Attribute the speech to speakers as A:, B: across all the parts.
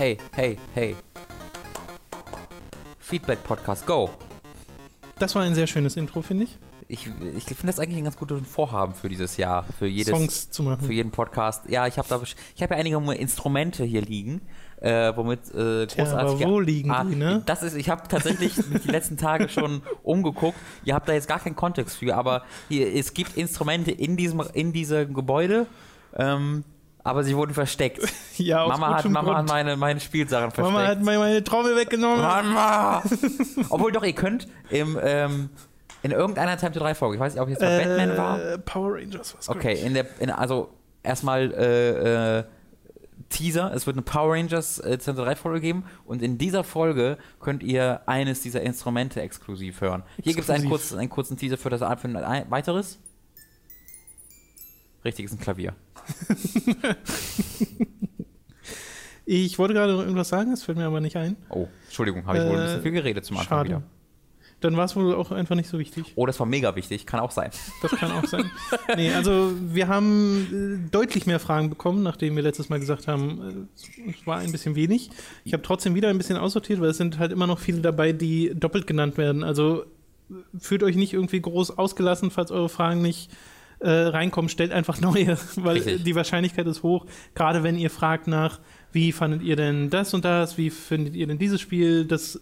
A: Hey, hey, hey. Feedback Podcast, go.
B: Das war ein sehr schönes Intro, finde ich.
A: Ich, ich finde das eigentlich ein ganz gutes Vorhaben für dieses Jahr, für jedes,
B: Songs zu machen.
A: für jeden Podcast. Ja, ich habe da, ich habe ja einige Instrumente hier liegen, äh, womit äh,
B: aber wo liegen die, ne?
A: Das ist, ich habe tatsächlich die letzten Tage schon umgeguckt. Ihr habt da jetzt gar keinen Kontext für, aber hier, es gibt Instrumente in diesem, in diesem Gebäude. Ähm, aber sie wurden versteckt.
B: Ja,
A: Mama hat, Mama hat
B: Grund.
A: meine, meine Spielsachen versteckt.
B: Mama hat meine Trommel weggenommen.
A: Mama! Obwohl doch, ihr könnt im, ähm, in irgendeiner Time to 3 Folge, ich weiß nicht, ob jetzt mal Batman war.
B: Äh, Power Rangers was
A: Okay, in der, in, also erstmal äh, äh, Teaser, es wird eine Power Rangers äh, Time to 3 Folge geben und in dieser Folge könnt ihr eines dieser Instrumente exklusiv hören. Hier gibt es einen, kurzen- einen kurzen Teaser für das für ein weiteres. Richtig, ist ein Klavier.
B: Ich wollte gerade noch irgendwas sagen, das fällt mir aber nicht ein.
A: Oh, Entschuldigung, habe ich wohl ein bisschen
B: Äh,
A: viel geredet zum Anfang
B: Schade.
A: wieder.
B: Dann war es wohl auch einfach nicht so wichtig.
A: Oh, das war mega wichtig, kann auch sein.
B: Das kann auch sein. Nee, also wir haben äh, deutlich mehr Fragen bekommen, nachdem wir letztes Mal gesagt haben, äh, es war ein bisschen wenig. Ich habe trotzdem wieder ein bisschen aussortiert, weil es sind halt immer noch viele dabei, die doppelt genannt werden. Also äh, fühlt euch nicht irgendwie groß ausgelassen, falls eure Fragen nicht äh, reinkommen, stellt einfach neue, weil
A: Richtig.
B: die Wahrscheinlichkeit ist hoch, gerade wenn ihr fragt nach, wie fandet ihr denn das und das, wie findet ihr denn dieses Spiel, das äh,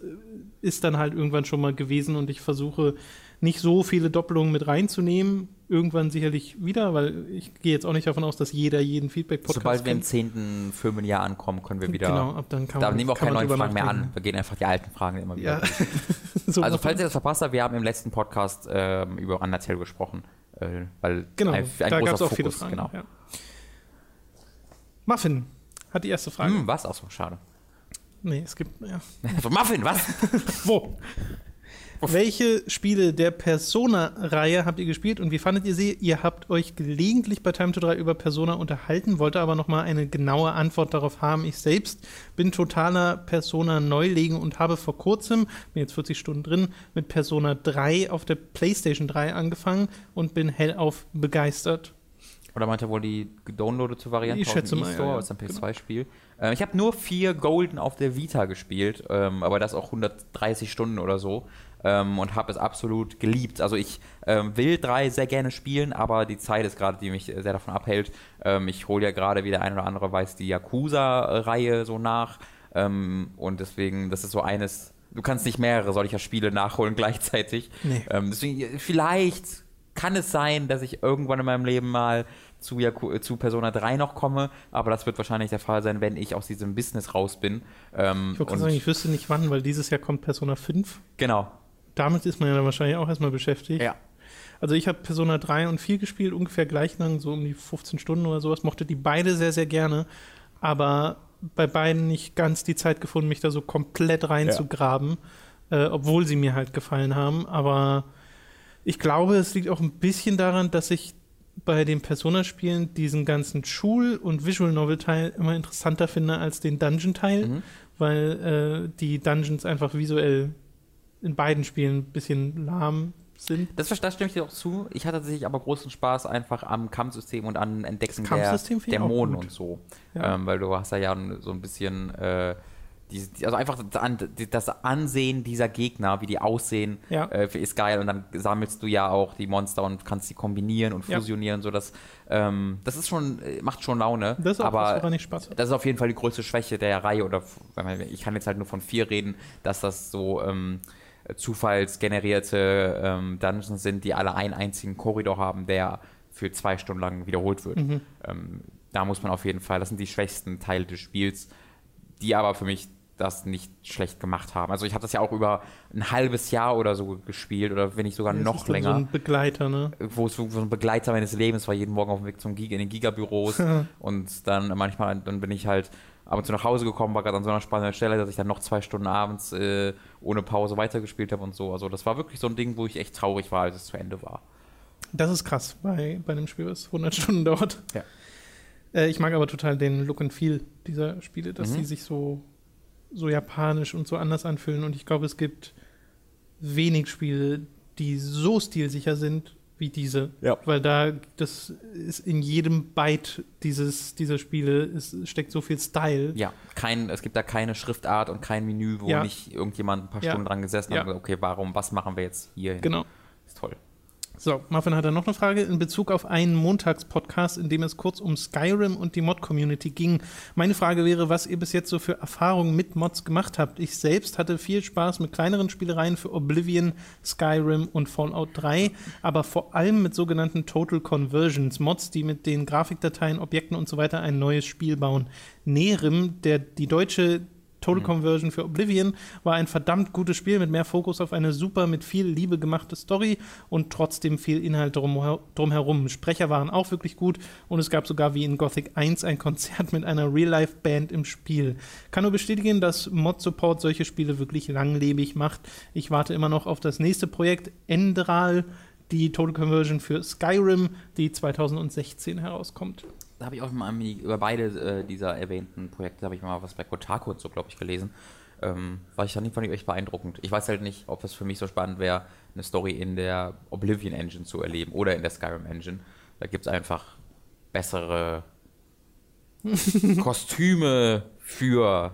B: ist dann halt irgendwann schon mal gewesen und ich versuche nicht so viele Doppelungen mit reinzunehmen. Irgendwann sicherlich wieder, weil ich gehe jetzt auch nicht davon aus, dass jeder jeden Feedback-Podcast
A: Sobald wir im zehnten Firmenjahr ankommen, können wir wieder.
B: Genau, ab dann kann
A: da
B: man,
A: nehmen wir auch keine neuen Fragen mehr an. Wir gehen einfach die alten Fragen immer wieder.
B: Ja. so
A: Also, falls ihr das verpasst habt, wir haben im letzten Podcast ähm, über Undertale gesprochen. Äh, weil
B: genau,
A: ein, ein
B: da gab es auch viele
A: Fokus,
B: Fragen.
A: genau.
B: Ja. Muffin hat die erste Frage.
A: Hm, was? Auch so schade.
B: Nee, es gibt, ja.
A: Muffin, was?
B: Wo? Welche Spiele der Persona-Reihe habt ihr gespielt und wie fandet ihr sie? Ihr habt euch gelegentlich bei Time to 3 über Persona unterhalten, wollte aber noch mal eine genaue Antwort darauf haben. Ich selbst bin totaler Persona-Neuling und habe vor kurzem, bin jetzt 40 Stunden drin, mit Persona 3 auf der PlayStation 3 angefangen und bin hellauf begeistert.
A: Oder meint er wohl die gedownloadete Variante
B: Ich schätze
A: dem
B: mal,
A: E-Store,
B: ja, ja.
A: als ein PS2-Spiel? Ähm, ich habe nur vier Golden auf der Vita gespielt, ähm, aber das auch 130 Stunden oder so. Ähm, und habe es absolut geliebt. Also ich ähm, will drei sehr gerne spielen, aber die Zeit ist gerade, die mich sehr davon abhält. Ähm, ich hole ja gerade, wie der ein oder andere weiß, die Yakuza-Reihe so nach. Ähm, und deswegen, das ist so eines, du kannst nicht mehrere solcher Spiele nachholen gleichzeitig.
B: Nee.
A: Ähm, deswegen, vielleicht kann es sein, dass ich irgendwann in meinem Leben mal zu, Yaku äh, zu Persona 3 noch komme, aber das wird wahrscheinlich der Fall sein, wenn ich aus diesem Business raus bin. Ähm,
B: Ich wollte sagen, ich wüsste nicht wann, weil dieses Jahr kommt Persona 5.
A: genau.
B: Damit ist man ja dann wahrscheinlich auch erstmal beschäftigt.
A: Ja.
B: Also ich habe Persona 3 und 4 gespielt, ungefähr gleich lang, so um die 15 Stunden oder sowas. Mochte die beide sehr, sehr gerne, aber bei beiden nicht ganz die Zeit gefunden, mich da so komplett reinzugraben, äh, obwohl sie mir halt gefallen haben. Aber ich glaube, es liegt auch ein bisschen daran, dass ich bei den Persona-Spielen diesen ganzen Schul- und Visual-Novel-Teil immer interessanter finde als den Dungeon-Teil,
A: Mhm.
B: weil äh, die Dungeons einfach visuell in beiden Spielen ein bisschen lahm sind.
A: Das, das stimme ich dir auch zu. Ich hatte tatsächlich aber großen Spaß einfach am Kampfsystem und an Entdecken der Dämonen und so.
B: Ja.
A: Ähm, weil du hast ja, ja so ein bisschen äh, die, die, also einfach das, An- das Ansehen dieser Gegner, wie die aussehen,
B: Ja.
A: äh, ist geil. Und dann sammelst du ja auch die Monster und kannst sie kombinieren und
B: Ja.
A: fusionieren, so dass ähm, das ist schon, äh, macht schon Laune.
B: Das ist auch
A: aber
B: was, ich Spaß
A: das ist auf jeden Fall die größte Schwäche der Reihe oder ich kann jetzt halt nur von vier reden, dass das so ähm, zufallsgenerierte ähm, Dungeons sind, die alle einen einzigen Korridor haben, der für zwei Stunden lang wiederholt wird.
B: Mhm.
A: Ähm, da muss man auf jeden Fall, das sind die schwächsten Teile des Spiels, die aber für mich das nicht schlecht gemacht haben. Also ich habe das ja auch über ein halbes Jahr oder so gespielt oder wenn nicht sogar
B: Das
A: noch länger
B: So ein Begleiter, ne?
A: wo es so so ein Begleiter meines Lebens war, jeden Morgen auf dem Weg zum Giga, in den Gigabüros und dann manchmal, dann bin ich halt ab und zu nach Hause gekommen, war gerade an so einer spannenden Stelle, dass ich dann noch zwei Stunden abends äh, ohne Pause weitergespielt habe und so. Also das war wirklich so ein Ding, wo ich echt traurig war, als es zu Ende war.
B: Das ist krass bei, bei einem Spiel, was 100 Stunden dauert.
A: Ja.
B: Äh, ich mag aber total den Look and Feel dieser Spiele, dass
A: Mhm.
B: sie sich so, so japanisch und so anders anfühlen. Und ich glaube, es gibt wenig Spiele, die so stilsicher sind wie diese.
A: Ja.
B: Weil da, das ist in jedem Byte dieses, dieser Spiele es steckt so viel Style.
A: Ja, kein, es gibt da keine Schriftart und kein Menü, wo
B: Ja.
A: nicht irgendjemand ein paar
B: Ja.
A: Stunden dran gesessen hat und gesagt, okay, warum, was machen wir jetzt hier?
B: Genau.
A: Ist toll.
B: So, Muffin hat dann noch eine Frage in Bezug auf einen Montagspodcast, in dem es kurz um Skyrim und die Mod-Community ging. Meine Frage wäre, was ihr bis jetzt so für Erfahrungen mit Mods gemacht habt. Ich selbst hatte viel Spaß mit kleineren Spielereien für Oblivion, Skyrim und Fallout 3, aber vor allem mit sogenannten Total Conversions, Mods, die mit den Grafikdateien, Objekten und so weiter ein neues Spiel bauen. Nerim, der die deutsche Total Conversion für Oblivion war ein verdammt gutes Spiel mit mehr Fokus auf eine super mit viel Liebe gemachte Story und trotzdem viel Inhalt drum, drumherum. Sprecher waren auch wirklich gut und es gab sogar wie in Gothic 1 ein Konzert mit einer Real-Life-Band im Spiel. Kann nur bestätigen, dass Mod-Support solche Spiele wirklich langlebig macht. Ich warte immer noch auf das nächste Projekt, Endral, die Total Conversion für Skyrim, die 2016 herauskommt.
A: Da habe ich auch mal über beide äh, dieser erwähnten Projekte, habe ich mal was bei Kotaku und so, glaube ich, gelesen. Ähm, war ich fand, fand ich echt beeindruckend. Ich weiß halt nicht, ob es für mich so spannend wäre, eine Story in der Oblivion Engine zu erleben oder in der Skyrim Engine. Da gibt es einfach bessere Kostüme für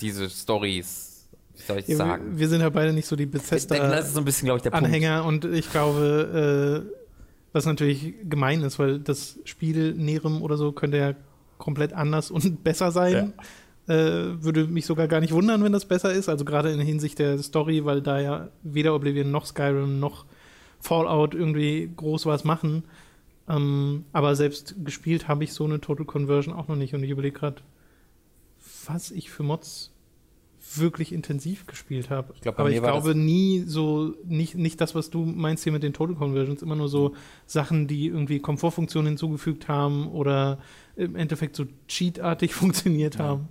A: diese Stories. Wie soll ich
B: Ja,
A: sagen?
B: wir, wir sind ja beide nicht so die
A: Ich denke, das
B: Bethesda
A: ist so ein bisschen, glaube ich, der Punkt.
B: Anhänger und ich glaube, äh, was natürlich gemein ist, weil das Spiel Nerem oder so könnte ja komplett anders und besser sein. Äh, würde mich sogar gar nicht wundern, wenn das besser ist. Also gerade in Hinsicht der Story, weil da ja weder Oblivion noch Skyrim noch Fallout irgendwie groß was machen. Ähm, aber selbst gespielt habe ich so eine Total Conversion auch noch nicht. Und ich überlege gerade, was ich für Mods wirklich intensiv gespielt habe.
A: Ich glaub,
B: aber ich glaube nie so, nicht, nicht das, was du meinst hier mit den Total Conversions, immer nur so Sachen, die irgendwie Komfortfunktionen hinzugefügt haben oder im Endeffekt so cheatartig funktioniert
A: Ja.
B: haben.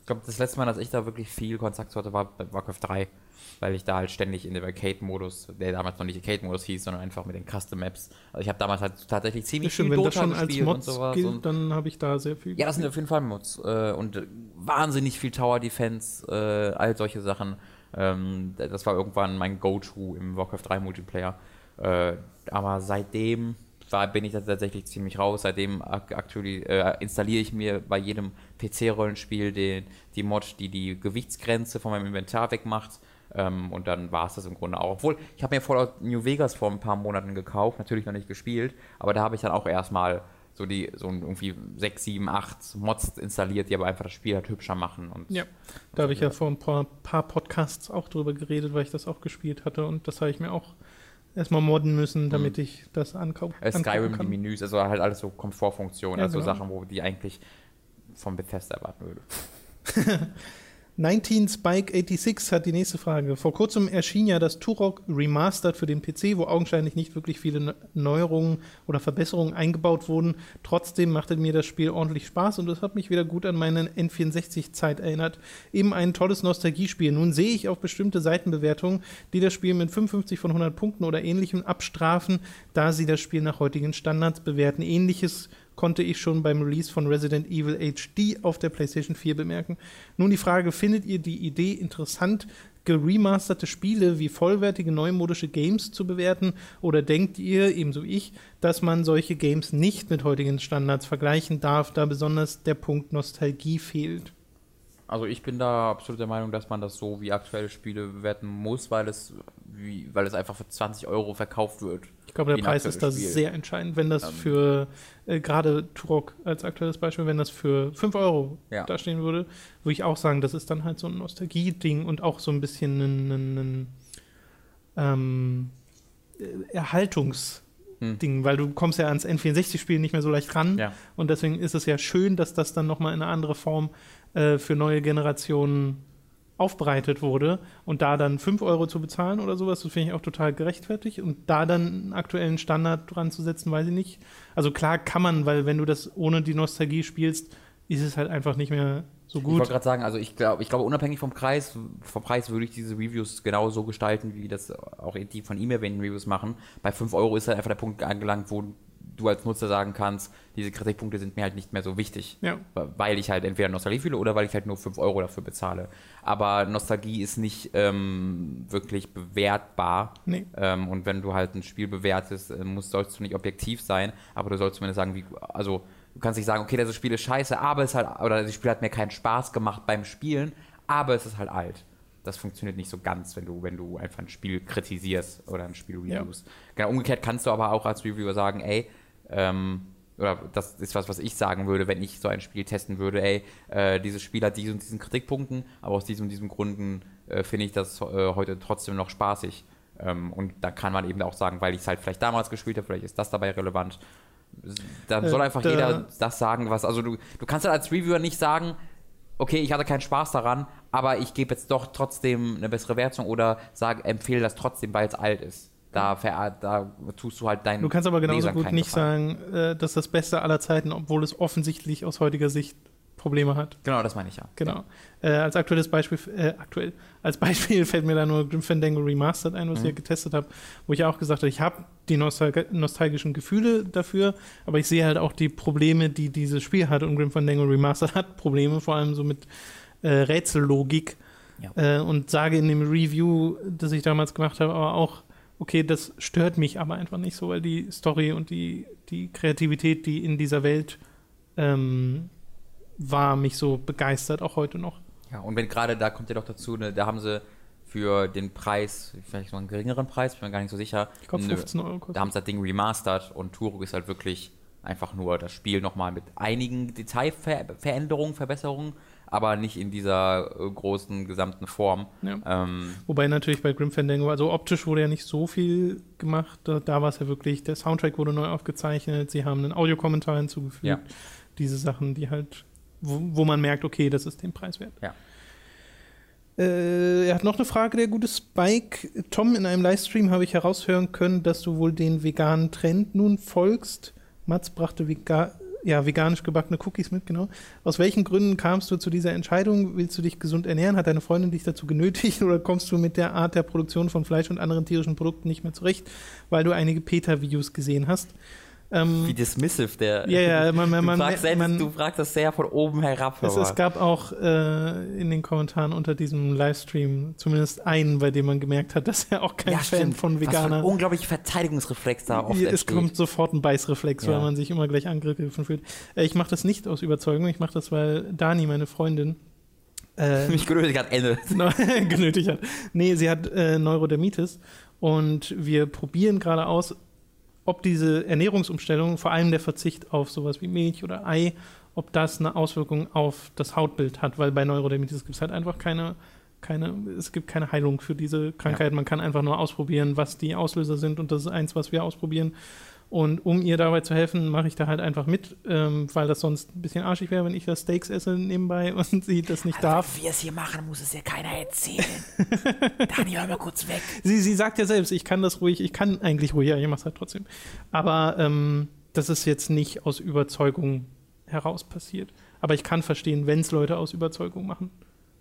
A: Ich glaube, das letzte Mal, dass ich da wirklich viel Kontakt zu hatte, war bei Warcraft 3, weil ich da halt ständig in dem Arcade-Modus, der damals noch nicht Arcade-Modus hieß, sondern einfach mit den Custom-Maps. Also ich habe damals halt tatsächlich ziemlich
B: Stimmt,
A: viel
B: wenn das
A: Dota
B: schon als
A: gespielt und sowas.
B: gilt,
A: Und
B: dann habe ich da sehr viel.
A: ja, das sind auf jeden Fall Mods. Äh, und wahnsinnig viel Tower-Defense, äh, all solche Sachen. Ähm, das war irgendwann mein Go-To im Warcraft 3 Multiplayer. Äh, aber seitdem war, bin ich da tatsächlich ziemlich raus. Seitdem ak aktuell, äh, installiere ich mir bei jedem PC-Rollenspiel die Mod, die die Gewichtsgrenze von meinem Inventar wegmacht. Ähm, und dann war es das im Grunde auch. Obwohl, ich habe mir Fallout New Vegas vor ein paar Monaten gekauft, natürlich noch nicht gespielt, aber da habe ich dann auch erstmal so die so irgendwie 6, 7, 8 Mods installiert, die aber einfach das Spiel halt hübscher machen. Und
B: Ja, da habe ich ja vor ein paar, paar Podcasts auch drüber geredet, weil ich das auch gespielt hatte und das habe ich mir auch erstmal modden müssen, damit ich das ankau
A: äh, Skyrim, die. Menüs, also halt alles so Komfortfunktionen,
B: Ja,
A: also
B: genau.
A: Sachen, wo die eigentlich vom Bethesda erwarten würde.
B: 19 Spike 86 hat die nächste Frage. Vor kurzem erschien ja das Turok Remastered für den PC, wo augenscheinlich nicht wirklich viele Ne- Neuerungen oder Verbesserungen eingebaut wurden. Trotzdem machte mir das Spiel ordentlich Spaß und es hat mich wieder gut an meine N64-Zeit erinnert. Eben ein tolles Nostalgiespiel. Nun sehe ich auf bestimmte Seitenbewertungen, die das Spiel mit 55 von 100 Punkten oder ähnlichem abstrafen, da sie das Spiel nach heutigen Standards bewerten. Ähnliches konnte ich schon beim Release von Resident Evil HD auf der PlayStation 4 bemerken. Nun die Frage, findet ihr die Idee interessant, geremasterte Spiele wie vollwertige neumodische Games zu bewerten oder denkt ihr, ebenso wie ich, dass man solche Games nicht mit heutigen Standards vergleichen darf, da besonders der Punkt Nostalgie fehlt?
A: Also ich bin da absolut der Meinung, dass man das so wie aktuelle Spiele bewerten muss, weil es, wie, weil es einfach für 20 Euro verkauft wird.
B: Ich glaube, der Preis ist da
A: Spiel.
B: sehr entscheidend. Wenn das
A: Ähm.
B: für, äh, gerade Turok als aktuelles Beispiel, wenn das für 5 Euro
A: Ja.
B: da stehen würde, würde ich auch sagen, das ist dann halt so ein Nostalgie-Ding und auch so ein bisschen ein, ein, ein ähm, äh, Erhaltungsding, weil du kommst ja ans N64-Spiel nicht mehr so leicht ran
A: Ja.
B: und deswegen ist es ja schön, dass das dann nochmal in eine andere Form äh, für neue Generationen aufbereitet wurde und da dann 5 Euro zu bezahlen oder sowas, das finde ich auch total gerechtfertigt und da dann einen aktuellen Standard dran zu setzen, weiß ich nicht. Also klar kann man, weil wenn du das ohne die Nostalgie spielst, ist es halt einfach nicht mehr so
A: Ich
B: gut.
A: wollte gerade sagen, also ich glaube, ich glaube, unabhängig vom Preis, vom Preis würde ich diese Reviews genau so gestalten, wie das auch die von ihm erwähnten Reviews machen. Bei 5 Euro ist halt einfach der Punkt angelangt, wo du als Nutzer sagen kannst, diese Kritikpunkte sind mir halt nicht mehr so wichtig.
B: Ja.
A: Weil ich halt entweder Nostalgie fühle oder weil ich halt nur 5 Euro dafür bezahle. Aber Nostalgie ist nicht ähm, wirklich bewertbar.
B: Nee.
A: Ähm, und wenn du halt ein Spiel bewertest, äh, musst, sollst du nicht objektiv sein, aber du sollst zumindest sagen, wie, also du kannst nicht sagen, okay, das Spiel ist scheiße, aber es halt, oder das Spiel hat mir keinen Spaß gemacht beim Spielen, aber es ist halt alt. Das funktioniert nicht so ganz, wenn du, wenn du einfach ein Spiel kritisierst oder ein Spiel
B: Ja.
A: reviewst. Genau, umgekehrt kannst du aber auch als Reviewer sagen, ey, ähm, oder das ist was, was ich sagen würde, wenn ich so ein Spiel testen würde, ey, äh, dieses Spiel hat diesen und diesen Kritikpunkten, aber aus diesem und diesem Gründen äh, finde ich das äh, heute trotzdem noch spaßig. Ähm, und da kann man eben auch sagen, weil ich es halt vielleicht damals gespielt habe, vielleicht ist das dabei relevant. Dann
B: Äh,
A: soll einfach jeder das sagen, was, also du, du kannst halt als Reviewer nicht sagen, okay, ich hatte keinen Spaß daran, aber ich gebe jetzt doch trotzdem eine bessere Wertung oder sag, empfehle das trotzdem, weil es alt ist. Da, da tust du halt deinen
B: Du kannst aber genauso
A: Lesern
B: gut nicht
A: Gefallen.
B: sagen, äh, das ist das Beste aller Zeiten, obwohl es offensichtlich aus heutiger Sicht Probleme hat.
A: Genau, das meine ich ja.
B: Genau. Äh, als aktuelles Beispiel, äh, aktuell, als Beispiel fällt mir da nur Grim Fandango Remastered ein, was ich ja getestet habe, wo ich auch gesagt habe, ich habe die nostal nostalgischen Gefühle dafür, aber ich sehe halt auch die Probleme, die dieses Spiel hat und Grim Fandango Remastered hat Probleme, vor allem so mit äh, Rätsellogik
A: Ja.
B: äh, und sage in dem Review, das ich damals gemacht habe, aber auch, okay, das stört mich aber einfach nicht so, weil die Story und die, die Kreativität, die in dieser Welt ähm, war, mich so begeistert, auch heute noch.
A: Ja, und wenn gerade, da kommt ja doch dazu, ne, da haben sie für den Preis, vielleicht noch einen geringeren Preis, bin mir gar nicht so sicher.
B: Ich glaube,
A: ne,
B: 15 Euro
A: Da
B: kostet.
A: haben sie das Ding remastert und Turok ist halt wirklich einfach nur das Spiel nochmal mit einigen Detailveränderungen, Verbesserungen, aber nicht in dieser äh, großen gesamten Form.
B: Ja.
A: Ähm,
B: Wobei natürlich bei Grim Fandango, also optisch wurde ja nicht so viel gemacht. Da, da war es ja wirklich, der Soundtrack wurde neu aufgezeichnet, sie haben einen Audiokommentar hinzugefügt.
A: Ja.
B: Diese Sachen, die halt, wo, wo man merkt, okay, das ist den Preis wert.
A: Ja.
B: Äh, er hat noch eine Frage, der gute Spike. Tom, in einem Livestream habe ich heraushören können, dass du wohl den veganen Trend nun folgst. Mats brachte vega ja, veganisch gebackene Cookies mit, genau. Aus welchen Gründen kamst du zu dieser Entscheidung? Willst du dich gesund ernähren? Hat deine Freundin dich dazu genötigt oder kommst du mit der Art der Produktion von Fleisch und anderen tierischen Produkten nicht mehr zurecht, weil du einige PETA-Videos gesehen hast? Ähm,
A: wie dismissive der.
B: ja, ja, man, man,
A: du,
B: man,
A: fragst selbst,
B: man,
A: du fragst das sehr von oben herab.
B: es, es gab auch äh, in den Kommentaren unter diesem Livestream zumindest einen, bei dem man gemerkt hat, dass er auch kein
A: ja,
B: Fan
A: stimmt.
B: von Veganer
A: ein unglaublich Verteidigungsreflex da oft
B: es
A: entsteht.
B: kommt sofort ein Beißreflex,
A: Ja.
B: weil man sich immer gleich angegriffen fühlt. Äh, ich mache das nicht aus Überzeugung, ich mache das, weil Dani, meine Freundin, äh,
A: Mich genötigt hat, Ende.
B: genötigt hat. Nee, sie hat äh, Neurodermitis und wir probieren gerade aus, ob diese Ernährungsumstellung, vor allem der Verzicht auf sowas wie Milch oder Ei, ob das eine Auswirkung auf das Hautbild hat, weil bei Neurodermitis gibt es halt einfach keine, keine, es gibt keine Heilung für diese Krankheit. Man kann einfach nur ausprobieren, was die Auslöser sind und das ist eins, was wir ausprobieren. Und um ihr dabei zu helfen, mache ich da halt einfach mit, ähm, weil das sonst ein bisschen arschig wäre, wenn ich das Steaks esse nebenbei und sie das nicht darf.
A: Wenn wir es hier machen, muss es ja keiner erzählen. Dani, hör mal kurz weg.
B: Sie, sie sagt ja selbst, ich kann das ruhig, ich kann eigentlich ruhig, ja, ich mache es halt trotzdem. Aber ähm, das ist jetzt nicht aus Überzeugung heraus passiert. Aber ich kann verstehen, wenn es Leute aus Überzeugung machen.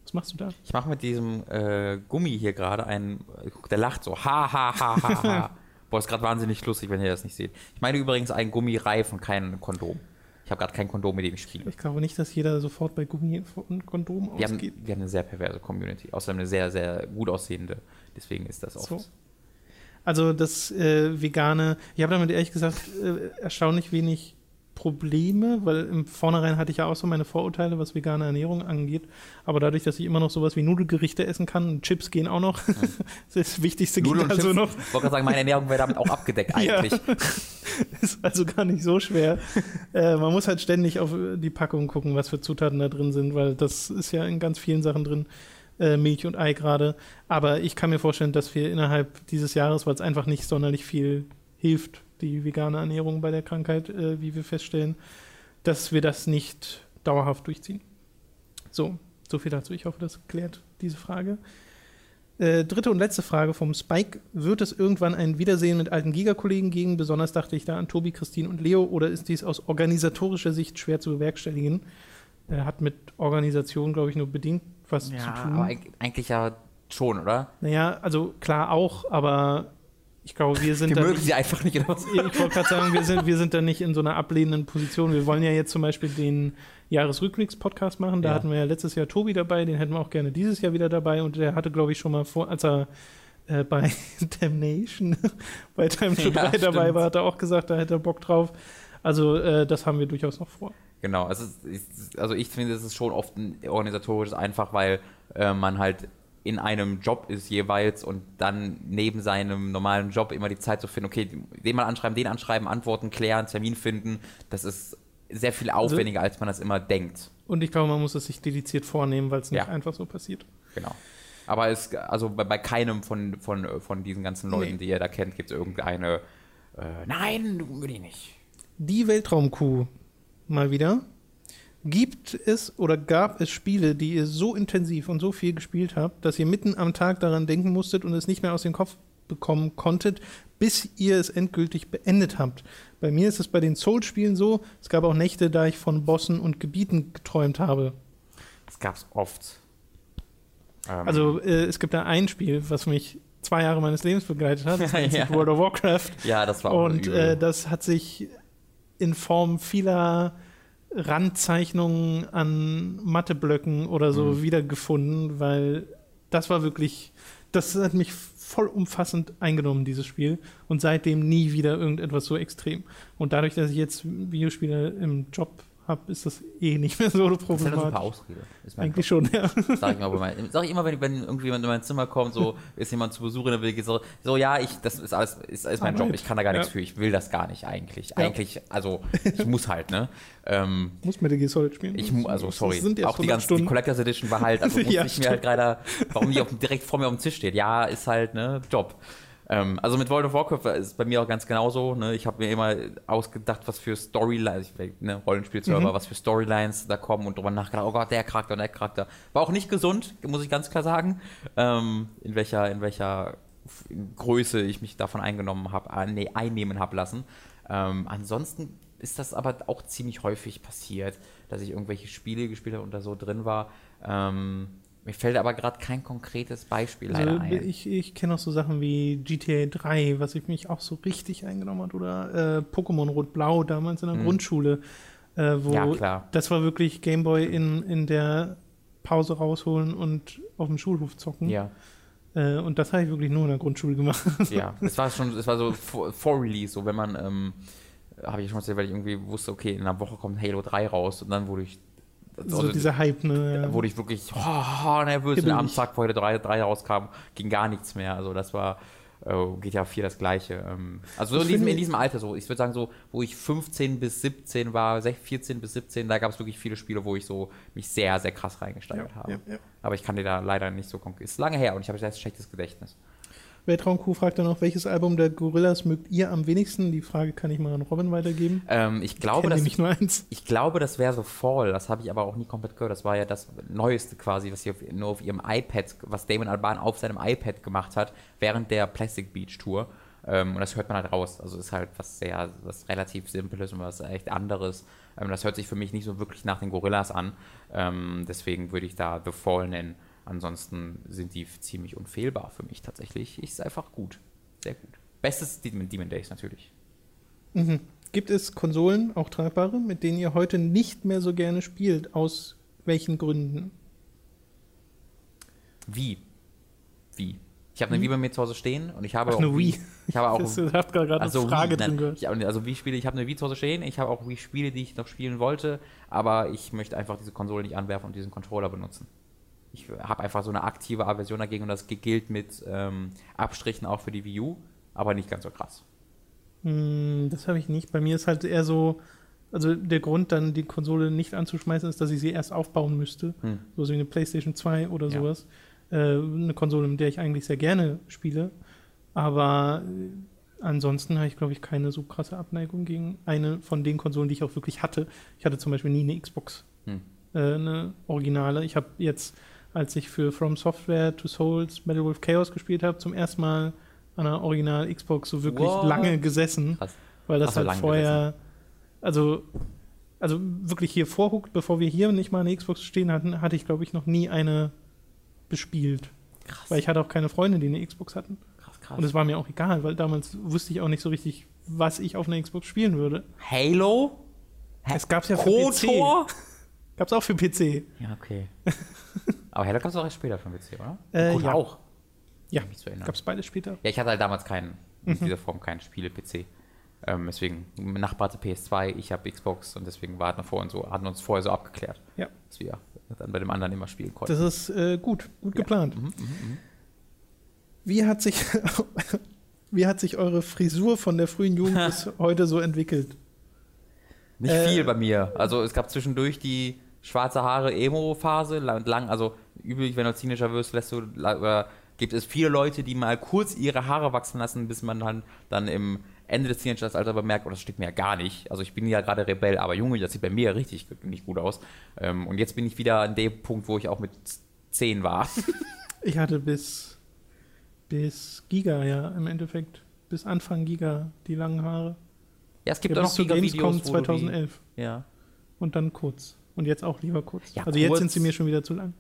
B: Was machst du da?
A: Ich mache mit diesem äh, Gummi hier gerade einen. Der lacht so. Ha, ha, ha, ha, ha. Boah, ist gerade wahnsinnig lustig, wenn ihr das nicht seht. Ich meine übrigens einen Gummireifen, kein Kondom. Ich habe gerade kein Kondom, mit dem ich spiele.
B: Ich glaube nicht, dass jeder sofort bei Gummi und Kondom
A: Wir haben,
B: ausgeht.
A: wir haben eine sehr perverse Community. Außerdem eine sehr, sehr gut aussehende. Deswegen ist das oft.
B: So. Also das äh, vegane, ich habe damit ehrlich gesagt äh, erstaunlich wenig Probleme, weil im Vornherein hatte ich ja auch so meine Vorurteile, was vegane Ernährung angeht. Aber dadurch, dass ich immer noch sowas wie Nudelgerichte essen kann, und Chips gehen auch noch, das ist das Wichtigste geht
A: Nudeln und
B: also
A: Chips.
B: noch.
A: Ich wollte gerade sagen, meine Ernährung wäre damit auch abgedeckt
B: Ja.
A: eigentlich.
B: Ist also gar nicht so schwer. äh, man muss halt ständig auf die Packung gucken, was für Zutaten da drin sind, weil das ist ja in ganz vielen Sachen drin. Äh, Milch und Ei gerade. Aber ich kann mir vorstellen, dass wir innerhalb dieses Jahres, weil es einfach nicht sonderlich viel hilft, die vegane Ernährung bei der Krankheit, äh, wie wir feststellen, dass wir das nicht dauerhaft durchziehen. So, so viel dazu. Ich hoffe, das klärt diese Frage. Äh, dritte und letzte Frage vom Spike. Wird es irgendwann ein Wiedersehen mit alten Giga-Kollegen geben? Besonders dachte ich da an Tobi, Christine und Leo. Oder ist dies aus organisatorischer Sicht schwer zu bewerkstelligen? äh, hat mit Organisation, glaube ich, nur bedingt was
A: Ja,
B: zu tun.
A: aber eig- eigentlich ja schon, oder?
B: Naja, also klar auch, aber ich glaube, wir sind
A: Wir
B: da
A: mögen
B: nicht,
A: sie einfach nicht, was?
B: ich wollte gerade sagen, wir sind, wir sind da nicht in so einer ablehnenden Position. Wir wollen ja jetzt zum Beispiel den Jahresrückblicks-Podcast machen. Da
A: Ja.
B: hatten wir ja letztes Jahr Tobi dabei, den hätten wir auch gerne dieses Jahr wieder dabei. Und der hatte, glaube ich, schon mal vor, als er äh, bei Damnation, bei Time to
A: Ja,
B: 3 dabei
A: stimmt.
B: war, hat er auch gesagt, da hätte er Bock drauf. Also äh, das haben wir durchaus noch vor.
A: Genau, also, ist- also ich finde, es ist schon oft ein organisatorisches einfach, weil äh, man halt in einem Job ist jeweils und dann neben seinem normalen Job immer die Zeit zu finden, okay, den mal anschreiben, den anschreiben, antworten, klären, Termin finden, das ist sehr viel
B: Also
A: aufwendiger, als man das immer denkt.
B: Und ich glaube, man muss es sich dediziert vornehmen, weil es nicht
A: Ja.
B: einfach so passiert.
A: Genau. Aber es, also bei, bei keinem von, von, von diesen ganzen Leuten,
B: Nee.
A: die ihr da kennt, gibt es irgendeine, äh, nein, will ich nicht.
B: Die Weltraumkuh mal wieder. Gibt es oder gab es Spiele, die ihr so intensiv und so viel gespielt habt, dass ihr mitten am Tag daran denken musstet und es nicht mehr aus dem Kopf bekommen konntet, bis ihr es endgültig beendet habt? Bei mir ist es bei den Souls-Spielen so, es gab auch Nächte, da ich von Bossen und Gebieten geträumt habe.
A: Das gab's oft. Ähm,
B: Also äh, es gibt da ein Spiel, was mich zwei Jahre meines Lebens begleitet hat, das sich
A: Ja.
B: World of Warcraft.
A: ja, das war auch
B: Und äh, das hat sich in Form vieler Randzeichnungen an Matheblöcken oder so
A: Mhm.
B: wiedergefunden, weil das war wirklich, das hat mich vollumfassend eingenommen, dieses Spiel. Und seitdem nie wieder irgendetwas so extrem. Und dadurch, dass ich jetzt Videospiele im Job habe, ist das eh nicht mehr so
A: das ist halt eine super. Ausrede.
B: Eigentlich schon, ja.
A: Sag ich, mal, mein, sag ich immer, wenn, wenn irgendjemand in mein Zimmer kommt, so ist jemand zu Besuch in der Will, so, so ja, ich, das ist alles, ist, ist mein
B: Arbeit.
A: Job, ich kann da gar nichts
B: Ja.
A: für, ich will das gar nicht eigentlich.
B: Ja.
A: Eigentlich, also ich muss halt, ne? Ähm,
B: Muss Metal Gear Solid spielen.
A: ich also sorry, auch die
B: 100
A: ganze die
B: Stunden.
A: Collectors Edition war halt, also musste
B: Ja,
A: ich mir halt gerade, warum die auf, direkt vor mir auf dem Tisch steht. Ja, ist halt, ne, Job. Ähm, also mit World of Warcraft ist bei mir auch ganz genauso. Ne? Ich habe mir immer ausgedacht, was für Storylines, ne, Rollenspielserver,
B: Mhm.
A: was für Storylines da kommen und drüber nachgedacht, oh Gott, der Charakter und der Charakter. War auch nicht gesund, muss ich ganz klar sagen. Ähm, in welcher, in welcher Größe ich mich davon eingenommen habe, nee, einnehmen habe lassen. Ähm, ansonsten ist das aber auch ziemlich häufig passiert, dass ich irgendwelche Spiele gespielt habe und da so drin war. Ähm, mir fällt aber gerade kein konkretes Beispiel leider
B: Also,
A: ein.
B: ich ich kenne auch so Sachen wie GTA 3, was ich mich auch so richtig eingenommen hat, oder äh, Pokémon Rot-Blau damals in der
A: Mhm.
B: Grundschule, äh, wo
A: Ja, klar.
B: das war wirklich Gameboy in, in der Pause rausholen und auf dem Schulhof zocken.
A: Ja,
B: Äh, und das habe ich wirklich nur in der Grundschule gemacht.
A: ja. Es war schon, es war so vor, vor Release, so wenn man, ähm, habe ich schon erzählt, weil ich irgendwie wusste, okay, in einer Woche kommt Halo 3 raus und dann wurde ich,
B: so
A: also,
B: dieser Hype, ne?
A: da wurde ich wirklich oh, nervös. Und
B: Hibbelig.
A: am Tag, wo Halo 3, 3 rauskam, ging gar nichts mehr. Also das war äh, GTA 4 das gleiche. Ähm, also so in diesem, in diesem Alter so. Ich würde sagen so, wo ich 15 bis 17 war, sech- 14 bis 17, da gab es wirklich viele Spiele, wo ich so mich sehr, sehr krass reingesteigert habe.
B: ja, ja.
A: Aber ich kann dir da leider nicht so konkret. Ist lange her und ich habe ein schlechtes Gedächtnis.
B: Weltraumkuh fragt dann noch, welches Album der Gorillas mögt ihr am wenigsten? Die Frage kann ich mal an Robin weitergeben.
A: Ähm, ich
B: Ich
A: glaube, dass
B: nämlich nur eins.
A: Ich glaube, das wäre so Fall. Das habe ich aber auch nie komplett gehört. Das war ja das Neueste quasi, was sie auf, nur auf ihrem iPad, was Damon Alban auf seinem iPad gemacht hat, während der Plastic Beach Tour. Ähm, und das hört man halt raus. Also ist halt was sehr, was relativ Simples und was echt anderes. Ähm, das hört sich für mich nicht so wirklich nach den Gorillas an. Ähm, deswegen würde ich da The Fall nennen. Ansonsten sind die ziemlich unfehlbar für mich tatsächlich. Ist einfach gut. Sehr gut. Bestes Demon, Demon Days natürlich.
B: Mhm. Gibt es Konsolen, auch tragbare, mit denen ihr heute nicht mehr so gerne spielt? Aus welchen Gründen?
A: Wie? Wie? Ich habe eine Wii bei mir zu Hause stehen und ich habe
B: Ach,
A: auch
B: eine Wii.
A: Ich habe auch
B: Das hat gerade
A: also
B: eine Frage
A: Wii,
B: drin gehört.
A: ich, also Wii Spiele, ich habe eine Wii zu Hause stehen, ich habe auch Wii Spiele, die ich noch spielen wollte, aber ich möchte einfach diese Konsole nicht anwerfen und diesen Controller benutzen. Ich habe einfach so eine aktive Aversion dagegen und das gilt mit ähm, Abstrichen auch für die Wii U, aber nicht ganz so krass.
B: Hm, das habe ich nicht. Bei mir ist halt eher so, also der Grund, dann die Konsole nicht anzuschmeißen, ist, dass ich sie erst aufbauen müsste.
A: Hm.
B: So wie eine PlayStation 2 oder
A: Ja.
B: sowas. Äh, eine Konsole, mit der ich eigentlich sehr gerne spiele. Aber äh, ansonsten habe ich, glaube ich, keine so krasse Abneigung gegen eine von den Konsolen, die ich auch wirklich hatte. Ich hatte zum Beispiel nie eine Xbox,
A: Hm.
B: äh, eine Originale. Ich habe jetzt, als ich für From Software to Souls Metal Wolf Chaos gespielt habe, zum ersten Mal an einer Original Xbox so wirklich
A: What?
B: lange gesessen.
A: Krass.
B: Weil das
A: so,
B: halt vorher, also also wirklich hier vorhuckt, bevor wir hier nicht mal eine Xbox stehen hatten, hatte ich, glaube ich, noch nie eine bespielt.
A: Krass.
B: Weil ich hatte auch keine Freunde, die eine Xbox hatten.
A: krass, krass.
B: Und es war mir auch egal, weil damals wusste ich auch nicht so richtig, was ich auf einer Xbox spielen würde.
A: Halo?
B: Es gab's ja für
A: KOTOR?
B: Gab's auch für PC.
A: Ja, okay. Aber Halo gab es auch erst später für den PC, oder?
B: Äh,
A: Gut,
B: ja.
A: auch.
B: Ja,
A: erinnern.
B: gab's beides später.
A: Ja, ich hatte halt damals keinen, in
B: Mhm.
A: dieser Form keinen Spiele-PC. Ähm, deswegen, mein Nachbar hatte PS2, ich habe Xbox und deswegen waren wir vorhin so, hatten uns vorher so abgeklärt,
B: Ja.
A: dass wir dann bei dem anderen immer spielen konnten.
B: Das ist äh, gut, gut
A: Ja.
B: geplant.
A: Mhm, mhm, mhm.
B: Wie hat sich, wie hat sich eure Frisur von der frühen Jugend bis heute so entwickelt?
A: Nicht
B: Äh,
A: viel bei mir. Also es gab zwischendurch die schwarze Haare Emo-Phase, lang, lang, also üblich, wenn du Teenager wirst, lässt du, oder gibt es viele Leute, die mal kurz ihre Haare wachsen lassen, bis man dann, dann im Ende des Teenageralters bemerkt, oh, das steht mir ja gar nicht. Also ich bin ja gerade Rebell, aber Junge, das sieht bei mir ja richtig nicht gut aus. Ähm, und jetzt bin ich wieder an dem Punkt, wo ich auch mit 10 war.
B: Ich hatte bis, bis Giga, ja, im Endeffekt. Bis Anfang Giga, die langen Haare.
A: Ja, es gibt
B: ja,
A: auch noch
B: zu Gamescom
A: Giga-Videos, wo du die-
B: 2011.
A: Ja.
B: Und dann kurz. Und jetzt auch lieber kurz.
A: Ja,
B: also jetzt
A: kurz.
B: sind sie mir schon wieder zu lang.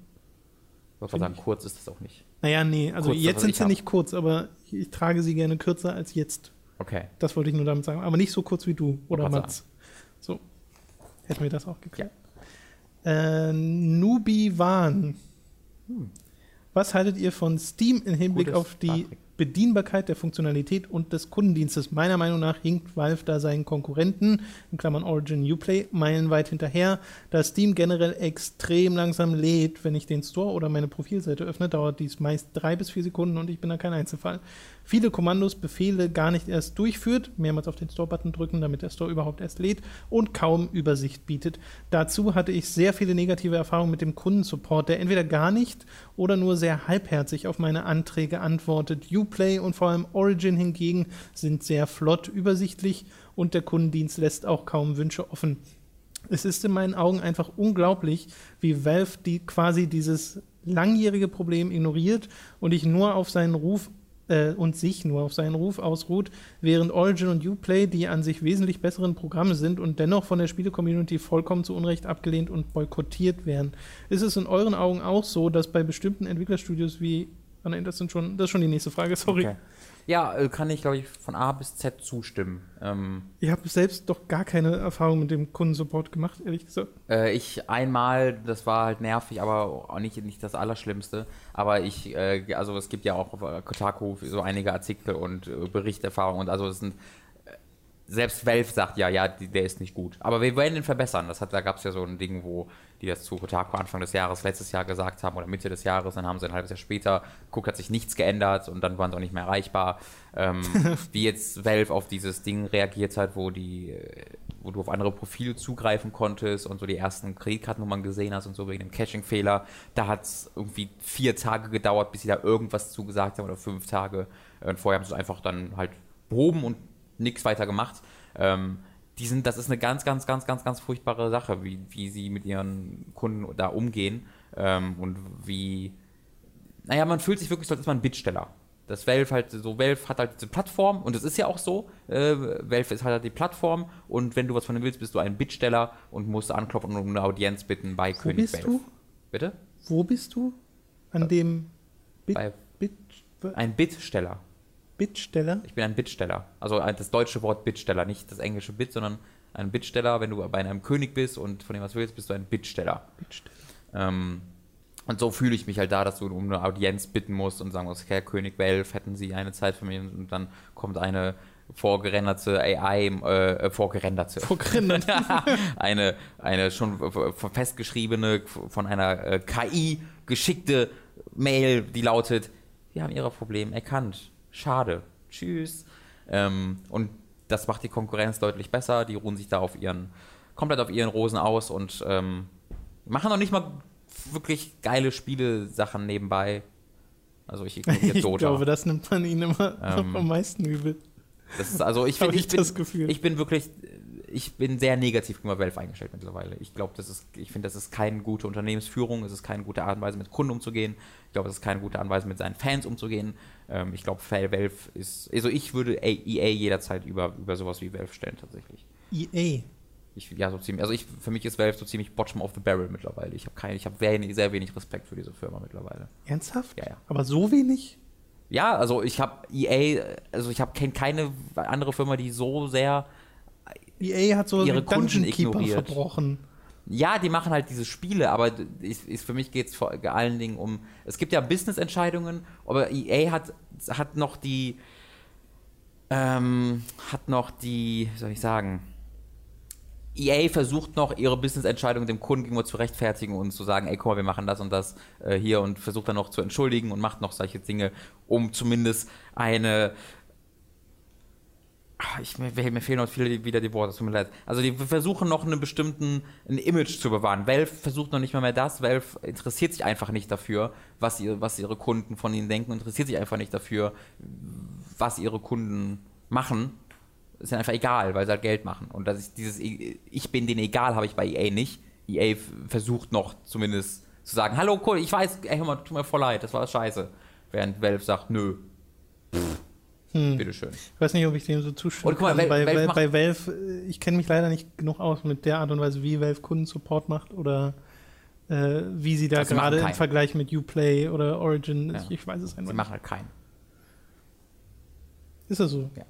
A: Ich wollte sagen, kurz ist das auch nicht.
B: Naja, nee, also
A: Kurz,
B: jetzt sind
A: ich
B: sie
A: hab.
B: nicht kurz, aber ich, ich trage sie gerne kürzer als jetzt.
A: Okay.
B: Das wollte ich nur damit sagen. Aber nicht so kurz wie du oder Mats. So. Hätten wir das auch geklärt. Äh, Nubi Wan. Was haltet ihr von Steam im Hinblick
A: Gutes
B: auf die
A: Patrick.
B: Bedienbarkeit der Funktionalität und des Kundendienstes? Meiner Meinung nach hinkt Valve da seinen Konkurrenten, in Klammern Origin Uplay, meilenweit hinterher. Da Steam generell extrem langsam lädt, wenn ich den Store oder meine Profilseite öffne, dauert dies meist drei bis vier Sekunden und ich bin da kein Einzelfall. Viele Kommandos, Befehle gar nicht erst durchführt, mehrmals auf den Store-Button drücken, damit der Store überhaupt erst lädt und kaum Übersicht bietet. Dazu hatte ich sehr viele negative Erfahrungen mit dem Kundensupport, der entweder gar nicht oder nur sehr halbherzig auf meine Anträge antwortet. Uplay und vor allem Origin hingegen sind sehr flott, übersichtlich und der Kundendienst lässt auch kaum Wünsche offen. Es ist in meinen Augen einfach unglaublich, wie Valve die quasi dieses langjährige Problem ignoriert und ich nur auf seinen Ruf äh, und sich nur auf seinen Ruf ausruht, während Origin und Uplay die an sich wesentlich besseren Programme sind und dennoch von der Spiele-Community vollkommen zu Unrecht abgelehnt und boykottiert werden. Ist es in euren Augen auch so, dass bei bestimmten Entwicklerstudios wie Ah, nein, das sind schon, das ist schon die nächste Frage, sorry.
A: Okay. Ja, äh, kann ich, glaube ich, von A bis Z zustimmen. Ähm,
B: Ich habe selbst doch gar keine Erfahrung mit dem Kundensupport gemacht, ehrlich gesagt.
A: Äh, ich einmal, das war halt nervig, aber auch nicht, nicht das Allerschlimmste. Aber ich, äh, also es gibt ja auch auf Kotaku so einige Artikel und äh, Berichterfahrungen und also es sind äh, selbst Valve sagt ja, ja, der ist nicht gut. Aber wir werden ihn verbessern. Das hat, da gab es ja so ein Ding, wo die das zu Kotaku Anfang des Jahres, letztes Jahr gesagt haben oder Mitte des Jahres, dann haben sie ein halbes Jahr später geguckt, hat sich nichts geändert und dann waren sie auch nicht mehr erreichbar. Ähm, wie jetzt Valve auf dieses Ding reagiert hat, wo die, wo du auf andere Profile zugreifen konntest und so die ersten Kreditkartennummern gesehen hast und so wegen dem Caching-Fehler. Da hat es irgendwie vier Tage gedauert, bis sie da irgendwas zugesagt haben oder fünf Tage. Und vorher haben sie es einfach dann halt behoben und nichts weiter gemacht. Ähm, die sind, das ist eine ganz, ganz, ganz, ganz, ganz furchtbare Sache, wie, wie sie mit ihren Kunden da umgehen ähm, und wie, naja, man fühlt sich wirklich so, als ist man ein Bittsteller. Das Valve halt, so Valve hat halt diese Plattform und es ist ja auch so, äh, Valve ist halt die Plattform und wenn du was von dem willst, bist du ein Bittsteller und musst anklopfen und um eine Audienz bitten bei
B: Wo
A: König
B: bist
A: Valve.
B: du?
A: Bitte?
B: Wo bist du? An dem Bit, Bit,
A: ein Bittsteller.
B: Bittsteller?
A: Ich bin ein Bittsteller. Also ein- das deutsche Wort Bittsteller, nicht das englische Bit, sondern ein Bittsteller. Wenn du bei einem König bist und von dem was willst, bist du ein Bittsteller.
B: Bittsteller.
A: Ähm, und so fühle ich mich halt da, dass du um eine Audienz bitten musst und sagen musst, Herr König Welf, hätten Sie eine Zeit für mich? Und dann kommt eine vorgerenderte AI, äh, äh, vorgerenderte,
B: Vorgerendert.
A: eine, eine schon festgeschriebene, von einer äh, KI geschickte Mail, die lautet, wir haben Ihre Probleme erkannt. Schade. Tschüss. Ähm, und das macht die Konkurrenz deutlich besser. Die ruhen sich da auf ihren, komplett auf ihren Rosen aus und ähm, machen noch nicht mal wirklich geile Spiele-Sachen nebenbei. Also ich ignoriere
B: Ich
A: Dota.
B: glaube, das nimmt man ihnen immer
A: Ähm,
B: am meisten übel.
A: Das ist, also ich finde,
B: ich
A: ich, bin,
B: das Gefühl.
A: ich bin wirklich, ich bin sehr negativ gegenüber Valve eingestellt mittlerweile. Ich glaube, das ist, ich finde, das ist keine gute Unternehmensführung, es ist keine gute Art und Weise, mit Kunden umzugehen. Ich glaube, es ist keine gute Art und Weise, mit seinen Fans umzugehen. Ähm, ich glaube, Valve ist, also ich würde EA jederzeit über, über sowas wie Valve stellen, tatsächlich.
B: EA.
A: Ich, ja, so ziemlich, also ich, für mich ist Valve so ziemlich bottom of the barrel mittlerweile. Ich habe keine, ich habe wenig, sehr wenig Respekt für diese Firma mittlerweile.
B: Ernsthaft?
A: Ja, ja.
B: Aber so wenig?
A: Ja, also ich habe EA, also ich habe keine andere Firma, die so sehr
B: EA hat so
A: ihre Kunden ignoriert.
B: verbrochen.
A: Ja, die machen halt diese Spiele, aber ist, ist für mich geht es vor allen Dingen um. Es gibt ja Business-Entscheidungen, aber EA hat, hat noch die. Ähm, hat noch die. Wie soll ich sagen? EA versucht noch, ihre Business-Entscheidungen dem Kunden gegenüber zu rechtfertigen und zu sagen: Ey, guck mal, wir machen das und das äh, hier und versucht dann noch zu entschuldigen und macht noch solche Dinge, um zumindest eine Ah, ich, mir, mir fehlen noch viele wieder die Worte, tut mir leid. Also die versuchen noch einen bestimmten ein Image zu bewahren. Valve versucht noch nicht mal mehr das. Valve interessiert sich einfach nicht dafür, was, ihr, was ihre Kunden von ihnen denken, interessiert sich einfach nicht dafür, was ihre Kunden machen. Ist ja einfach egal, weil sie halt Geld machen. Und das ist dieses Ich bin denen egal, habe ich bei EA nicht. EA versucht noch zumindest zu sagen, hallo, cool, ich weiß, ey, hör mal, tut mir voll leid, das war scheiße. Während Valve sagt, nö. Pff. Hm. Bitteschön.
B: Ich weiß nicht, ob ich dem so zustimmen
A: Und guck mal. Valve,
B: bei,
A: Valve,
B: bei Valve, äh, ich kenne mich leider nicht genug aus mit der Art und Weise, wie Valve Kundensupport macht oder äh, wie sie da
A: also
B: gerade im Vergleich mit Uplay oder Origin,
A: ja.
B: ich, ich, weiß es einfach
A: nicht. Sie machen halt keinen.
B: Ist das so?
A: Ja.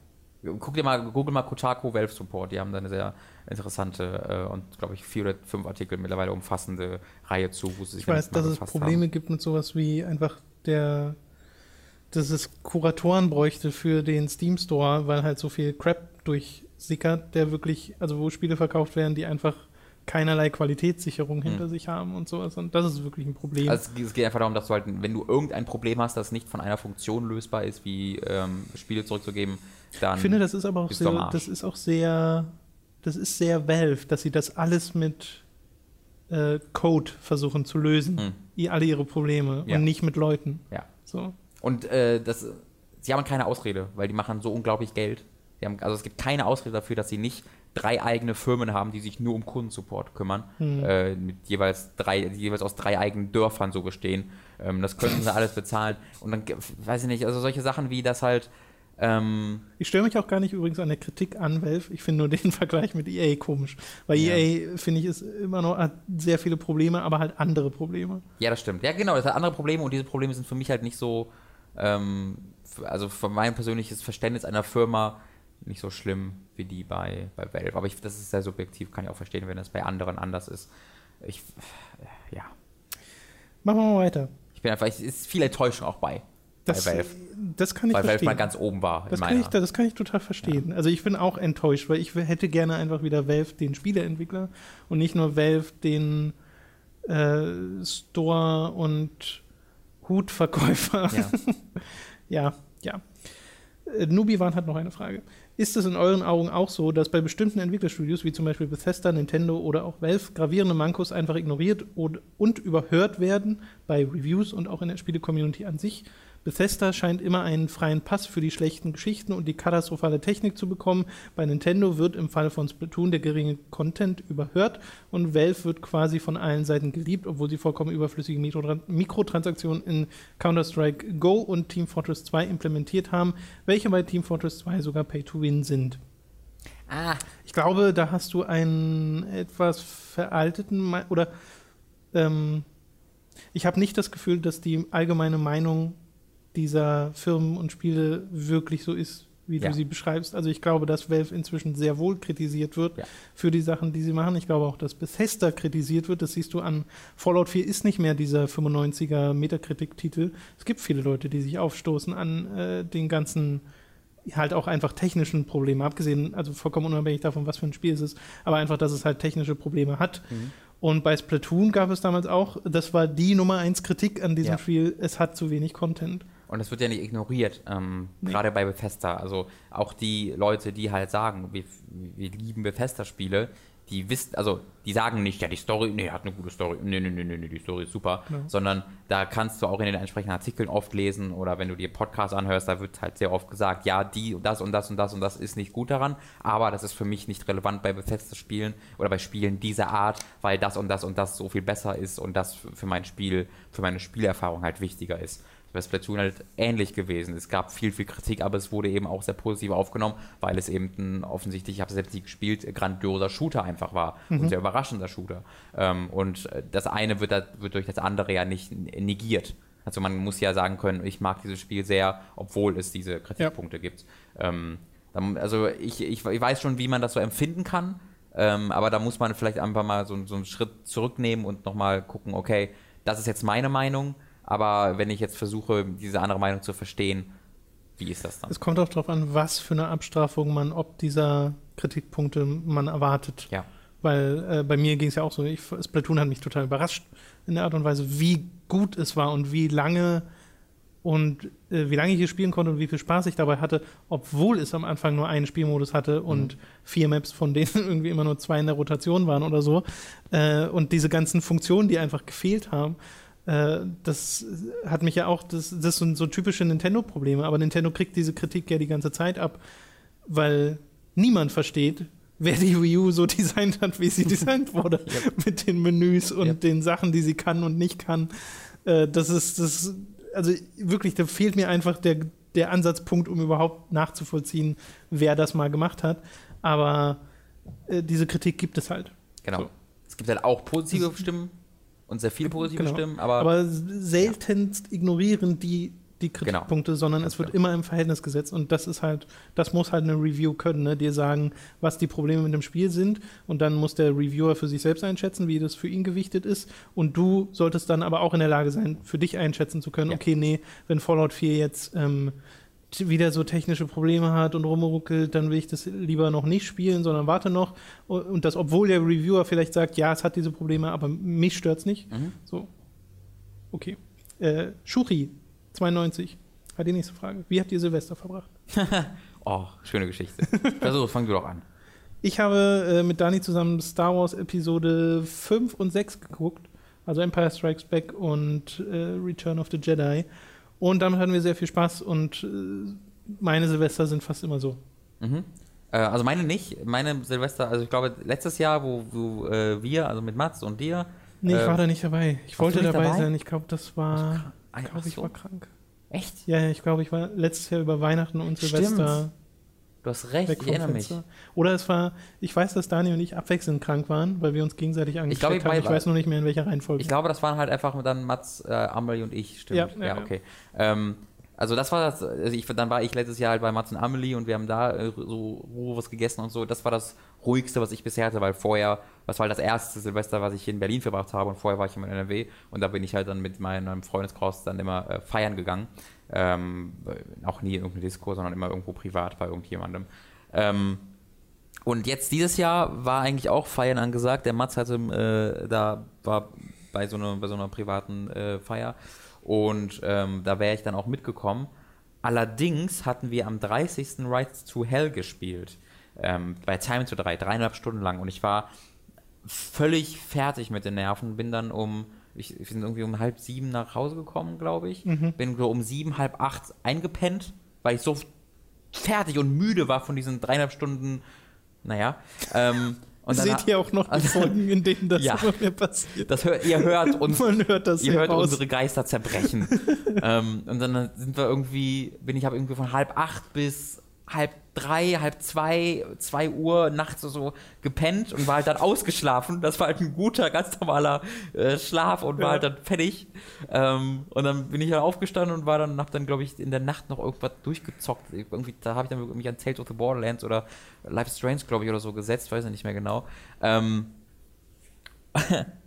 A: Guck dir mal, google mal Kotaku Valve Support, die haben da eine sehr interessante äh, und, glaube ich, vier oder fünf Artikel mittlerweile umfassende Reihe zu,
B: wo sie sich Ich weiß, dass es Probleme haben. gibt mit sowas wie einfach der dass es Kuratoren bräuchte für den Steam Store, weil halt so viel Crap durchsickert, der wirklich, also wo Spiele verkauft werden, die einfach keinerlei Qualitätssicherung hinter hm. sich haben und sowas. Und das ist wirklich ein Problem.
A: Also es geht einfach darum, dass du halt, wenn du irgendein Problem hast, das nicht von einer Funktion lösbar ist, wie ähm, Spiele zurückzugeben, dann.
B: Ich finde, das ist aber auch sehr, das ist auch sehr, das ist sehr Valve, dass sie das alles mit äh, Code versuchen zu lösen. Hm. Alle ihre Probleme ja. und nicht mit Leuten.
A: Ja.
B: So.
A: Und äh, das, sie haben keine Ausrede, weil die machen so unglaublich Geld. Haben, also es gibt keine Ausrede dafür, dass sie nicht drei eigene Firmen haben, die sich nur um Kundensupport kümmern, hm. äh, mit jeweils drei, die jeweils aus drei eigenen Dörfern so bestehen. Ähm, das könnten sie alles bezahlen. Und dann, weiß ich nicht, also solche Sachen wie das halt ähm,
B: ich störe mich auch gar nicht übrigens an der Kritik an Valve. Ich finde nur den Vergleich mit EA komisch. Weil ja. EA, finde ich, ist immer noch hat sehr viele Probleme, aber halt andere Probleme.
A: Ja, das stimmt. Ja, genau, das hat andere Probleme und diese Probleme sind für mich halt nicht so, ähm, also für mein persönliches Verständnis einer Firma nicht so schlimm wie die bei, bei Valve. Aber ich, das ist sehr subjektiv, kann ich auch verstehen, wenn das bei anderen anders ist. Ich, ja.
B: Machen wir mal weiter.
A: Ich bin einfach, es ist viel Enttäuschung auch bei
B: das, bei Valve. Das kann ich
A: weil
B: verstehen.
A: Valve mal ganz oben war.
B: Das kann, ich, das kann ich total verstehen. Ja. Also ich bin auch enttäuscht, weil ich hätte gerne einfach wieder Valve den Spieleentwickler und nicht nur Valve den äh, Store und Hutverkäufer. Ja, ja. ja. Äh, Nubiwan hat noch eine Frage. Ist es in euren Augen auch so, dass bei bestimmten Entwicklerstudios, wie zum Beispiel Bethesda, Nintendo oder auch Valve, gravierende Mankos einfach ignoriert und, und überhört werden bei Reviews und auch in der Spiele-Community an sich? Bethesda scheint immer einen freien Pass für die schlechten Geschichten und die katastrophale Technik zu bekommen. Bei Nintendo wird im Fall von Splatoon der geringe Content überhört und Valve wird quasi von allen Seiten geliebt, obwohl sie vollkommen überflüssige Mikrotransaktionen in Counter-Strike Go und Team Fortress 2 implementiert haben, welche bei Team Fortress 2 sogar Pay-to-Win sind. Ah. Ich glaube, da hast du einen etwas veralteten oder ähm, ich habe nicht das Gefühl, dass die allgemeine Meinung dieser Firmen und Spiele wirklich so ist, wie ja. du sie beschreibst. Also ich glaube, dass Valve inzwischen sehr wohl kritisiert wird ja. für die Sachen, die sie machen. Ich glaube auch, dass Bethesda kritisiert wird. Das siehst du an Fallout 4 ist nicht mehr dieser 95er Metakritik-Titel. Es gibt viele Leute, die sich aufstoßen an äh, den ganzen halt auch einfach technischen Problemen, abgesehen, also vollkommen unabhängig davon, was für ein Spiel es ist, aber einfach, dass es halt technische Probleme hat. Mhm. Und bei Splatoon gab es damals auch, das war die Nummer eins Kritik an diesem ja. Spiel, es hat zu wenig Content.
A: Und das wird ja nicht ignoriert, ähm, nee. gerade bei Bethesda. Also auch die Leute, die halt sagen, wir, wir lieben Bethesda-Spiele, die wissen, also die sagen nicht, ja, die Story, nee, hat eine gute Story, nee, nee, nee, nee, die Story ist super, ja. sondern da kannst du auch in den entsprechenden Artikeln oft lesen oder wenn du dir Podcasts anhörst, da wird halt sehr oft gesagt, ja, die und das und das und das und das ist nicht gut daran, aber das ist für mich nicht relevant bei Bethesda-Spielen oder bei Spielen dieser Art, weil das und das und das so viel besser ist und das für mein Spiel, für meine Spielerfahrung halt wichtiger ist. Bei Splatoon halt ähnlich gewesen. Es gab viel, viel Kritik, aber es wurde eben auch sehr positiv aufgenommen, weil es eben ein offensichtlich, ich habe es selbst nicht gespielt, grandioser Shooter einfach war mhm. und sehr überraschender Shooter. Ähm, und das eine wird, da, wird durch das andere ja nicht negiert. Also man muss ja sagen können, ich mag dieses Spiel sehr, obwohl es diese Kritikpunkte ja. gibt. Ähm, also ich, ich, ich, weiß schon, wie man das so empfinden kann, ähm, aber da muss man vielleicht einfach mal so, so einen Schritt zurücknehmen und nochmal gucken, okay, das ist jetzt meine Meinung, aber wenn ich jetzt versuche, diese andere Meinung zu verstehen, wie ist das dann?
B: Es kommt auch darauf an, was für eine Abstrafung man ob dieser Kritikpunkte man erwartet.
A: Ja.
B: Weil äh, bei mir ging es ja auch so, ich, Splatoon hat mich total überrascht in der Art und Weise, wie gut es war und wie lange und äh, wie lange ich hier spielen konnte und wie viel Spaß ich dabei hatte, obwohl es am Anfang nur einen Spielmodus hatte und mhm. vier Maps, von denen irgendwie immer nur zwei in der Rotation waren oder so. Äh, und diese ganzen Funktionen, die einfach gefehlt haben. Äh, das hat mich ja auch, das, das sind so typische Nintendo-Probleme, aber Nintendo kriegt diese Kritik ja die ganze Zeit ab, weil niemand versteht, wer die Wii U so designt hat, wie sie designt wurde. yep. Mit den Menüs und yep. den Sachen, die sie kann und nicht kann. Äh, das ist, das, also wirklich, da fehlt mir einfach der, der Ansatzpunkt, um überhaupt nachzuvollziehen, wer das mal gemacht hat. Aber äh, diese Kritik gibt es halt.
A: Genau. So. Es gibt halt auch positive Stimmen und sehr viele positive genau. Stimmen, aber.
B: Aber seltenst ja. ignorieren die die genau. Kritikpunkte, genau. sondern es wird immer im Verhältnis gesetzt und das ist halt, das muss halt eine Review können, ne? dir sagen, was die Probleme mit dem Spiel sind und dann muss der Reviewer für sich selbst einschätzen, wie das für ihn gewichtet ist und du solltest dann aber auch in der Lage sein, für dich einschätzen zu können, ja. okay, nee, wenn Fallout 4 jetzt ähm, wieder so technische Probleme hat und rumruckelt, dann will ich das lieber noch nicht spielen, sondern warte noch. Und das, obwohl der Reviewer vielleicht sagt, ja, es hat diese Probleme, aber mich stört es nicht. Mhm. So. Okay. Äh, Shuri 92. Hat die nächste Frage. Wie habt ihr Silvester verbracht?
A: oh, schöne Geschichte. Versuch, fang du doch an.
B: Ich habe äh, mit Dani zusammen Star Wars Episode 5 und 6 geguckt. Also Empire Strikes Back und äh, Return of the Jedi. Und damit hatten wir sehr viel Spaß und äh, meine Silvester sind fast immer so.
A: Mhm. Äh, also meine nicht. Meine Silvester, also ich glaube, letztes Jahr, wo, wo äh, wir, also mit Mats und dir.
B: Nee, ich war äh, da nicht dabei. Ich wollte dabei, dabei, sein. Ich glaube, das war. Ich glaube, ich war krank.
A: Echt?
B: Ja, ich glaube, ich war letztes Jahr über Weihnachten und Silvester.
A: Du hast recht, ich erinnere mich.
B: Oder es war, ich weiß, dass Daniel und ich abwechselnd krank waren, weil wir uns gegenseitig angesteckt ich glaub, ich haben. Ich weiß nur nicht mehr, in welcher Reihenfolge.
A: Ich glaube, das waren halt einfach dann Mats, äh, Amelie und ich, stimmt. Ja, ja, ja okay. Ja. Ähm, also das war das, also ich, dann war ich letztes Jahr halt bei Mats und Amelie und wir haben da äh, so Ruhe was gegessen und so. Das war das ruhigste, was ich bisher hatte, weil vorher, das war halt das erste Silvester, was ich hier in Berlin verbracht habe und vorher war ich immer in NRW und da bin ich halt dann mit meinem Freundeskreis dann immer äh, feiern gegangen. Ähm, auch nie in irgendeine Disco, sondern immer irgendwo privat bei irgendjemandem. Ähm, und jetzt dieses Jahr war eigentlich auch Feiern angesagt. Der Mats hatte äh, da war bei so einer, bei so einer privaten äh, Feier und ähm, da wäre ich dann auch mitgekommen. Allerdings hatten wir am 30. Rides to Hell gespielt. Ähm, bei Time to 3, dreieinhalb Stunden lang. Und ich war völlig fertig mit den Nerven. Bin dann um, ich, ich bin irgendwie um halb sieben nach Hause gekommen, glaube ich. Mhm. Bin so um sieben, halb acht eingepennt, weil ich so fertig und müde war von diesen dreieinhalb Stunden. Naja. Ähm,
B: und Seht ihr auch noch die also, Folgen, in denen das ja, immer passiert?
A: Das hört, ihr hört uns, Man hört das ihr hört raus. unsere Geister zerbrechen. ähm, und dann sind wir irgendwie, bin ich habe irgendwie von halb acht bis halb drei, halb zwei, zwei Uhr nachts so gepennt und war halt dann ausgeschlafen. Das war halt ein guter, ganz normaler äh, Schlaf und war ja. halt dann fertig. Ähm, und dann bin ich halt aufgestanden und war dann, hab dann, glaube ich, in der Nacht noch irgendwas durchgezockt. Irgendwie, da habe ich dann mich an Tales of the Borderlands oder Life is Strange, glaube ich, oder so gesetzt, weiß ich nicht mehr genau. Ähm,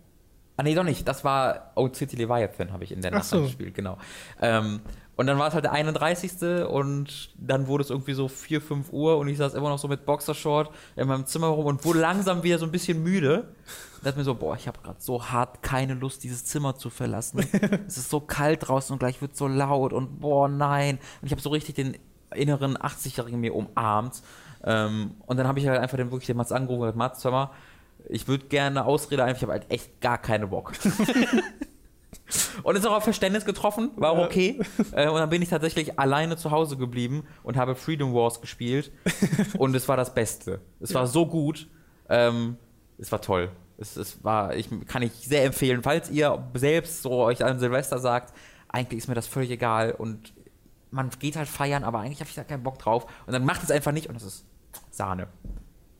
A: Ah, nee, doch nicht. Das war Old City Leviathan, habe ich in der Nacht so. gespielt, genau. Ähm, und dann war es halt der 31. und dann wurde es irgendwie so 4, 5 Uhr und ich saß immer noch so mit Boxershort in meinem Zimmer rum und wurde langsam wieder so ein bisschen müde. Und dachte mir so, boah, ich habe gerade so hart keine Lust, dieses Zimmer zu verlassen. es ist so kalt draußen und gleich wird es so laut und boah, nein. Und ich habe so richtig den inneren 80-Jährigen mir umarmt. Ähm, und dann habe ich halt einfach den wirklich den Mats angerufen und gesagt, Mats, hör mal, ich würde gerne eine Ausrede einfach, ich habe halt echt gar keine Bock. Und ist auch auf Verständnis getroffen, war auch okay. Äh, und dann bin ich tatsächlich alleine zu Hause geblieben und habe Freedom Wars gespielt. und es war das Beste. Es war so gut. Ähm, es war toll. Es, es war, ich kann ich sehr empfehlen, falls ihr selbst so euch an Silvester sagt, eigentlich ist mir das völlig egal und man geht halt feiern, aber eigentlich habe ich da keinen Bock drauf und dann macht es einfach nicht und das ist Sahne.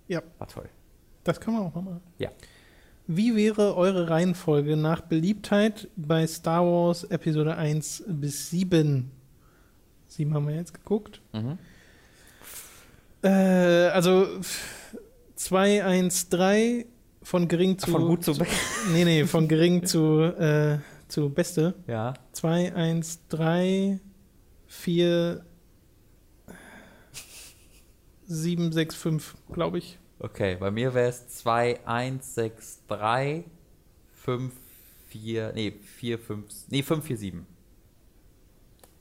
B: Ja.
A: War toll.
B: Das kann man auch mal machen.
A: Ja.
B: Wie wäre eure Reihenfolge nach Beliebtheit bei Star Wars Episode 1 bis 7? 7 haben wir jetzt geguckt.
A: Mhm.
B: Äh, also 2, 1, 3 von gering zu.
A: Von gut zu
B: Nee, nee, von gering zu, äh, zu beste.
A: Ja.
B: 2, 1, 3, 4, 7, 6, 5, glaube ich.
A: Okay, bei mir wäre es 2, 1, 6, 3, 5, 4, nee, 4, 5, nee, 5, 4, 7.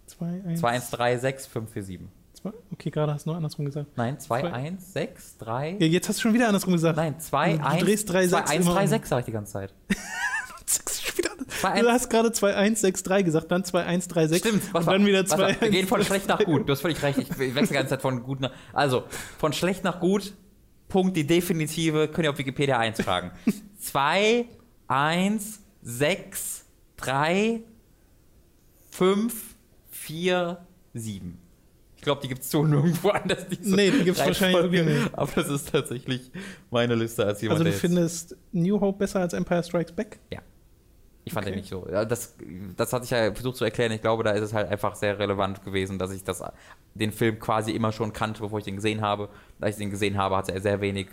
B: 2, 1,
A: 2, 1, 3, 6, 5, 4, 7.
B: 2. Okay, gerade hast du noch andersrum gesagt.
A: Nein, 2,
B: Zwei.
A: 1, 6, 3.
B: Ja, jetzt hast du schon wieder andersrum gesagt.
A: Nein, 2,
B: Du
A: 1,
B: drehst drei,
A: 2,
B: sechs
A: 1,
B: immer
A: 3,
B: um.
A: 6 sage ich die ganze Zeit.
B: Du hast gerade 2, 1, 6, 3 gesagt, dann 2, 1, 3, 6
A: Stimmt,
B: und dann wieder 2,
A: zwei. Wir
B: 1,
A: gehen von
B: 3,
A: schlecht nach gut. Du hast völlig recht. Ich wechsle die ganze Zeit von gut nach. Also, von schlecht nach gut, Punkt, die definitive, könnt ihr auf Wikipedia eintragen. 2, 1, 6, 3, 5, 4, 7. Ich glaube, die gibt es so nirgendwo anders. Diese
B: Nee, die gibt's wahrscheinlich
A: Reihenfolge.
B: wirklich nicht.
A: Aber das ist tatsächlich meine Liste als jemand,
B: Also du findest New Hope besser als Empire Strikes Back?
A: Ja. Ich fand
B: Okay.
A: den nicht so. Das, das hatte ich ja versucht zu erklären. Ich glaube, da ist es halt einfach sehr relevant gewesen, dass ich das, den Film quasi immer schon kannte, bevor ich den gesehen habe. Da ich den gesehen habe, hatte er sehr wenig.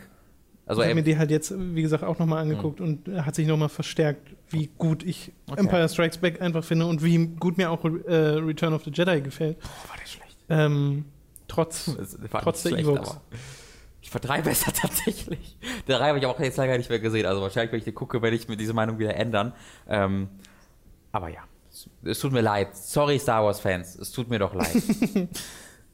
A: Also
B: ich habe mir die halt jetzt, wie gesagt, auch nochmal angeguckt und hat sich nochmal verstärkt, wie gut ich
A: Okay.
B: Empire Strikes Back einfach finde und wie gut mir auch äh, Return of the Jedi gefällt.
A: war der schlecht.
B: Ähm, trotz, trotz der
A: schlecht, aber Ich war drei besser tatsächlich. Der drei habe ich auch jetzt lange nicht mehr gesehen. Also wahrscheinlich, wenn ich den gucke, werde ich mir diese Meinung wieder ändern. Ähm, aber ja, es, es tut mir leid. Sorry, Star Wars-Fans. Es tut mir doch leid.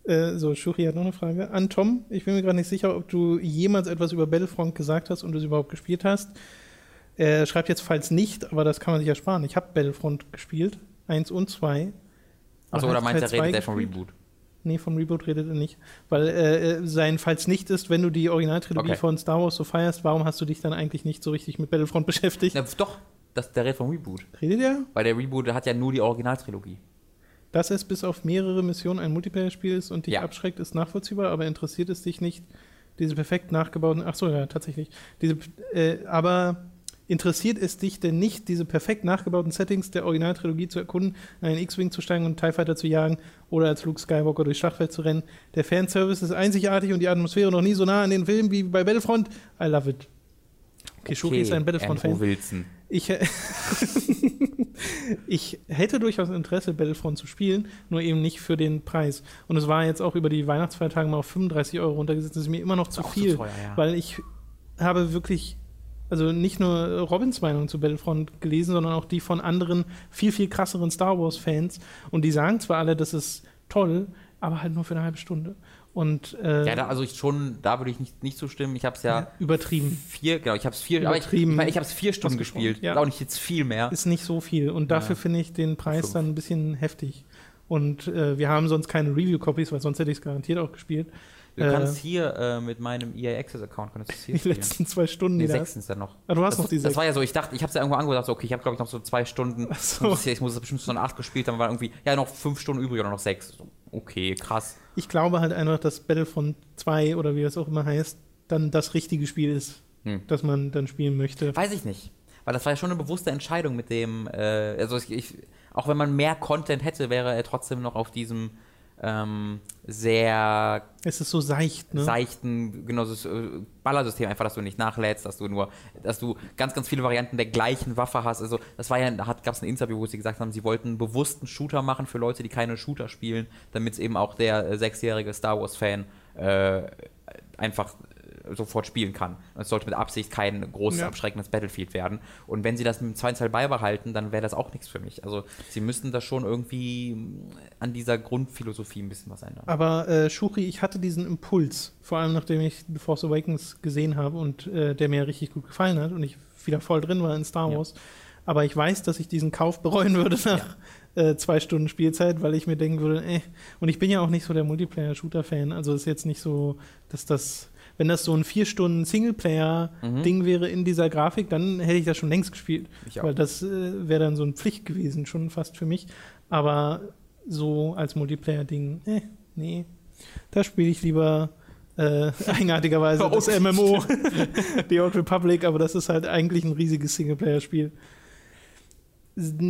B: Äh, so, Shuri hat noch eine Frage. An Tom, ich bin mir gerade nicht sicher, ob du jemals etwas über Battlefront gesagt hast und es überhaupt gespielt hast. Er schreibt jetzt, falls nicht, aber das kann man sich ersparen. Ich habe Battlefront gespielt, 1 und 2.
A: Achso, oder meint
B: Teil
A: er, redet der
B: gespielt?
A: Reboot?
B: Nee, vom Reboot redet er nicht. Weil äh, sein Falls nicht ist, wenn du die Originaltrilogie
A: Okay.
B: von Star Wars so feierst, warum hast du dich dann eigentlich nicht so richtig mit Battlefront beschäftigt?
A: Na, doch, das, der redet vom Reboot.
B: Redet er?
A: Weil der Reboot hat ja nur die Originaltrilogie.
B: Dass es bis auf mehrere Missionen ein Multiplayer-Spiel ist und dich
A: Ja.
B: abschreckt, ist nachvollziehbar, aber interessiert es dich nicht, diese perfekt nachgebauten. Ach so, ja, tatsächlich. Diese, äh, aber interessiert es dich denn nicht, diese perfekt nachgebauten Settings der Originaltrilogie zu erkunden, in einen X-Wing zu steigen und TIE Fighter zu jagen oder als Luke Skywalker durchs Schlachtfeld zu rennen? Der Fanservice ist einzigartig und die Atmosphäre noch nie so nah an den Filmen wie bei Battlefront. I love it. Okay, Shuri ist ein Battlefront-Fan. Ich, ich hätte durchaus Interesse, Battlefront zu spielen, nur eben nicht für den Preis. Und es war jetzt auch über die Weihnachtsfeiertage mal auf 35 Euro runtergesetzt. Das ist mir immer noch zu
A: auch zu
B: viel,
A: teuer, ja.
B: weil ich habe wirklich, also nicht nur Robins Meinung zu Battlefront gelesen, sondern auch die von anderen viel, viel krasseren Star Wars-Fans. Und die sagen zwar alle, das ist toll, aber halt nur für eine halbe Stunde. Und äh,
A: Ja, da, also ich schon, da würde ich nicht, nicht zustimmen. Ich habe es ja
B: übertrieben.
A: vier, genau, ich habe es vier, aber ich, ich,
B: Übertrieben
A: habe es vier Stunden gespielt.
B: ja.
A: Auch nicht jetzt viel mehr.
B: ist nicht so viel. Und dafür
A: Ja.
B: finde ich den Preis
A: Fünf.
B: dann ein bisschen heftig. Und äh, wir haben sonst keine Review-Copies, weil sonst hätte ich es garantiert auch gespielt.
A: Du
B: Äh,
A: kannst hier äh, mit meinem EA Access Account kannst du hier
B: Die
A: spielen.
B: letzten zwei Stunden,
A: Nee,
B: die da
A: sechs sind es dann noch.
B: Ah, du hast
A: das,
B: noch die
A: das
B: sechs.
A: war ja so, ich dachte, ich habe es ja irgendwo angedacht, so, okay, ich habe glaube ich noch so zwei Stunden.
B: Ach so.
A: Ich muss es bestimmt so acht gespielt, dann war irgendwie, ja, noch fünf Stunden übrig oder noch sechs. So, okay, krass.
B: Ich glaube halt einfach, dass Battlefront 2 oder wie das auch immer heißt, dann das richtige Spiel ist,
A: Hm.
B: das man dann spielen möchte.
A: Weiß ich nicht. Weil das war ja schon eine bewusste Entscheidung mit dem, äh, also ich, ich, auch wenn man mehr Content hätte, wäre er trotzdem noch auf diesem ähm, sehr
B: Es ist so seicht, ne?
A: seichten, genau, das äh, Ballersystem einfach, dass du nicht nachlädst, dass du nur, dass du ganz, ganz viele Varianten der gleichen Waffe hast. Also das war ja, da gab es ein Interview, wo sie gesagt haben, sie wollten einen bewussten Shooter machen für Leute, die keine Shooter spielen, damit es eben auch der äh, sechsjährige Star Wars-Fan äh, einfach sofort spielen kann. Es sollte mit Absicht kein großes,
B: Ja.
A: abschreckendes Battlefield werden. Und wenn sie das mit dem zweiten Teil beibehalten, dann wäre das auch nichts für mich. Also sie müssten da schon irgendwie mh, an dieser Grundphilosophie ein bisschen was ändern.
B: Aber äh, Shuri, ich hatte diesen Impuls, vor allem nachdem ich The Force Awakens gesehen habe und äh, der mir richtig gut gefallen hat und ich wieder voll drin war in Star
A: Ja.
B: Wars. Aber ich weiß, dass ich diesen Kauf bereuen würde nach äh, zwei Stunden Spielzeit, weil ich mir denken würde, äh, und ich bin ja auch nicht so der Multiplayer-Shooter-Fan, also ist jetzt nicht so, dass das, wenn das so ein vier Stunden Singleplayer-Ding wäre in dieser Grafik, dann hätte ich das schon längst gespielt. Weil das äh, wäre dann so eine Pflicht gewesen, schon fast für mich. Aber so als Multiplayer-Ding, äh, nee. Da spiele ich lieber äh, eigenartigerweise das MMO, The Old Republic, aber das ist halt eigentlich ein riesiges Singleplayer-Spiel.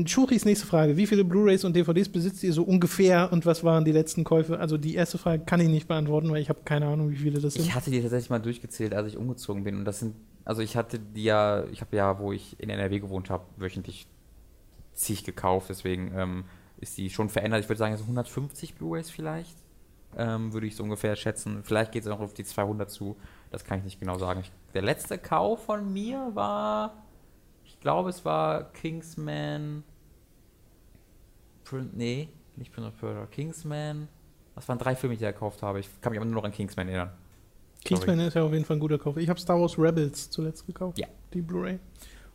B: Schuris nächste Frage. Wie viele Blu-Rays und DVDs besitzt ihr so ungefähr und was waren die letzten Käufe? Also die erste Frage kann ich nicht beantworten, weil ich habe keine Ahnung, wie viele das sind.
A: Ich hatte die tatsächlich mal durchgezählt, als ich umgezogen bin und das sind, also ich hatte die ja, ich habe ja, wo ich in NRW gewohnt habe, wöchentlich zig gekauft, deswegen ähm, ist die schon verändert. Ich würde sagen, so 150 Blu-Rays vielleicht, ähm, würde ich so ungefähr schätzen. Vielleicht geht es auch auf die 200 zu, das kann ich nicht genau sagen. Ich, der letzte Kauf von mir war glaube, es war Kingsman. Prin nee, nicht Prince of Persia. Kingsman. Das waren drei Filme, die ich gekauft habe. Ich kann mich aber nur noch an Kingsman erinnern.
B: Kingsman Sorry. ist ja auf jeden Fall ein guter Kauf. Ich habe Star Wars Rebels zuletzt gekauft.
A: Ja.
B: Die Blu-ray.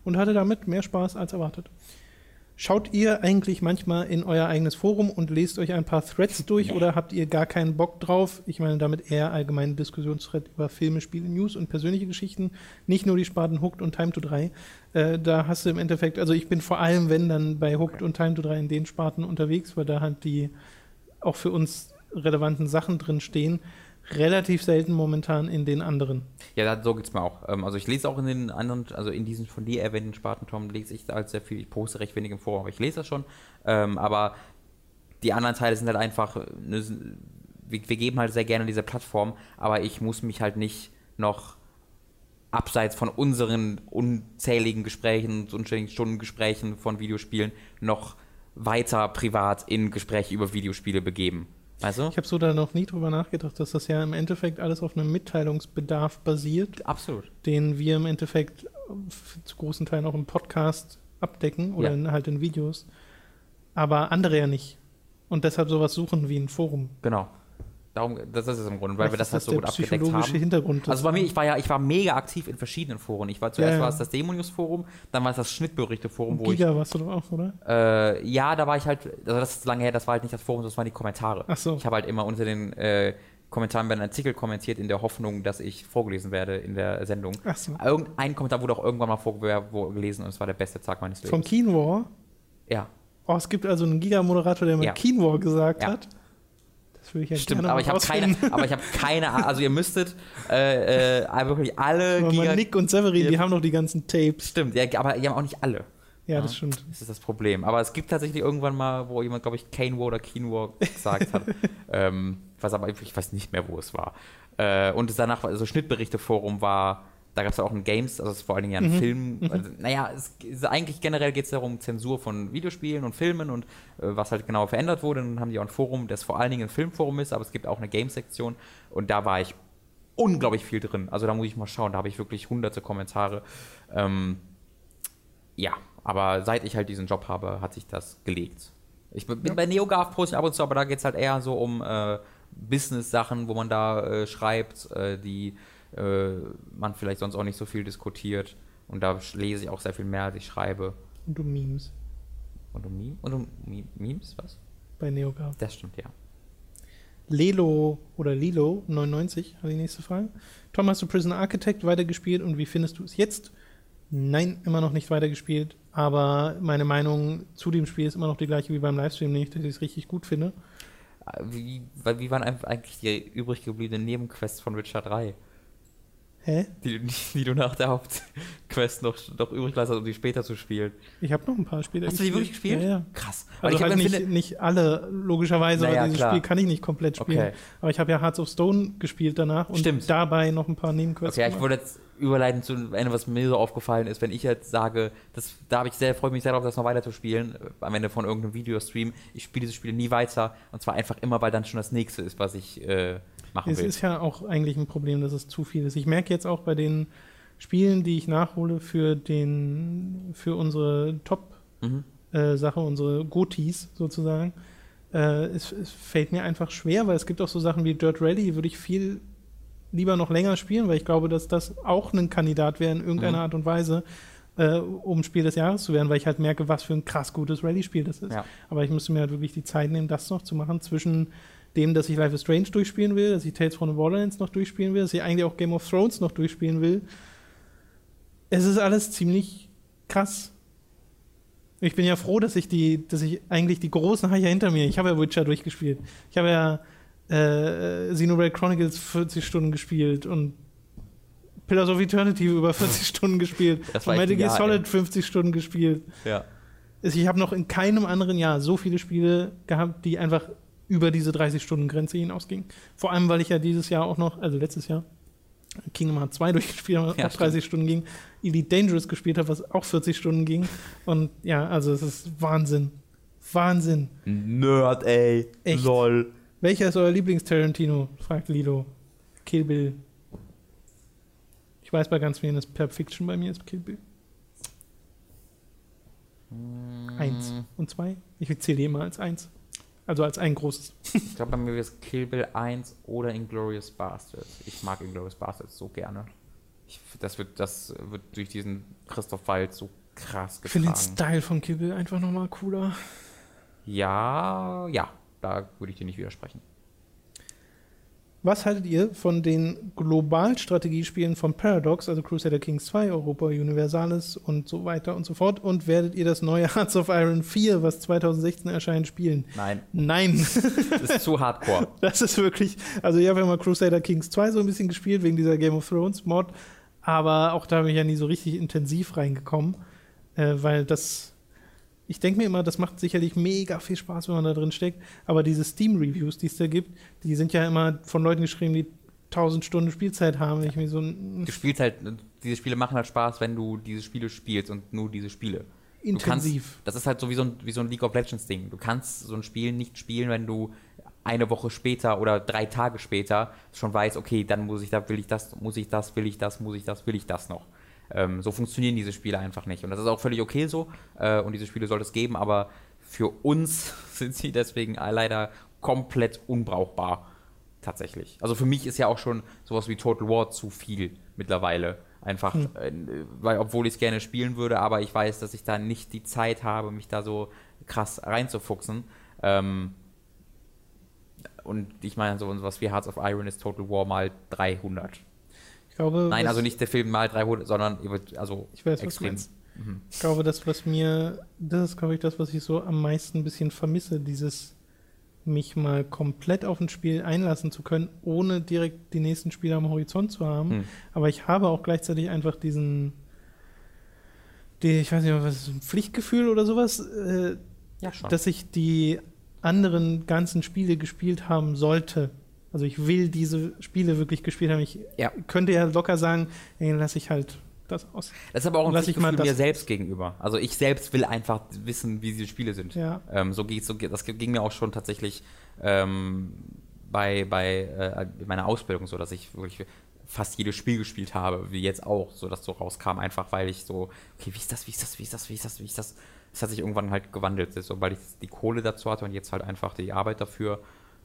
B: Und hatte damit mehr Spaß als erwartet. Schaut ihr eigentlich manchmal in euer eigenes Forum und lest euch ein paar Threads durch nee. oder habt ihr gar keinen Bock drauf? Ich meine damit eher allgemeinen Diskussionsthread über Filme, Spiele, News und persönliche Geschichten, nicht nur die Sparten Hooked und Time to 3. Äh, da hast du im Endeffekt, also ich bin vor allem, wenn dann bei Hooked und Time to 3 in den Sparten unterwegs, weil da halt die auch für uns relevanten Sachen drin stehen relativ selten momentan in den anderen.
A: Ja, so geht es mir auch. Ähm, also ich lese auch in den anderen, also in diesen von dir erwähnten Sparten, Tom, lese ich halt sehr viel. Ich poste recht wenig im Forum, aber ich lese das schon. Ähm, aber die anderen Teile sind halt einfach, ne, wir, wir geben halt sehr gerne diese Plattform, aber ich muss mich halt nicht noch abseits von unseren unzähligen Gesprächen, unzähligen Stundengesprächen von Videospielen noch weiter privat in Gespräche über Videospiele begeben.
B: Also? Ich habe so da noch nie drüber nachgedacht, dass das ja im Endeffekt alles auf einem Mitteilungsbedarf basiert.
A: Absolut.
B: Den wir im Endeffekt zu großen Teilen auch im Podcast abdecken oder ja. in, halt in Videos. Aber andere ja nicht. Und deshalb sowas suchen wie ein Forum.
A: Genau. Darum, das ist es im Grunde, weil Vielleicht wir das halt so gut abgedeckt haben.
B: Hintergrund
A: also bei mir, ich war ja, ich war mega aktiv in verschiedenen Foren. Ich war zuerst ja, ja. war es das Demonius Forum, dann war es das Schnittberichte Forum,
B: wo Giga ich. warst du doch auch, oder?
A: Äh, ja, da war ich halt, also das ist lange her, das war halt nicht das Forum, das waren die Kommentare.
B: Ach so.
A: Ich habe halt immer unter den äh, Kommentaren bei einem Artikel kommentiert in der Hoffnung, dass ich vorgelesen werde in der Sendung.
B: Ach so.
A: Irgendein Kommentar wurde auch irgendwann mal vorgelesen und es war der beste Tag meines Lebens.
B: Von Keenwar?
A: Ja.
B: Oh, es gibt also einen Giga-Moderator, der mal ja. Keenwar gesagt ja. hat.
A: Das würde ich ja Stimmt, aber ich habe keine, aber ich habe keine, also ihr müsstet äh, äh, wirklich alle.
B: Aber Giga Nick und Severin, die haben noch die ganzen Tapes.
A: Stimmt, ja, aber die haben auch nicht alle.
B: Ja, das stimmt.
A: Das ist das Problem. Aber es gibt tatsächlich irgendwann mal, wo jemand, glaube ich, Kane War oder Keen War gesagt hat. ähm, was aber ich weiß nicht mehr, wo es war. Äh, und danach, also Schnittberichte-Forum war da gab es auch ein Games, also es ist vor allen Dingen ja ein mhm. Film. Also, naja, es, es, eigentlich generell geht es darum, Zensur von Videospielen und Filmen und äh, was halt genau verändert wurde. Dann haben die auch ein Forum, das vor allen Dingen ein Filmforum ist, aber es gibt auch eine Games-Sektion und da war ich unglaublich viel drin. Also da muss ich mal schauen, da habe ich wirklich hunderte Kommentare. Ähm, ja, aber seit ich halt diesen Job habe, hat sich das gelegt. Ich bin ja. bei NeoGAF poste ab und zu, aber da geht es halt eher so um äh, Business-Sachen, wo man da äh, schreibt, äh, die äh, man vielleicht sonst auch nicht so viel diskutiert. Und da lese ich auch sehr viel mehr, als ich schreibe.
B: Und um Memes.
A: Und um, Meme? Und um Memes, was?
B: Bei NeoGAF.
A: Das stimmt, ja.
B: Lelo oder Lilo 99 hat die nächste Frage. Tom, hast du Prison Architect weitergespielt und wie findest du es jetzt? Nein, immer noch nicht weitergespielt, aber meine Meinung zu dem Spiel ist immer noch die gleiche wie beim Livestream, nämlich, dass ich es richtig gut finde.
A: Wie, wie waren eigentlich die übrig gebliebenen Nebenquests von Witcher 3?
B: Hä?
A: Die, die, du nach der Hauptquest noch, noch übrig lässt, um die später zu spielen.
B: Ich habe noch ein paar Später
A: Hast du die wirklich gespielt?
B: Ja, ja.
A: Krass.
B: Also ich halt nicht, nicht alle, logischerweise,
A: naja,
B: dieses
A: klar.
B: Spiel kann ich nicht komplett spielen. Okay. Aber ich habe ja Hearts of Stone gespielt danach und
A: Stimmt.
B: dabei noch ein paar Nebenquests.
A: Okay, ich wollte jetzt überleiten zu einem, was mir so aufgefallen ist, wenn ich jetzt sage, das, da habe ich sehr, freue mich sehr darauf, das noch weiter zu spielen, äh, am Ende von irgendeinem Videostream. Ich spiele diese Spiele nie weiter und zwar einfach immer, weil dann schon das nächste ist, was ich äh, machen
B: es
A: will.
B: Es ist ja auch eigentlich ein Problem, dass es zu viel ist. Ich merke jetzt auch bei den Spielen, die ich nachhole für den, für unsere Top-Sache, mhm. äh, unsere Gotis sozusagen, äh, es, es, fällt mir einfach schwer, weil es gibt auch so Sachen wie Dirt Rally, würde ich viel lieber noch länger spielen, weil ich glaube, dass das auch ein Kandidat wäre in irgendeiner mhm. Art und Weise, äh, um Spiel des Jahres zu werden, weil ich halt merke, was für ein krass gutes Rallye-Spiel das ist.
A: Ja.
B: Aber ich müsste mir halt wirklich die Zeit nehmen, das noch zu machen zwischen dem, dass ich Life is Strange durchspielen will, dass ich Tales from the Borderlands noch durchspielen will, dass ich eigentlich auch Game of Thrones noch durchspielen will. Es ist alles ziemlich krass. Ich bin ja froh, dass ich die, dass ich eigentlich die großen habe ich ja hinter mir. Ich habe ja Witcher durchgespielt. Ich habe ja äh, Xenoblade Chronicles 40 Stunden gespielt und Pillars of Eternity über 40 Stunden gespielt.
A: Das
B: und
A: war echt
B: Metal Gear Solid
A: ey.
B: 50 Stunden gespielt.
A: Ja.
B: Ich habe noch in keinem anderen Jahr so viele Spiele gehabt, die einfach über diese 30-Stunden-Grenze hinausgingen. Vor allem, weil ich ja dieses Jahr auch noch, also letztes Jahr, Kingdom Hearts 2 durchgespielt habe, was
A: Ja,
B: auch 30 Stunden ging. Elite Dangerous gespielt habe, was auch 40 Stunden ging. Und ja, also es ist Wahnsinn. Wahnsinn.
A: Nerd, ey.
B: Echt?
A: Lol.
B: Welcher ist euer Lieblings-Tarantino? fragt Lido. Kill Bill. Ich weiß bei ganz vielen, dass Pulp Fiction bei mir ist Kill Bill. Eins und zwei. Ich zähle immer als eins. Also als ein großes.
A: Ich glaube, bei mir wäre es Kill Bill 1 oder Inglourious Bastards. Ich mag Inglourious Bastards so gerne. Ich, das, wird, das wird durch diesen Christoph Waltz so krass
B: Ich finde den
A: getragen.
B: Style von Kill Bill einfach nochmal cooler.
A: Ja, ja, da würde ich dir nicht widersprechen.
B: Was haltet ihr von den Globalstrategiespielen von Paradox, also Crusader Kings 2, Europa Universalis und so weiter und so fort? Und werdet ihr das neue Hearts of Iron 4, was 2016 erscheint, spielen?
A: Nein,
B: Nein.
A: das ist zu hardcore.
B: Das ist wirklich, also ich habe ja mal Crusader Kings 2 so ein bisschen gespielt, wegen dieser Game of Thrones Mod, aber auch da bin ich ja nie so richtig intensiv reingekommen, äh, weil das, ich denke mir immer, das macht sicherlich mega viel Spaß, wenn man da drin steckt, aber diese Steam-Reviews, die es da gibt, die sind ja immer von Leuten geschrieben, die 1000 Stunden Spielzeit haben, ich mir so
A: Du spielst halt, diese Spiele machen halt Spaß, wenn du diese Spiele spielst und nur diese Spiele. Du kannst,
B: intensiv.
A: das ist halt so wie so ein, wie so ein League of Legends Ding. Du kannst so ein Spiel nicht spielen, wenn du eine Woche später oder drei Tage später schon weißt, okay, dann muss ich da, will ich das, muss ich das, will ich das, muss ich das, will ich das noch. Ähm, so funktionieren diese Spiele einfach nicht. Und das ist auch völlig okay so. Äh, und diese Spiele soll es geben, aber für uns sind sie deswegen leider komplett unbrauchbar. Tatsächlich. Also für mich ist ja auch schon sowas wie Total War zu viel mittlerweile. Einfach,
B: Hm.
A: äh, weil, obwohl ich es gerne spielen würde, aber ich weiß, dass ich da nicht die Zeit habe, mich da so krass reinzufuchsen. Ähm, und ich meine, so was wie Hearts of Iron ist Total War mal 300.
B: Glaube,
A: Nein, also nicht der Film mal 300, sondern also
B: Ich weiß, was du
A: extrem. Mhm.
B: Ich glaube, das, was mir, das ist, glaube ich, das, was ich so am meisten ein bisschen vermisse, dieses mich mal komplett auf ein Spiel einlassen zu können, ohne direkt die nächsten Spiele am Horizont zu haben.
A: Hm.
B: Aber ich habe auch gleichzeitig einfach diesen, die, ich weiß nicht, was ist, ein Pflichtgefühl oder sowas, äh,
A: Ja, schon.
B: dass ich die anderen ganzen Spiele gespielt haben sollte. Also ich will diese Spiele wirklich gespielt haben. Ich
A: Ja.
B: könnte ja locker sagen, ey, lass ich halt das aus.
A: Das ist aber auch ein Pflichtgefühl mir selbst gegenüber. Also ich selbst will einfach wissen, wie diese Spiele sind.
B: Ja.
A: Ähm, so geht's, so geht, das ging mir auch schon tatsächlich ähm, bei, bei äh, meiner Ausbildung so, dass ich wirklich fast jedes Spiel gespielt habe, wie jetzt auch, so dass so rauskam, einfach weil ich so, okay, wie ist das, wie ist das, wie ist das, wie ist das, wie ist das? Das hat sich irgendwann halt gewandelt, so, weil ich die Kohle dazu hatte und jetzt halt einfach die Arbeit dafür,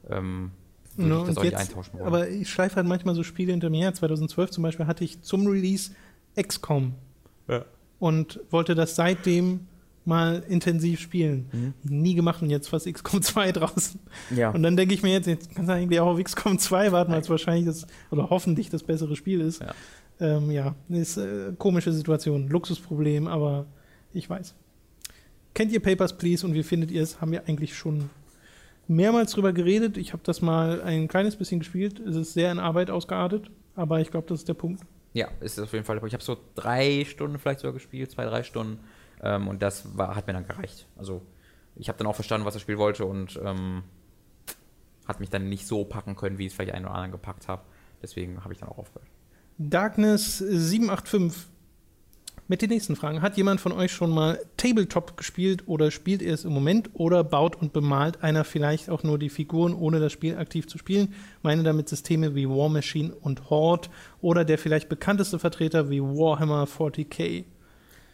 A: ähm, würde
B: No,
A: ich das auch nicht
B: jetzt-
A: eintauschen wollen.
B: Aber ich schleife halt manchmal so Spiele hinter mir her. 2012 zum Beispiel hatte ich zum Release XCOM
A: Ja.
B: und wollte das seitdem mal intensiv spielen. Nie gemacht und jetzt fast XCOM 2 draußen.
A: ja.
B: Und dann denke ich mir jetzt, jetzt kannst du eigentlich auch auf XCOM 2 warten, weil es wahrscheinlich das, oder hoffentlich das bessere Spiel ist.
A: Ja.
B: Ähm, ja, ist äh, komische Situation, Luxusproblem, aber ich weiß. Kennt ihr Papers, Please und wie findet ihr es? Haben wir eigentlich schon mehrmals drüber geredet. Ich habe das mal ein kleines bisschen gespielt. Es ist sehr in Arbeit ausgeartet, aber ich glaube, das ist der Punkt.
A: Ja, ist auf jeden Fall. Ich habe so drei Stunden vielleicht sogar gespielt, zwei, drei Stunden. Ähm, und das war, hat mir dann gereicht. Also ich habe dann auch verstanden, was das Spiel wollte und ähm, hat mich dann nicht so packen können, wie ich es vielleicht einen oder anderen gepackt habe. Deswegen habe ich dann auch aufgehört.
B: Darkness 785 mit den nächsten Fragen. Hat jemand von euch schon mal Tabletop gespielt oder spielt ihr es im Moment oder baut und bemalt einer vielleicht auch nur die Figuren, ohne das Spiel aktiv zu spielen? Meine damit Systeme wie War Machine und Horde oder der vielleicht bekannteste Vertreter wie Warhammer 40k.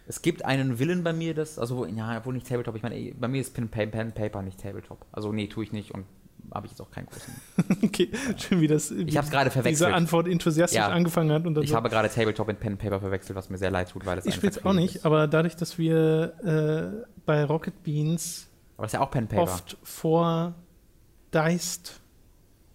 A: Es gibt einen Willen bei mir, das, also, ja, wohl nicht Tabletop, ich meine, ey, bei mir ist Pen, Pen Paper nicht Tabletop. Also, nee, tue ich nicht und habe ich jetzt auch keinen großen.
B: okay, schön, wie das
A: Ich habe es gerade
B: diese
A: verwechselt.
B: Antwort enthusiastisch
A: Ja.
B: angefangen hat. Und dann
A: Ich
B: so.
A: habe gerade Tabletop und Pen Paper verwechselt, was mir sehr leid tut, weil das
B: ich spiele es auch nicht,
A: ist.
B: aber dadurch, dass wir äh, bei Rocket Beans
A: ist ja
B: oft vor Deist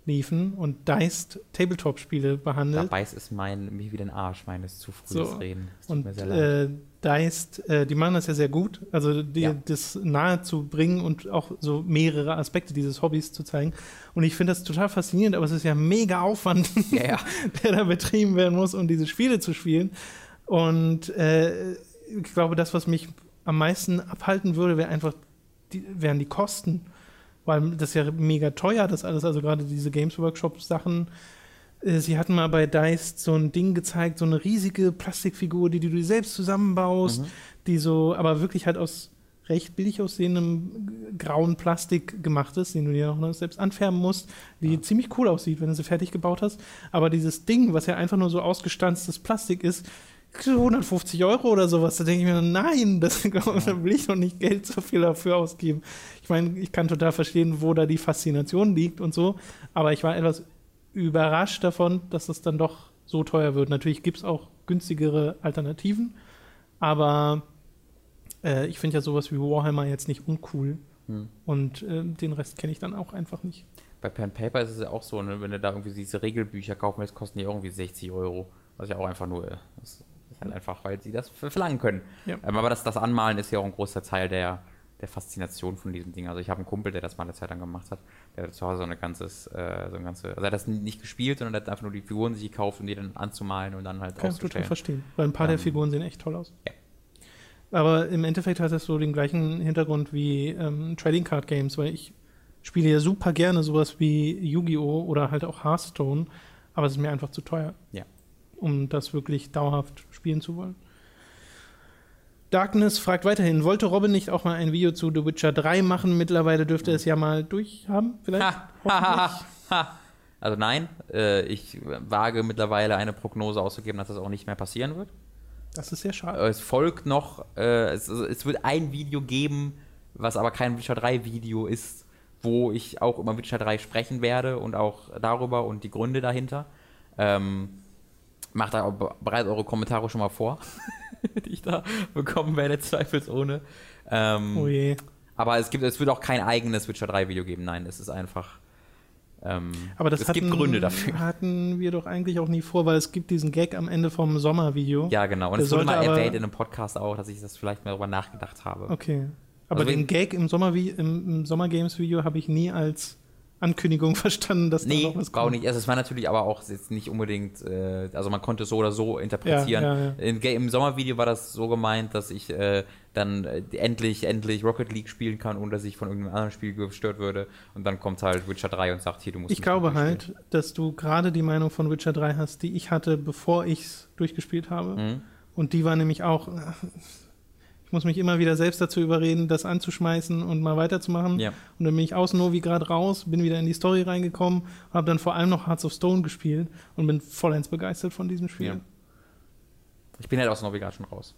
B: liefen und Diced Tabletop-Spiele behandelt.
A: Da beißt es mein, mir wie den Arsch meines zu frühes
B: So.
A: Reden. Es tut
B: Und
A: mir sehr leid.
B: äh, Diced, äh, die machen das ja sehr gut, also die,
A: Ja.
B: das nahe zu bringen und auch so mehrere Aspekte dieses Hobbys zu zeigen. Und ich finde das total faszinierend, aber es ist ja mega Aufwand,
A: Ja, ja.
B: der da betrieben werden muss, um diese Spiele zu spielen. Und äh, ich glaube, das, was mich am meisten abhalten würde, wäre einfach die, wären die Kosten. Weil das ist ja mega teuer, das alles, also gerade diese Games Workshop-Sachen. Äh, Sie hatten mal bei Dice so ein Ding gezeigt, so eine riesige Plastikfigur, die du dir selbst zusammenbaust,
A: Mhm.
B: die so, aber wirklich halt aus recht billig aussehendem grauen Plastik gemacht ist, den du dir noch selbst anfärben musst, die ziemlich cool aussieht, wenn du sie fertig gebaut hast. Aber dieses Ding, was ja einfach nur so ausgestanztes Plastik ist, 150 Euro oder sowas, da denke ich mir, nein, das, da will ich doch nicht Geld so viel dafür ausgeben. Ich meine, ich kann total verstehen, wo da die Faszination liegt und so, aber ich war etwas überrascht davon, dass es dann doch so teuer wird. Natürlich gibt es auch günstigere Alternativen, aber äh, ich finde ja sowas wie Warhammer jetzt nicht uncool
A: Hm.
B: und äh, den Rest kenne ich dann auch einfach nicht.
A: Bei Pen Paper ist es ja auch so, ne, wenn du da irgendwie diese Regelbücher kaufen willst, kosten die irgendwie 60 Euro. Was ja auch einfach nur äh, ist halt einfach, weil sie das ver- verlangen können.
B: Ja.
A: Ähm, aber das, das Anmalen ist ja auch ein großer Teil der, der Faszination von diesem Ding. Also ich habe einen Kumpel, der das mal eine Zeit lang gemacht hat, der hat zu Hause so eine ganzes, äh, so ein ganze, also er hat das nicht gespielt, sondern er hat einfach nur die Figuren sich gekauft, um die dann anzumalen und dann halt
B: Kann ich total verstehen, weil ein paar der
A: Ähm,
B: Figuren sehen echt toll aus.
A: ja.
B: Aber im Endeffekt hat das so den gleichen Hintergrund wie ähm, Trading Card Games, weil ich spiele ja super gerne sowas wie Yu-Gi-Oh! oder halt auch Hearthstone, aber es ist mir einfach zu teuer,
A: Ja.
B: um das wirklich dauerhaft spielen zu wollen. Darkness fragt weiterhin, wollte Robin nicht auch mal ein Video zu The Witcher 3 machen? Mittlerweile dürfte er es ja mal durchhaben, vielleicht?
A: Ha, ha, ha. Also nein, äh, ich wage mittlerweile eine Prognose auszugeben, dass das auch nicht mehr passieren wird.
B: Das ist sehr schade.
A: Äh, Es folgt noch, äh, es, es wird ein Video geben, was aber kein Witcher 3 Video ist, wo ich auch über Witcher 3 sprechen werde und auch darüber und die Gründe dahinter. Ähm, macht da bereits eure Kommentare schon mal vor, die ich da bekommen werde, zweifelsohne. Ähm,
B: Oh je.
A: aber es gibt, es wird auch kein eigenes Witcher 3 Video geben, nein, es ist einfach. Ähm,
B: Aber das
A: es
B: hatten,
A: gibt Gründe dafür.
B: hatten wir doch eigentlich auch nie vor, weil es gibt diesen Gag am Ende vom Sommervideo.
A: Ja, genau. Und
B: Der
A: es wurde mal erwähnt in einem Podcast auch, dass ich das vielleicht mal darüber nachgedacht habe.
B: Okay. Aber
A: Also
B: den Gag im, Sommer im, im Sommergames-Video habe ich nie als Ankündigung verstanden, dass da
A: Nee,
B: noch was kommt.
A: nicht. Also es war natürlich aber auch jetzt nicht unbedingt, äh, also man konnte es so oder so interpretieren.
B: Ja, ja, ja.
A: Im, Ga- Im Sommervideo war das so gemeint, dass ich äh, dann äh, endlich, endlich Rocket League spielen kann, ohne dass ich von irgendeinem anderen Spiel gestört würde. Und dann kommt halt Witcher 3 und sagt, hier, du musst
B: Ich glaube halt, dass du gerade die Meinung von Witcher 3 hast, die ich hatte, bevor ich es durchgespielt habe.
A: Mhm.
B: Und die war nämlich auch, äh, muss mich immer wieder selbst dazu überreden, das anzuschmeißen und mal weiterzumachen.
A: Ja.
B: Und dann bin ich aus Novigrad raus, bin wieder in die Story reingekommen, habe dann vor allem noch Hearts of Stone gespielt und bin vollends begeistert von diesem Spiel.
A: Ja. Ich bin halt aus Novigrad schon raus.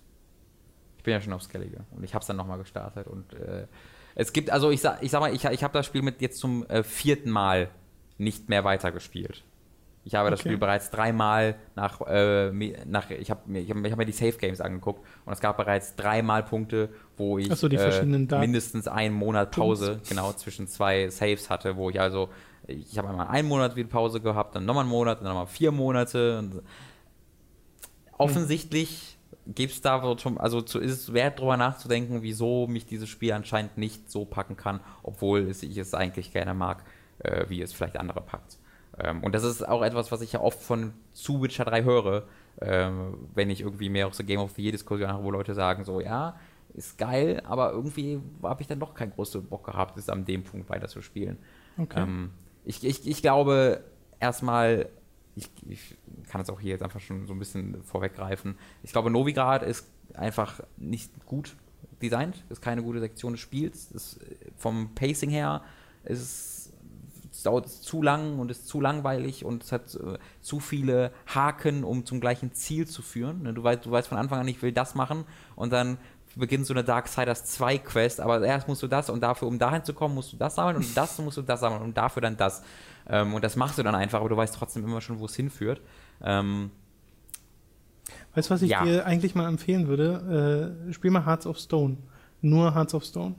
A: Ich bin ja schon auf Skellige und ich habe es dann nochmal gestartet und äh, es gibt, also ich sag, ich sag mal, ich, ich habe das Spiel mit jetzt zum äh, vierten Mal nicht mehr weitergespielt. Ich habe das
B: Okay.
A: Spiel bereits dreimal nach, äh, nach ich habe mir, ich hab, ich hab mir die Safe Games angeguckt und es gab bereits dreimal Punkte, wo ich
B: so,
A: äh, mindestens einen Monat Pause genau zwischen zwei Saves hatte, wo ich also ich habe einmal einen Monat wieder Pause gehabt, dann nochmal einen Monat, dann nochmal vier Monate. Und offensichtlich gibt es da schon, also zu, ist es wert, darüber nachzudenken, wieso mich dieses Spiel anscheinend nicht so packen kann, obwohl es, ich es eigentlich gerne mag, äh, wie es vielleicht andere packt. Ähm, und das ist auch etwas, was ich ja oft von zu Witcher 3 höre, ähm, wenn ich irgendwie mehr auf so Game of the Year Diskussionen habe, wo Leute sagen so, ja, ist geil, aber irgendwie habe ich dann doch keinen großen Bock gehabt, es an dem Punkt weiter zu spielen.
B: Okay.
A: Ähm, ich, ich, ich glaube erstmal, ich, ich kann es auch hier jetzt einfach schon so ein bisschen vorweggreifen. Ich glaube, Novigrad ist einfach nicht gut designt, ist keine gute Sektion des Spiels. Ist, äh, vom Pacing her ist es es dauert zu lang und ist zu langweilig und es hat äh, zu viele Haken, um zum gleichen Ziel zu führen. Ne, Du weißt, du weißt von Anfang an, ich will das machen und dann beginnt so eine Darksiders 2 Quest, aber erst musst du das und dafür, um dahin zu kommen, musst du das sammeln und das musst du das sammeln und dafür dann das. Ähm, und das machst du dann einfach, aber du weißt trotzdem immer schon, wo es hinführt. Ähm,
B: Weißt du, was ich
A: Ja.
B: dir eigentlich mal empfehlen würde? Äh, spiel mal Hearts of Stone. Nur Hearts of Stone.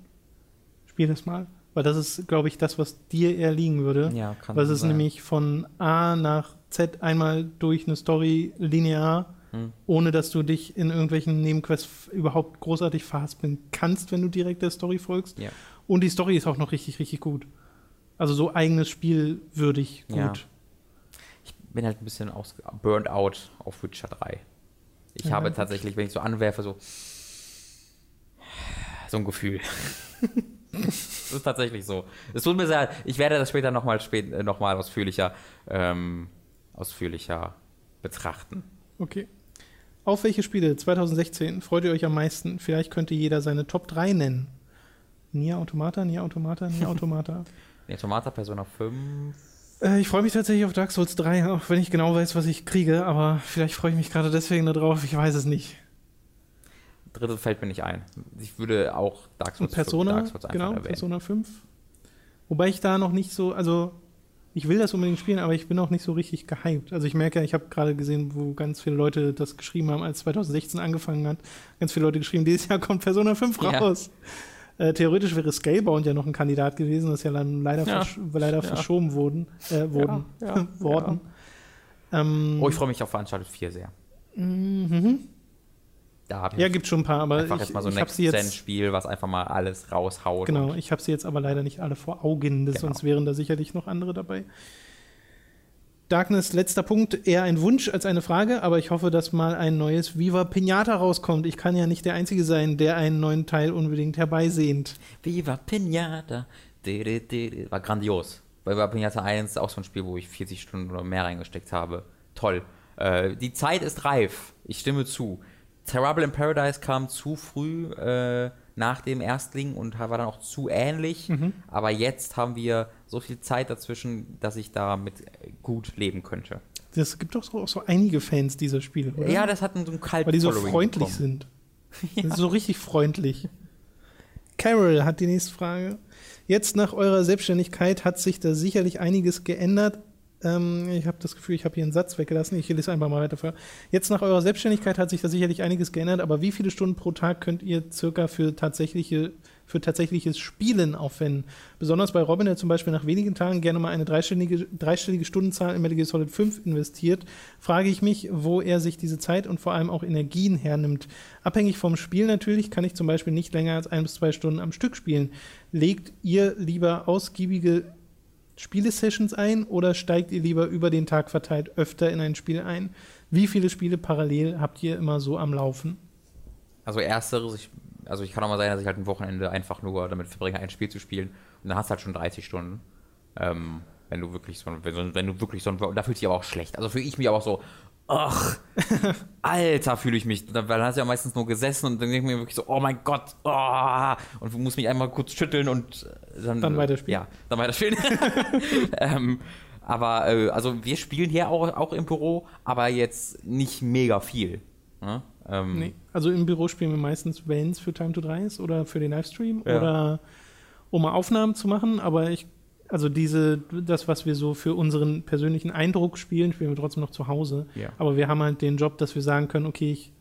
B: Spiel das mal. Weil das ist, glaube ich, das, was dir eher liegen würde.
A: Ja, kann
B: Weil es ist
A: sein.
B: nämlich von A nach Z einmal durch eine Story linear,
A: Hm.
B: ohne dass du dich in irgendwelchen Nebenquests überhaupt großartig verhaspeln kannst, wenn du direkt der Story folgst.
A: Ja.
B: Und die Story ist auch noch richtig, richtig gut. Also so eigenes Spiel würdig gut.
A: Ja. Ich bin halt ein bisschen aus burned out auf Witcher 3. Ich
B: Ja,
A: habe tatsächlich, wenn ich so anwerfe, so so ein Gefühl. das ist tatsächlich so. Es tut mir sehr, leid. ich werde das später nochmal spät, äh, noch mal ausführlicher, ähm, ausführlicher betrachten.
B: Okay. Auf welche Spiele 2016 freut ihr euch am meisten? Vielleicht könnte jeder seine Top 3 nennen. Nier Automata, Nier Automata, Nier Automata.
A: Nee, Tomata Persona 5.
B: äh, ich freue mich tatsächlich auf Dark Souls 3, auch wenn ich genau weiß, was ich kriege, aber vielleicht freue ich mich gerade deswegen darauf, ich weiß es nicht.
A: Dritte fällt mir nicht ein. Ich würde auch Dark Souls,
B: Persona,
A: Dark Souls
B: genau,
A: erwähnen.
B: Persona 5. Wobei ich da noch nicht so, also ich will das unbedingt spielen, aber ich bin auch nicht so richtig gehypt. Also ich merke, ich habe gerade gesehen, wo ganz viele Leute das geschrieben haben, als 2016 angefangen hat. Ganz viele Leute geschrieben, dieses Jahr kommt Persona 5
A: Ja.
B: raus. Äh, theoretisch wäre Scalebound ja noch ein Kandidat gewesen, das ja dann leider,
A: Ja.
B: versch leider
A: Ja.
B: verschoben wurden, äh, wurden,
A: Ja, ja,
B: worden. Ähm,
A: Oh, ich freue mich auf Veranstaltung 4 sehr.
B: mhm.
A: Da habe ich
B: Ja, gibt schon ein paar, aber
A: einfach
B: ich,
A: jetzt mal so ein Next-Gen-Spiel, was einfach mal alles raushaut.
B: Genau, ich habe sie jetzt aber leider nicht alle vor Augen,
A: Genau.
B: sonst wären da sicherlich noch andere dabei. Darkness, letzter Punkt, eher ein Wunsch als eine Frage, aber ich hoffe, dass mal ein neues Viva Pinata rauskommt. Ich kann ja nicht der Einzige sein, der einen neuen Teil unbedingt herbeisehnt.
A: Viva Pinata. War grandios. Bei Viva Pinata 1 auch so ein Spiel, wo ich 40 Stunden oder mehr reingesteckt habe. Toll. Äh, die Zeit ist reif. Ich stimme zu. Terrible in Paradise kam zu früh äh, nach dem Erstling und war dann auch zu ähnlich.
B: Mhm.
A: Aber jetzt haben wir so viel Zeit dazwischen, dass ich damit gut leben könnte.
B: Es gibt doch so, auch so einige Fans dieser Spiele, oder?
A: Ja, das hat so ein kalt
B: Weil die so freundlich sind. So richtig freundlich. Carol hat die nächste Frage. Jetzt nach eurer Selbstständigkeit hat sich da sicherlich einiges geändert. Ähm, ich habe das Gefühl, ich habe hier einen Satz weggelassen. Ich lese einfach mal weiter vor. Jetzt nach eurer Selbstständigkeit hat sich da sicherlich einiges geändert, aber wie viele Stunden pro Tag könnt ihr circa für tatsächliche für tatsächliches Spielen aufwenden. Besonders bei Robin, der zum Beispiel nach wenigen Tagen gerne mal eine dreistellige, dreistellige Stundenzahl in Metal Gear Solid 5 investiert, frage ich mich, wo er sich diese Zeit und vor allem auch Energien hernimmt. Abhängig vom Spiel natürlich kann ich zum Beispiel nicht länger als ein bis zwei Stunden am Stück spielen. Legt ihr lieber ausgiebige Spielesessions ein oder steigt ihr lieber über den Tag verteilt öfter in ein Spiel ein? Wie viele Spiele parallel habt ihr immer so am Laufen?
A: Also ersteres, ich, also ich kann auch mal sein, dass ich halt ein Wochenende einfach nur damit verbringe, ein Spiel zu spielen und dann hast du halt schon 30 Stunden. Ähm, wenn du wirklich so, wenn, wenn du wirklich so ein, da fühlt sich aber auch schlecht. Also fühle ich mich aber auch so, ach, Alter, fühle ich mich. Dann dann hast du ja meistens nur gesessen und dann denke ich mir wirklich so, oh mein Gott, oh, und du musst mich einmal kurz schütteln und dann,
B: Dann weiterspielen.
A: Ja, dann weiterspielen. ähm, aber äh, also wir spielen hier auch, auch im Büro, aber jetzt nicht mega viel. Ne? Ähm,
B: Nee. Also im Büro spielen wir meistens, wenn es für Time to 3 ist oder für den Livestream
A: Ja.
B: oder um mal Aufnahmen zu machen, aber ich, also diese, das, was wir so für unseren persönlichen Eindruck spielen, spielen wir trotzdem noch zu Hause.
A: Ja.
B: Aber wir haben halt den Job, dass wir sagen können, okay, ich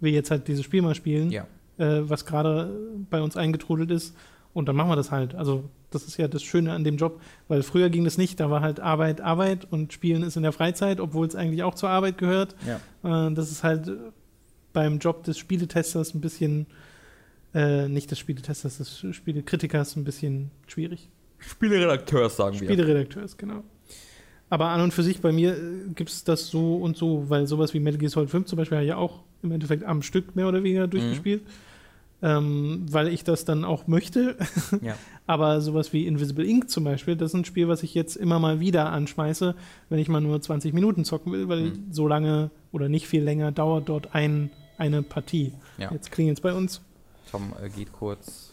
B: will jetzt halt dieses Spiel mal spielen,
A: Ja.
B: äh, was gerade bei uns eingetrudelt ist. Und dann machen wir das halt. Also, das ist ja das Schöne an dem Job, weil früher ging das nicht. Da war halt Arbeit, Arbeit und Spielen ist in der Freizeit, obwohl es eigentlich auch zur Arbeit gehört.
A: Ja.
B: Äh, das ist halt beim Job des Spieletesters ein bisschen, äh, nicht des Spieletesters, des Spielekritikers ein bisschen schwierig.
A: Spieleredakteurs, sagen wir.
B: Spieleredakteurs, genau. Aber an und für sich bei mir äh, gibt es das so und so, weil sowas wie Metal Gear Solid 5 zum Beispiel habe ich ja auch im Endeffekt am Stück mehr oder weniger durchgespielt, ähm, weil ich das dann auch möchte.
A: Ja.
B: Aber sowas wie Invisible Ink zum Beispiel, das ist ein Spiel, was ich jetzt immer mal wieder anschmeiße, wenn ich mal nur 20 Minuten zocken will, weil
A: Mhm.
B: so lange oder nicht viel länger dauert dort ein, eine Partie.
A: Ja.
B: Jetzt klingelt es bei uns.
A: Tom äh, geht kurz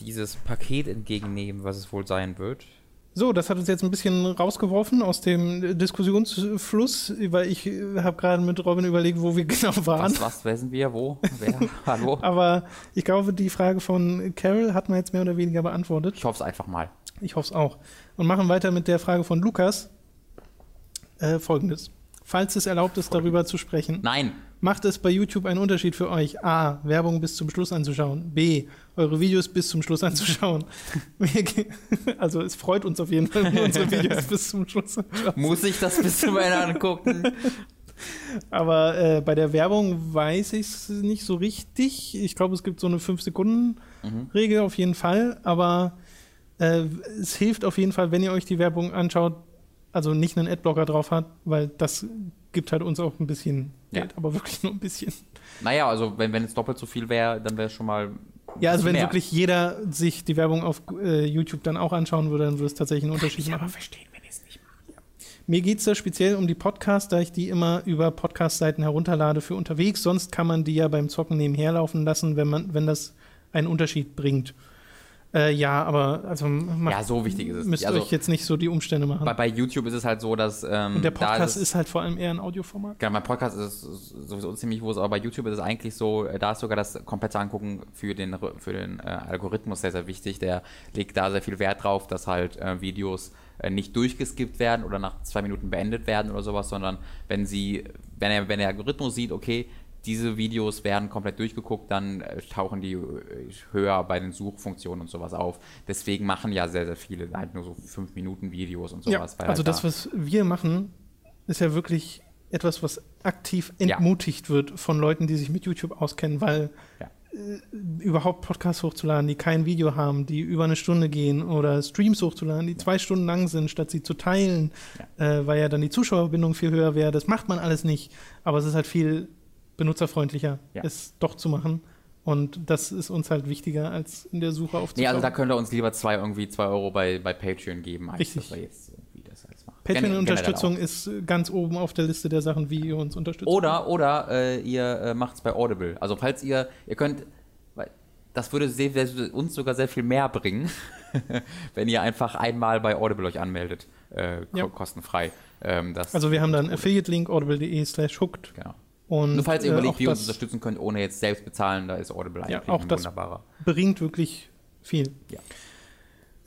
A: dieses Paket entgegennehmen, was es wohl sein wird.
B: So, das hat uns jetzt ein bisschen rausgeworfen aus dem Diskussionsfluss, weil ich äh, habe gerade mit Robin überlegt, wo wir genau waren.
A: Was, was, wer sind wir, wo, wer, hallo?
B: Aber ich glaube, die Frage von Carol hat man jetzt mehr oder weniger beantwortet.
A: Ich hoffe es einfach mal.
B: Ich hoffe es auch. Und machen weiter mit der Frage von Lukas. Äh, Folgendes. falls es erlaubt ist, darüber zu sprechen.
A: Nein.
B: Macht es bei YouTube einen Unterschied für euch? A. Werbung bis zum Schluss anzuschauen. B. Eure Videos bis zum Schluss anzuschauen. also es freut uns auf jeden Fall, wenn unsere Videos bis zum Schluss anschauen.
A: Muss ich das bis zum Ende angucken?
B: Aber äh, bei der Werbung weiß ich es nicht so richtig. Ich glaube, es gibt so eine 5-Sekunden-Regel auf jeden Fall. Aber äh, es hilft auf jeden Fall, wenn ihr euch die Werbung anschaut, also nicht einen Adblocker drauf hat, weil das gibt halt uns auch ein bisschen
A: Ja.
B: Geld, aber wirklich nur ein bisschen.
A: Naja, also wenn, wenn es doppelt so viel wäre, dann wäre es schon mal.
B: Ja, also wenn
A: mehr.
B: wirklich jeder sich die Werbung auf äh, YouTube dann auch anschauen würde, dann würde es tatsächlich einen Unterschied machen.
A: verstehen, wenn ihr es nicht macht.
B: Mir geht es da speziell um die Podcasts, da ich die immer über Podcast-Seiten herunterlade für unterwegs. Sonst kann man die ja beim Zocken nebenher laufen lassen, wenn man, wenn das einen Unterschied bringt. Äh, ja, aber also macht,
A: Ja, so wichtig ist es
B: müsst.
A: Also
B: euch jetzt nicht so die Umstände machen.
A: bei, bei YouTube ist es halt so, dass. Ähm,
B: Und der Podcast
A: es-
B: ist halt vor allem eher ein Audioformat.
A: Genau, mein Podcast ist sowieso ziemlich groß, aber bei YouTube ist es eigentlich so, äh, da ist sogar das komplette Angucken für den, für den äh, Algorithmus sehr, sehr wichtig. Der legt da sehr viel Wert drauf, dass halt äh, Videos äh, nicht durchgeskippt werden oder nach zwei Minuten beendet werden oder sowas, sondern wenn sie, wenn er, wenn der Algorithmus sieht, okay, diese Videos werden komplett durchgeguckt, dann äh, tauchen die äh, höher bei den Suchfunktionen und sowas auf. Deswegen machen ja sehr, sehr viele halt nur so 5 Minuten Videos und
B: Ja,
A: sowas. weil
B: also
A: halt
B: das,
A: da-
B: was wir machen, ist ja wirklich etwas, was aktiv
A: Ja.
B: entmutigt wird von Leuten, die sich mit YouTube auskennen, weil
A: Ja.
B: äh, überhaupt Podcasts hochzuladen, die kein Video haben, die über eine Stunde gehen oder Streams hochzuladen, die zwei Stunden lang sind, statt sie zu teilen, Äh, weil ja dann die Zuschauerbindung viel höher wäre. Das macht man alles nicht, aber es ist halt viel benutzerfreundlicher,
A: Ja.
B: es doch zu machen. Und das ist uns halt wichtiger, als in der Suche
A: Nee,
B: aufzutauchen.
A: also da könnt ihr uns lieber zwei, irgendwie zwei Euro bei, bei Patreon geben, als
B: Richtig.
A: dass wir jetzt irgendwie das alles machen.
B: Patreon-Unterstützung ist äh, ganz oben auf der Liste der Sachen, wie ihr uns unterstützt.
A: Oder, oder äh, ihr äh, macht es bei Audible. Also falls ihr, ihr könnt, weil das würde sehr, uns sogar sehr viel mehr bringen, wenn ihr einfach einmal bei Audible euch anmeldet, äh,
B: Ja.
A: kostenfrei. Ähm,
B: Also wir haben dann Affiliate-Link audible.de slash hooked.
A: Genau.
B: Und
A: Nur falls ihr
B: äh,
A: überlegt, wie ihr uns unterstützen könnt, ohne jetzt selbst bezahlen, da ist Audible
B: Ja,
A: eigentlich
B: auch
A: ein
B: das-
A: wunderbarer.
B: bringt wirklich viel.
A: Ja.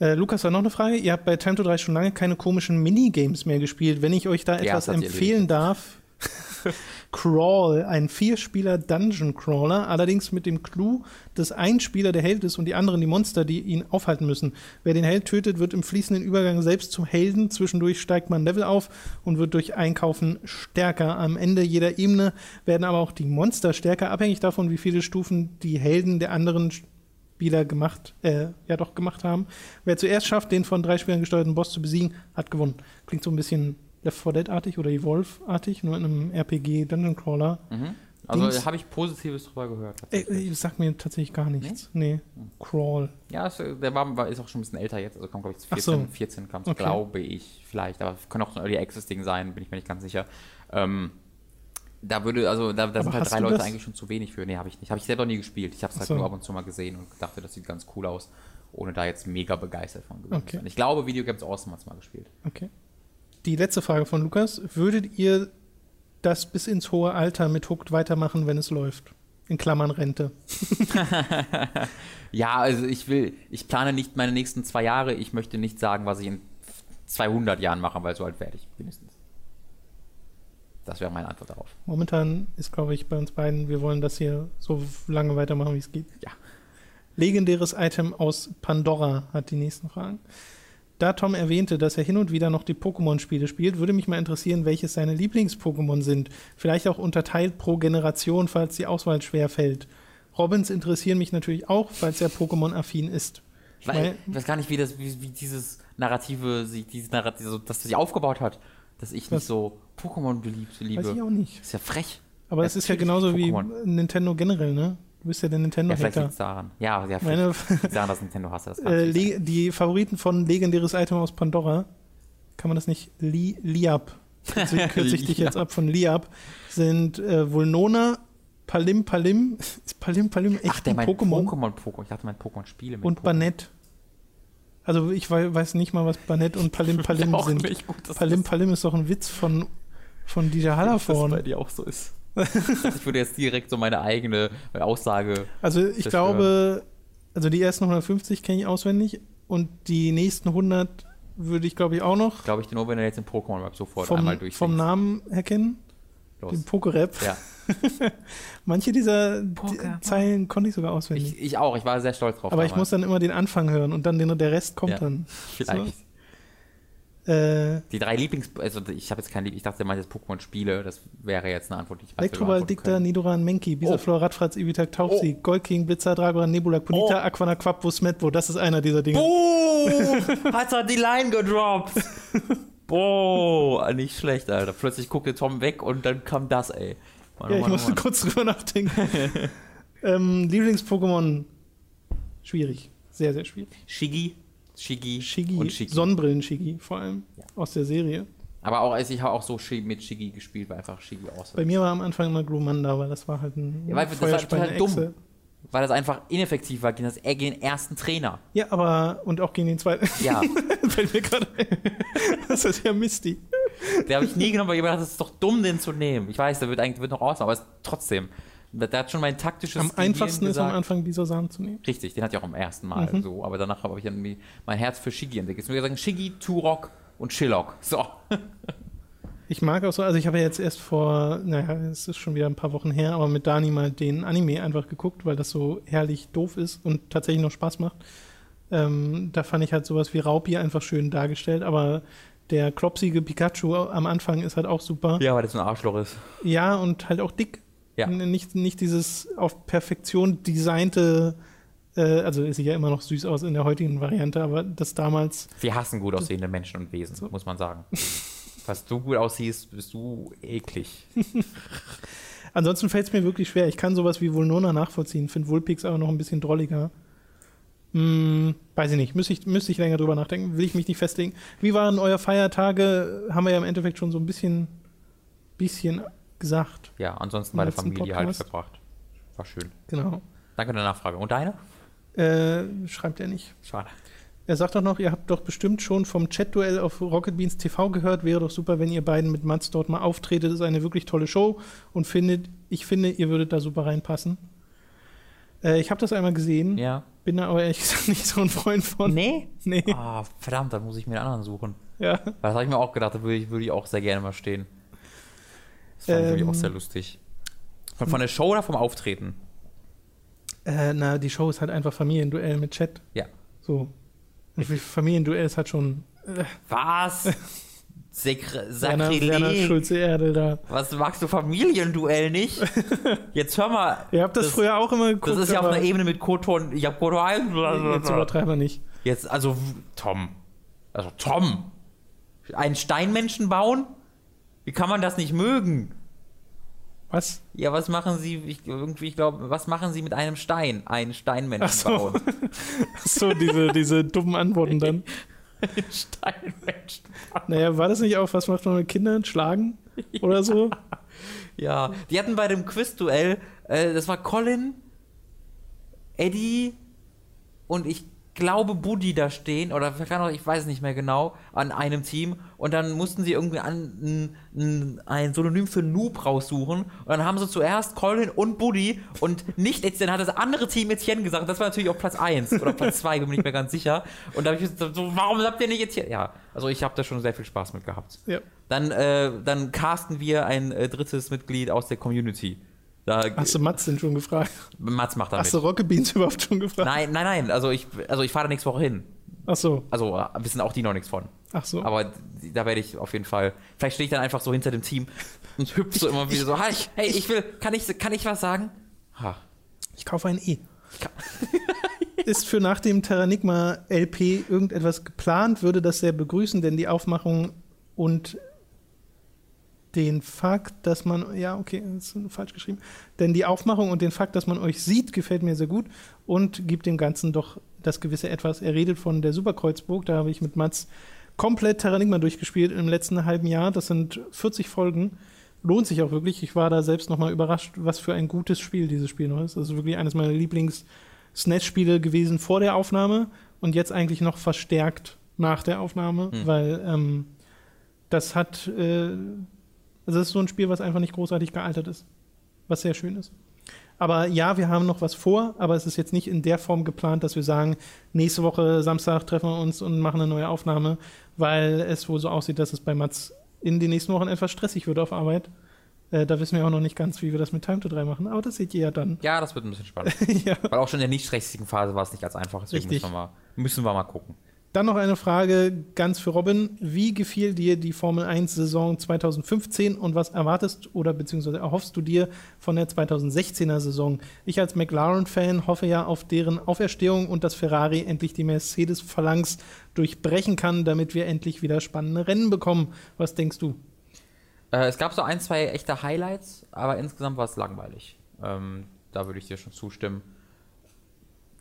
B: Äh, Lukas hat noch eine Frage. Ihr habt bei Time to 3 schon lange keine komischen Minigames mehr gespielt. Wenn ich euch da
A: Ja,
B: etwas
A: sie
B: empfehlen darf, Crawl, ein Vierspieler Dungeon Crawler, allerdings mit dem Clou, dass ein Spieler der Held ist und die anderen die Monster, die ihn aufhalten müssen. Wer den Held tötet, wird im fließenden Übergang selbst zum Helden. Zwischendurch steigt man Level auf und wird durch Einkaufen stärker. Am Ende jeder Ebene werden aber auch die Monster stärker, abhängig davon, wie viele Stufen die Helden der anderen Spieler gemacht, äh, ja doch gemacht haben. Wer zuerst schafft, den von drei Spielern gesteuerten Boss zu besiegen, hat gewonnen. Klingt so ein bisschen Left 4 Dead-artig oder Evolve-artig, nur in einem RPG Dungeon Crawler.
A: Mhm. Also habe ich Positives drüber gehört.
B: Ey, ey, sagt mir tatsächlich gar nichts. Nee. Crawl.
A: Ja, es, der war, war, ist auch schon ein bisschen älter jetzt, also kommt glaube ich
B: Ach
A: 14,
B: so.
A: 14 kam
B: Okay.
A: glaube ich, vielleicht, aber kann auch so ein Early Access Ding sein, bin ich mir nicht ganz sicher. Ähm, da würde, also da, da sind halt drei Leute
B: das?
A: eigentlich schon zu wenig für. Nee, habe ich nicht. Habe ich selber nie gespielt. Ich habe es halt
B: so.
A: nur ab und zu mal gesehen und dachte, das sieht ganz cool aus, ohne da jetzt mega begeistert von gewesen
B: Okay.
A: zu sein. Ich glaube, Video Games Awesome hat es mal gespielt.
B: Okay. Die letzte Frage von Lukas. Würdet ihr das bis ins hohe Alter mit Hooked weitermachen, wenn es läuft? In Klammern Rente.
A: Ja, also ich will, ich plane nicht meine nächsten zwei Jahre. Ich möchte nicht sagen, was ich in 200 Jahren mache, weil so alt werde ich mindestens. Das wäre meine Antwort darauf.
B: Momentan ist, glaube ich, bei uns beiden, wir wollen das hier so lange weitermachen, wie es geht.
A: Ja.
B: Legendäres Item aus Pandora hat die nächsten Fragen. Da Tom erwähnte, dass er hin und wieder noch die Pokémon-Spiele spielt, würde mich mal interessieren, welches seine Lieblings-Pokémon sind. Vielleicht auch unterteilt pro Generation, falls die Auswahl schwer fällt. Robins interessieren mich natürlich auch, falls er Pokémon-affin ist. Ich
A: Weil, ich weiß gar nicht, wie, das, wie, wie dieses Narrative, sich, dieses Narrative, das sich aufgebaut hat, dass ich nicht so Pokémon beliebt, liebe.
B: Weiß ich auch nicht.
A: ist ja frech.
B: Aber es ist ja genauso wie. Nintendo generell, ne? Du bist ja der
A: Ja, vielleicht
B: Nintendo-Hater.
A: liegt es daran. Ja, ja
B: Meine,
A: daran, dass Nintendo hast. Das
B: äh, die Favoriten von legendäres Item aus Pandora, kann man das nicht? Li Liab. Kürze ich dich jetzt ab von Liab. Sind äh, Vulnona, Palim Palim. Ist Palim Palim echt
A: Ach, der
B: ein Pokémon?
A: Pokémon, Pokémon. Ich dachte, mein Pokémon-Spiele mit
B: und
A: Pokémon.
B: Banett. Also ich wei- weiß nicht mal, was Banett und Palim Palim sind.
A: gut,
B: Palim
A: das,
B: Palim ist doch ein Witz von, von DJ
A: dass das bei
B: Hallervorn.
A: dir auch so ist. ich würde jetzt direkt so meine eigene Aussage.
B: Also ich
A: zerstören.
B: glaube, also die ersten 150 kenne ich auswendig und die nächsten 100 würde ich, glaube ich, auch noch
A: Glaube ich nur, wenn er jetzt den Pokémon Rap sofort
B: vom,
A: einmal durchliest.
B: vom Namen erkennen.
A: Los.
B: Den Pokerap.
A: Ja.
B: Manche dieser
A: Poker.
B: Zeilen konnte ich sogar auswendig.
A: Ich, ich auch, ich war sehr stolz drauf.
B: Aber ich
A: damals.
B: muss dann immer den Anfang hören und dann den, der Rest kommt
A: Ja.
B: dann.
A: Vielleicht.
B: Äh,
A: Die drei Lieblings... Also ich habe jetzt kein Lieb... Ich dachte, er meint jetzt Pokémon-Spiele. Das wäre jetzt eine Antwort, die ich weiß,
B: Elektroball, Dicta. Nidoran, Menki, Bisaflor, Radfratz, Ibitak, Tauchsieg, Goldking, Blitzer, Dragoran, Nebula, Ponita,
A: Oh.
B: Aquana, Quapo, Smetbo. Das ist einer dieser Dinge.
A: Boom! Hat er die Line gedroppt. Boah, nicht schlecht, Alter. Plötzlich guckte Tom weg und dann kam das, ey. Mann,
B: Ja,
A: oh
B: ich
A: Mann, oh
B: musste
A: Mann.
B: kurz drüber nachdenken. ähm, Lieblings-Pokémon, schwierig. Sehr, sehr schwierig.
A: Shiggy, Shiggy,
B: Shiggy,
A: und Shiggy.
B: Sonnenbrillen-Shiggy vor allem,
A: Ja.
B: aus der Serie.
A: Aber auch, also ich habe auch so mit Shiggy gespielt, weil einfach Shiggy aus.
B: Bei mir war am Anfang immer Glumanda, weil das war halt ein
A: Ja, weil das war total dumm. Weil das einfach ineffektiv war gegen, das, gegen den ersten Trainer.
B: Ja, aber, und auch gegen den zweiten.
A: Ja,
B: Fällt mir gerade. Das ist ja Misty.
A: der habe ich nie genommen, weil ich mir gedacht, das ist doch dumm, den zu nehmen. Ich weiß, der wird eigentlich wird noch raus, aber es trotzdem. Der, der hat schon mein taktisches
B: Am
A: Gehirn
B: einfachsten ist am
A: gesagt.
B: Anfang dieser Samen zu nehmen.
A: Richtig, den hatte ich auch am ersten Mal
B: Mhm.
A: so, aber danach habe ich irgendwie mein Herz für Shiggy entdeckt. Jetzt würde ich sagen, Shiggy, Turok und Shillock. So.
B: Ich mag auch so, also ich habe ja jetzt erst vor, naja, es ist schon wieder ein paar Wochen her, aber mit Dani mal den Anime einfach geguckt, weil das so herrlich doof ist und tatsächlich noch Spaß macht. Ähm, da fand ich halt sowas wie Raupi einfach schön dargestellt, aber der klopsige Pikachu am Anfang ist halt auch super.
A: Ja, weil das so ein Arschloch ist.
B: Ja, und halt auch dick.
A: Ja.
B: Nicht, nicht dieses auf Perfektion designte, äh, also sieht ja immer noch süß aus in der heutigen Variante, aber das damals,
A: Wir hassen gut aussehende Menschen und Wesen, muss man sagen. Was du gut aussiehst, bist du eklig.
B: ansonsten fällt es mir wirklich schwer. Ich kann sowas wie Vulnona nachvollziehen, finde Vulpix aber noch ein bisschen drolliger. Hm, weiß ich nicht, müsste ich, müsste ich länger drüber nachdenken, will ich mich nicht festlegen. Wie waren euer Feiertage? Haben wir ja im Endeffekt schon so ein bisschen, bisschen gesagt.
A: Ja, ansonsten bei der Familie halt
B: Podcast.
A: verbracht. War schön.
B: Genau.
A: Danke der Nachfrage. Und deine?
B: Äh, schreibt er nicht.
A: Schade.
B: Er sagt doch noch, ihr habt doch bestimmt schon vom Chat-Duell auf Rocket Beans TV gehört. Wäre doch super, wenn ihr beiden mit Mats dort mal auftretet. Das ist eine wirklich tolle Show und findet, ich finde, ihr würdet da super reinpassen. Äh, ich habe das einmal gesehen,
A: Ja.
B: bin da aber ehrlich gesagt nicht so ein Freund von.
A: Nee?
B: Nee.
A: Ah, verdammt, dann muss ich mir einen anderen suchen.
B: Ja.
A: Das habe ich mir auch gedacht, da würde ich, würde ich auch sehr gerne mal stehen. Das fand ich
B: Ähm.
A: auch sehr lustig. Von, von der Show oder vom Auftreten?
B: Äh, na, die Show ist halt einfach Familienduell mit Chat.
A: Ja.
B: So. Und Familienduell ist halt schon äh,
A: Was? Sekre
B: Werner, Werner
A: Sakrileg.
B: Schulze-Erdel da.
A: Was magst du Familienduell nicht? Jetzt hör mal.
B: Ihr habt das, früher auch immer geguckt.
A: Das ist ja auf einer Ebene mit Kotor. Ich hab Kotor 1.
B: Jetzt übertreiben wir nicht.
A: Jetzt, also, Tom. Also, Tom. Einen Steinmenschen bauen? Wie kann man das nicht mögen?
B: Was?
A: Ja, was machen Sie, ich, irgendwie, ich glaube, was machen Sie mit einem Stein? Einen Steinmenschen
B: Ach so.
A: bauen.
B: So, diese, diese dummen Antworten dann.
A: Steinmenschen bauen.
B: Naja, war das nicht auch, was macht man mit Kindern? Schlagen? Oder so?
A: Ja, die hatten bei dem Quizduell, äh, das war Colin, Eddie und ich glaube Buddy da stehen, oder ich weiß nicht mehr genau, an einem Team. Und dann mussten sie irgendwie an, ein, ein, Synonym für Noob raussuchen. Und dann haben sie zuerst Colin und Buddy und nicht Etienne, hat das andere Team Etienne gesagt. Das war natürlich auf Platz 1 oder Platz 2, bin ich mir ganz sicher. Und da habe ich gesagt, so, warum habt ihr nicht Etienne? Ja, also ich habe da schon sehr viel Spaß mit gehabt.
B: Ja.
A: Dann, äh, dann casten wir ein äh, drittes Mitglied aus der Community. Da,
B: Hast du Mats denn schon gefragt?
A: Mats macht da
B: Hast du. Rocket Beans überhaupt schon gefragt?
A: Nein, nein, nein. Also ich, also ich fahre da nächste Woche hin.
B: Ach so,
A: Also äh, wissen auch die noch nichts von.
B: ach so.
A: Aber da werde ich auf jeden Fall. Vielleicht stehe ich dann einfach so hinter dem Team und hüpfe so immer wieder so. Hey, hey, ich will. Kann ich, kann ich was sagen? Ha.
B: Ich kaufe ein E. Ist für nach dem Terranigma LP irgendetwas geplant? Würde das sehr begrüßen, denn die Aufmachung und den Fakt, dass man, ja, okay, das ist falsch geschrieben, denn die Aufmachung und den Fakt, dass man euch sieht, gefällt mir sehr gut und gibt dem Ganzen doch das gewisse Etwas. Er redet von der Superkreuzburg, da habe ich mit Mats komplett Terranigma durchgespielt im letzten halben Jahr. Das sind 40 Folgen. Lohnt sich auch wirklich. Ich war da selbst nochmal überrascht, was für ein gutes Spiel dieses Spiel noch ist. Das ist wirklich eines meiner Lieblings-SNES-Spiele gewesen vor der Aufnahme und jetzt eigentlich noch verstärkt nach der Aufnahme,
A: Hm.
B: weil ähm, das hat, äh, also das ist so ein Spiel, was einfach nicht großartig gealtert ist, was sehr schön ist. Aber ja, wir haben noch was vor, aber es ist jetzt nicht in der Form geplant, dass wir sagen, nächste Woche Samstag treffen wir uns und machen eine neue Aufnahme, weil es wohl so aussieht, dass es bei Mats in den nächsten Wochen etwas stressig wird auf Arbeit. Äh, da wissen wir auch noch nicht ganz, wie wir das mit Time to 3 machen, aber das seht ihr ja dann.
A: Ja, das wird ein bisschen spannend. ja. Weil auch schon in der nicht stressigen Phase war es nicht ganz einfach, deswegen Richtig. Müssen, wir mal, müssen wir mal gucken.
B: Dann noch eine Frage ganz für Robin. Wie gefiel dir die Formel 1 Saison 2015 und was erwartest oder beziehungsweise erhoffst du dir von der 2016er Saison? Ich als McLaren-Fan hoffe ja auf deren Auferstehung und dass Ferrari endlich die Mercedes-Phalanx durchbrechen kann, damit wir endlich wieder spannende Rennen bekommen. Was denkst du?
A: Äh, es gab so ein, zwei echte Highlights, aber insgesamt war es langweilig. Ähm, da würde ich dir schon zustimmen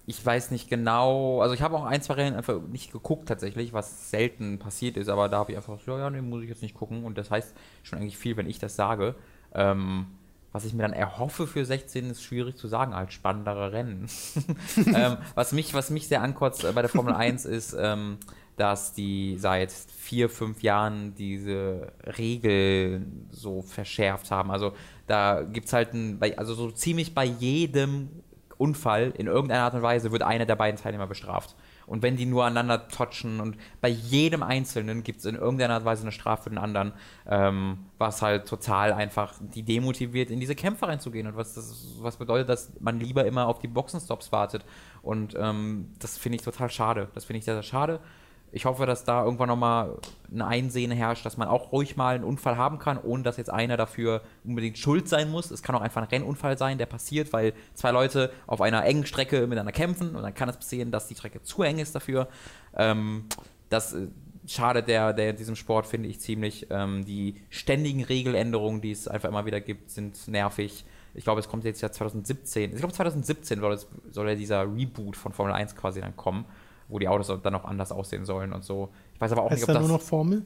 A: ich weiß nicht genau, also ich habe auch ein, zwei Rennen einfach nicht geguckt tatsächlich, was selten passiert ist, aber da habe ich einfach so, ja, nee, muss ich jetzt nicht gucken und das heißt schon eigentlich viel, wenn ich das sage. Ähm, was ich mir dann erhoffe für 16 ist schwierig zu sagen, als spannendere Rennen. ähm, was, mich, was mich sehr ankotzt bei der Formel 1 ist, ähm, dass die seit vier, fünf Jahren diese Regel so verschärft haben. Also da gibt es halt ein, also so ziemlich bei jedem Unfall in irgendeiner Art und Weise wird einer der beiden Teilnehmer bestraft. Und wenn die nur aneinander touchen und bei jedem Einzelnen gibt es in irgendeiner Art und Weise eine Strafe für den anderen, ähm, was halt total einfach die demotiviert, in diese Kämpfe reinzugehen. Und was, das, was bedeutet, dass man lieber immer auf die Boxenstops wartet. Und ähm, das finde ich total schade. Das finde ich sehr, sehr schade ich hoffe, dass da irgendwann nochmal ein Einsehen herrscht, dass man auch ruhig mal einen Unfall haben kann, ohne dass jetzt einer dafür unbedingt schuld sein muss. Es kann auch einfach ein Rennunfall sein, der passiert, weil zwei Leute auf einer engen Strecke miteinander kämpfen und dann kann es passieren, dass die Strecke zu eng ist dafür. Ähm, das äh, schadet der, der diesem Sport, finde ich, ziemlich. Ähm, die ständigen Regeländerungen, die es einfach immer wieder gibt, sind nervig. Ich glaube, es kommt jetzt ja 2017. Ich glaube, 2017 soll, soll ja dieser Reboot von Formel 1 quasi dann kommen wo die Autos dann auch anders aussehen sollen und so. Ich weiß aber auch
B: heißt nicht, ob da das. nur noch Formel?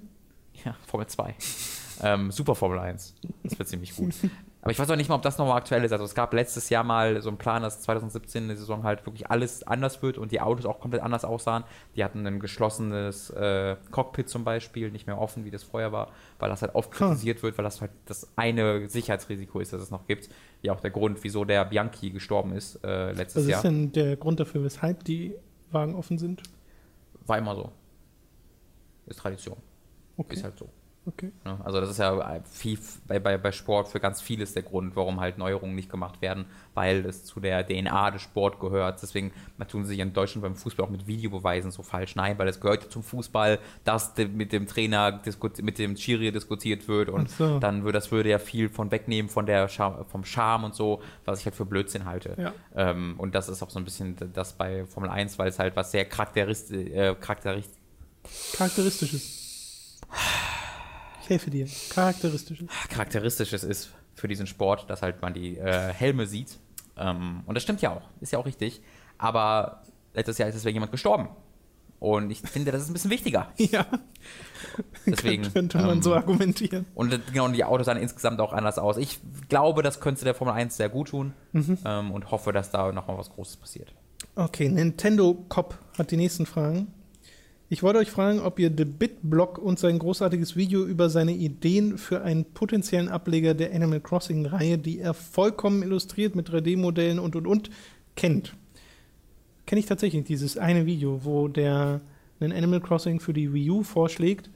A: Ja, Formel 2. ähm, Super Formel 1. Das wird ziemlich gut. Aber ich weiß auch nicht mal, ob das nochmal aktuell ist. Also es gab letztes Jahr mal so einen Plan, dass 2017 eine Saison halt wirklich alles anders wird und die Autos auch komplett anders aussahen. Die hatten ein geschlossenes äh, Cockpit zum Beispiel, nicht mehr offen, wie das vorher war, weil das halt oft kritisiert wird, weil das halt das eine Sicherheitsrisiko ist, das es noch gibt. Ja auch der Grund, wieso der Bianchi gestorben ist äh, letztes Jahr.
B: Was ist denn der Grund dafür, weshalb die Wagen offen sind?
A: War immer so. Ist Tradition.
B: Okay.
A: Ist halt so.
B: Okay.
A: Also das ist ja viel, bei, bei, bei Sport für ganz vieles der Grund, warum halt Neuerungen nicht gemacht werden, weil es zu der DNA des Sport gehört. Deswegen tun sie sich in Deutschland beim Fußball auch mit Videobeweisen so falsch. Nein, weil es gehört zum Fußball, dass mit dem Trainer, mit dem Schiri diskutiert wird und so. dann würde das würde ja viel von wegnehmen von der vom Charme und so, was ich halt für Blödsinn halte.
B: Ja.
A: Ähm, und das ist auch so ein bisschen das bei Formel 1, weil es halt was sehr charakteristisch, äh, charakteristisch
B: charakteristisches helfe dir. Charakteristisches.
A: Charakteristisches ist für diesen Sport, dass halt man die äh, Helme sieht. Ähm, und das stimmt ja auch. Ist ja auch richtig. Aber letztes Jahr ist deswegen jemand gestorben. Und ich finde, das ist ein bisschen wichtiger.
B: Ja.
A: Deswegen.
B: könnte man ähm, so argumentieren.
A: Und genau, die Autos sahen insgesamt auch anders aus. Ich glaube, das könnte der Formel 1 sehr gut tun. Mhm. Ähm, und hoffe, dass da nochmal was Großes passiert.
B: Okay, Nintendo Cop hat die nächsten Fragen. Ich wollte euch fragen, ob ihr The BitBlock und sein großartiges Video über seine Ideen für einen potenziellen Ableger der Animal Crossing-Reihe, die er vollkommen illustriert mit 3D-Modellen und und und kennt. Kenne ich tatsächlich dieses eine Video, wo der einen Animal Crossing für die Wii U vorschlägt